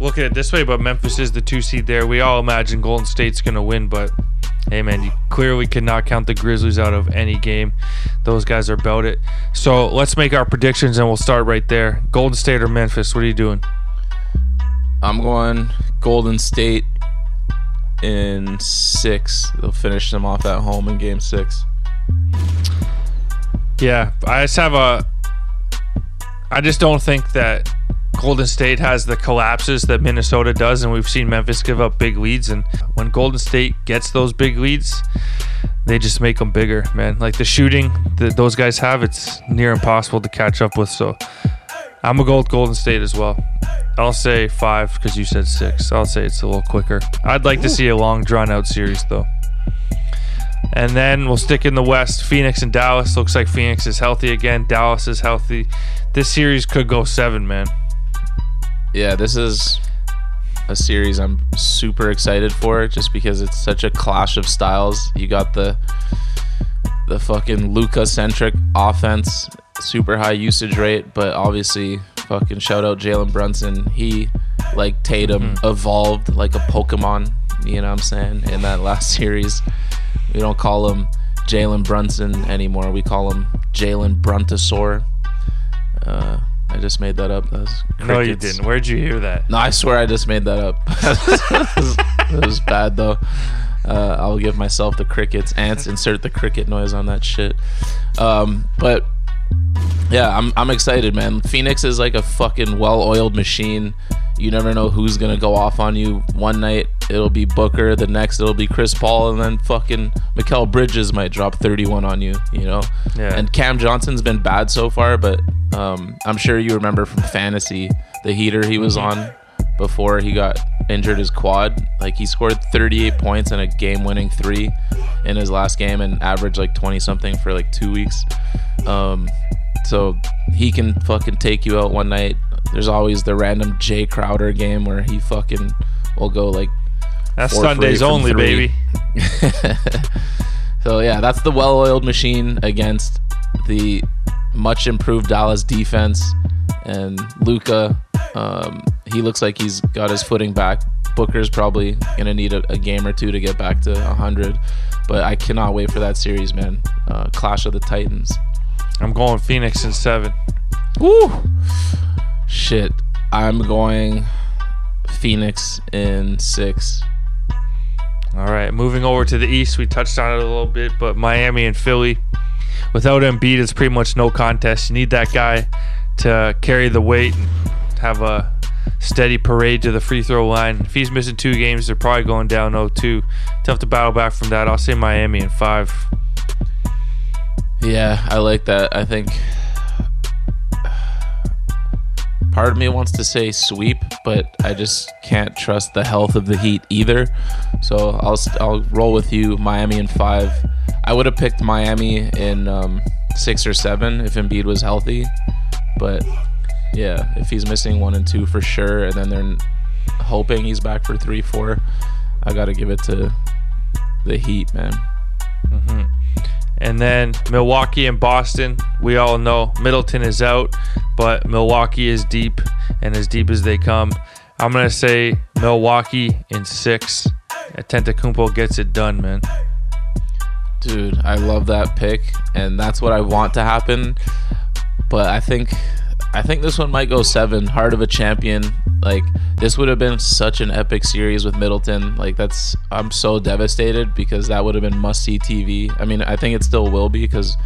S1: look at it this way, but Memphis is the two seed there. We all imagine Golden State's going to win, but hey, man, you clearly cannot count the Grizzlies out of any game. Those guys are about it. So let's make our predictions and we'll start right there. Golden State or Memphis? What are you doing?
S3: I'm going Golden State in six. They'll finish them off at home in game six.
S1: Yeah, I just have a. I just don't think that Golden State has the collapses that Minnesota does, and we've seen Memphis give up big leads. And when Golden State gets those big leads, they just make them bigger, man. Like the shooting that those guys have, it's near impossible to catch up with. So I'm gonna go with Golden State as well. I'll say five because you said six. I'll say it's a little quicker. I'd like to see a long, drawn out series though. And then we'll stick in the West. Phoenix and Dallas. Looks like Phoenix is healthy again. Dallas is healthy. This series could go seven, man.
S3: Yeah, this is a series I'm super excited for just because it's such a clash of styles. You got the the fucking Luka centric offense, super high usage rate, but obviously fucking shout out Jalen Brunson. He like Tatum mm-hmm. evolved like a Pokemon, you know what I'm saying, in that last (laughs) series. We don't call him Jalen Brunson anymore. We call him Jalen Bruntosaur. Uh, I just made that up. That
S1: No, you didn't. Where'd you hear that?
S3: No, I swear I just made that up. (laughs) it, was, bad though. Uh, I'll give myself the crickets. Ants insert the cricket noise on that shit. Um, but yeah, I'm I'm excited, man. Phoenix is like a fucking well-oiled machine. You never know who's gonna go off on you. One night it'll be Booker, the next it'll be Chris Paul, and then fucking Mikal Bridges might drop 31 on you. You know.
S1: Yeah.
S3: And Cam Johnson's been bad so far, but um, I'm sure you remember from fantasy the heater he was on before he got injured his quad. Like he scored 38 points and a game-winning three in his last game and averaged like 20 something for like two weeks. Um, so he can fucking take you out one night. There's always the random Jae Crowder game where he fucking will go like.
S1: That's Sundays only,
S3: three.
S1: baby. (laughs)
S3: so yeah, that's the well-oiled machine against the much improved Dallas defense and Luka. Um, he looks like he's got his footing back. Booker's probably gonna need a, a game or two to get back to hundred, but I cannot wait for that series, man. Uh, Clash of the Titans.
S1: I'm going Phoenix in seven.
S3: Woo! Shit, I'm going Phoenix in six.
S1: All right, moving over to the East, we touched on it a little bit, but Miami and Philly. Without Embiid, it's pretty much no contest. You need that guy to carry the weight and have a steady parade to the free throw line. If he's missing two games, they're probably going down 0-2. Tough to battle back from that. I'll say Miami in five.
S3: Yeah, I like that. I think part of me wants to say sweep, but I just can't trust the health of the Heat either. So I'll I'll roll with you, Miami in five. I would have picked Miami in um, six or seven if Embiid was healthy, but yeah, if he's missing one and two for sure, and then they're hoping he's back for three, four, I got to give it to the Heat, man.
S1: hmm And then Milwaukee and Boston. We all know Middleton is out, but Milwaukee is deep and as deep as they come. I'm gonna say Milwaukee in six. Antetokounmpo gets it done, man.
S3: Dude, I love that pick, and that's what I want to happen. But I think, I think this one might go seven. Heart of a champion. Like this would have been such an epic series with Middleton. Like that's, I'm so devastated because that would have been must see TV. I mean, I think it still will be because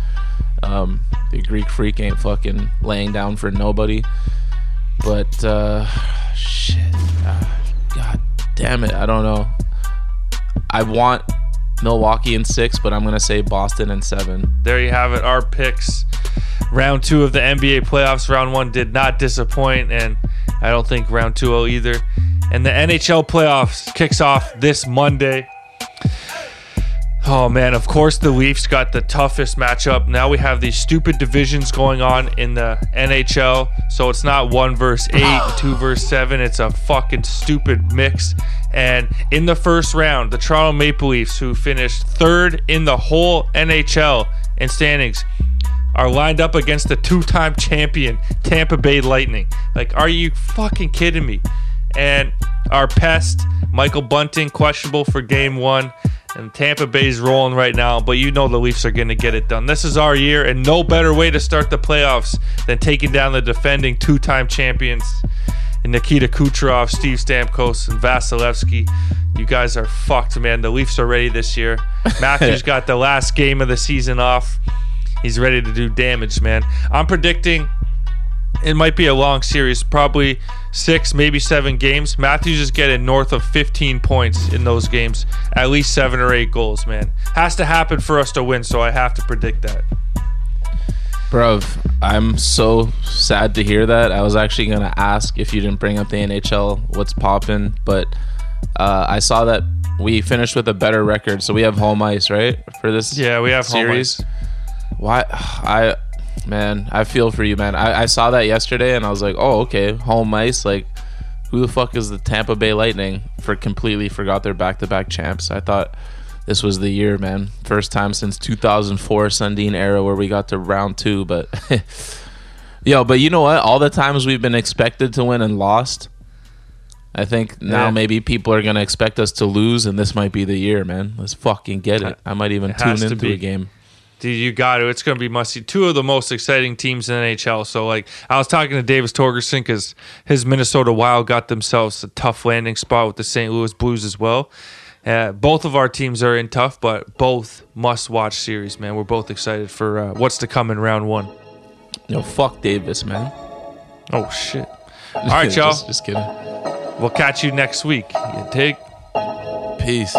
S3: Um, the Greek Freak ain't fucking laying down for nobody. But uh, (sighs) shit, uh, god damn it, I don't know. I want Milwaukee in six, but I'm gonna say Boston in seven.
S1: There you have it. Our picks. Round two of the NBA playoffs. Round one did not disappoint, and I don't think round two will either. And the NHL playoffs kicks off this Monday. Oh man, of course the Leafs got the toughest matchup. Now we have these stupid divisions going on in the NHL. So it's not one verse eight, (sighs) two verse seven. It's a fucking stupid mix. And in the first round, the Toronto Maple Leafs, who finished third in the whole NHL in standings, are lined up against the two-time champion Tampa Bay Lightning. Like, are you fucking kidding me? And our pest, Michael Bunting, questionable for game one. And Tampa Bay's rolling right now, but you know the Leafs are going to get it done. This is our year, and no better way to start the playoffs than taking down the defending two time champions and Nikita Kucherov, Steve Stamkos, and Vasilevskiy. You guys are fucked, man. The Leafs are ready this year. (laughs) Matthews got the last game of the season off. He's ready to do damage, man. I'm predicting it might be a long series, probably six, maybe seven games. Matthews is getting north of 15 points in those games, at least seven or eight goals, man. Has to happen for us to win, so I have to predict that.
S3: Bruv, I'm so sad to hear that. I was actually gonna ask if you didn't bring up the NHL, what's popping, but uh, I saw that we finished with a better record, so we have home ice, right, for this?
S1: Yeah, we have home
S3: series.
S1: ice.
S3: Why? I, man, I feel for you, man. I, I saw that yesterday, and I was like, oh, okay, home ice. Like, who the fuck is the Tampa Bay Lightning? For completely forgot they're back-to-back champs. I thought this was the year, man. First time since 2004 Sundin era where we got to round two. But (laughs) yo, but you know what? All the times we've been expected to win and lost, I think now
S1: Yeah.
S3: maybe people are gonna expect us to lose, and this might be the year, man. Let's fucking get it. I might even
S1: It
S3: tune into
S1: be.
S3: a game.
S1: Dude, you got to. It's going to be musty. Two of the most exciting teams in the NHL. So, like, I was talking to Davis Torgerson because his Minnesota Wild got themselves a tough landing spot with the St. Louis Blues as well. Uh, both of our teams are in tough, but both must-watch series, man. We're both excited for uh, what's to come in round one.
S3: Yo, fuck Davis, man.
S1: Oh shit! All right, (laughs) y'all.
S3: just, just kidding.
S1: We'll catch you next week. You take.
S3: Peace.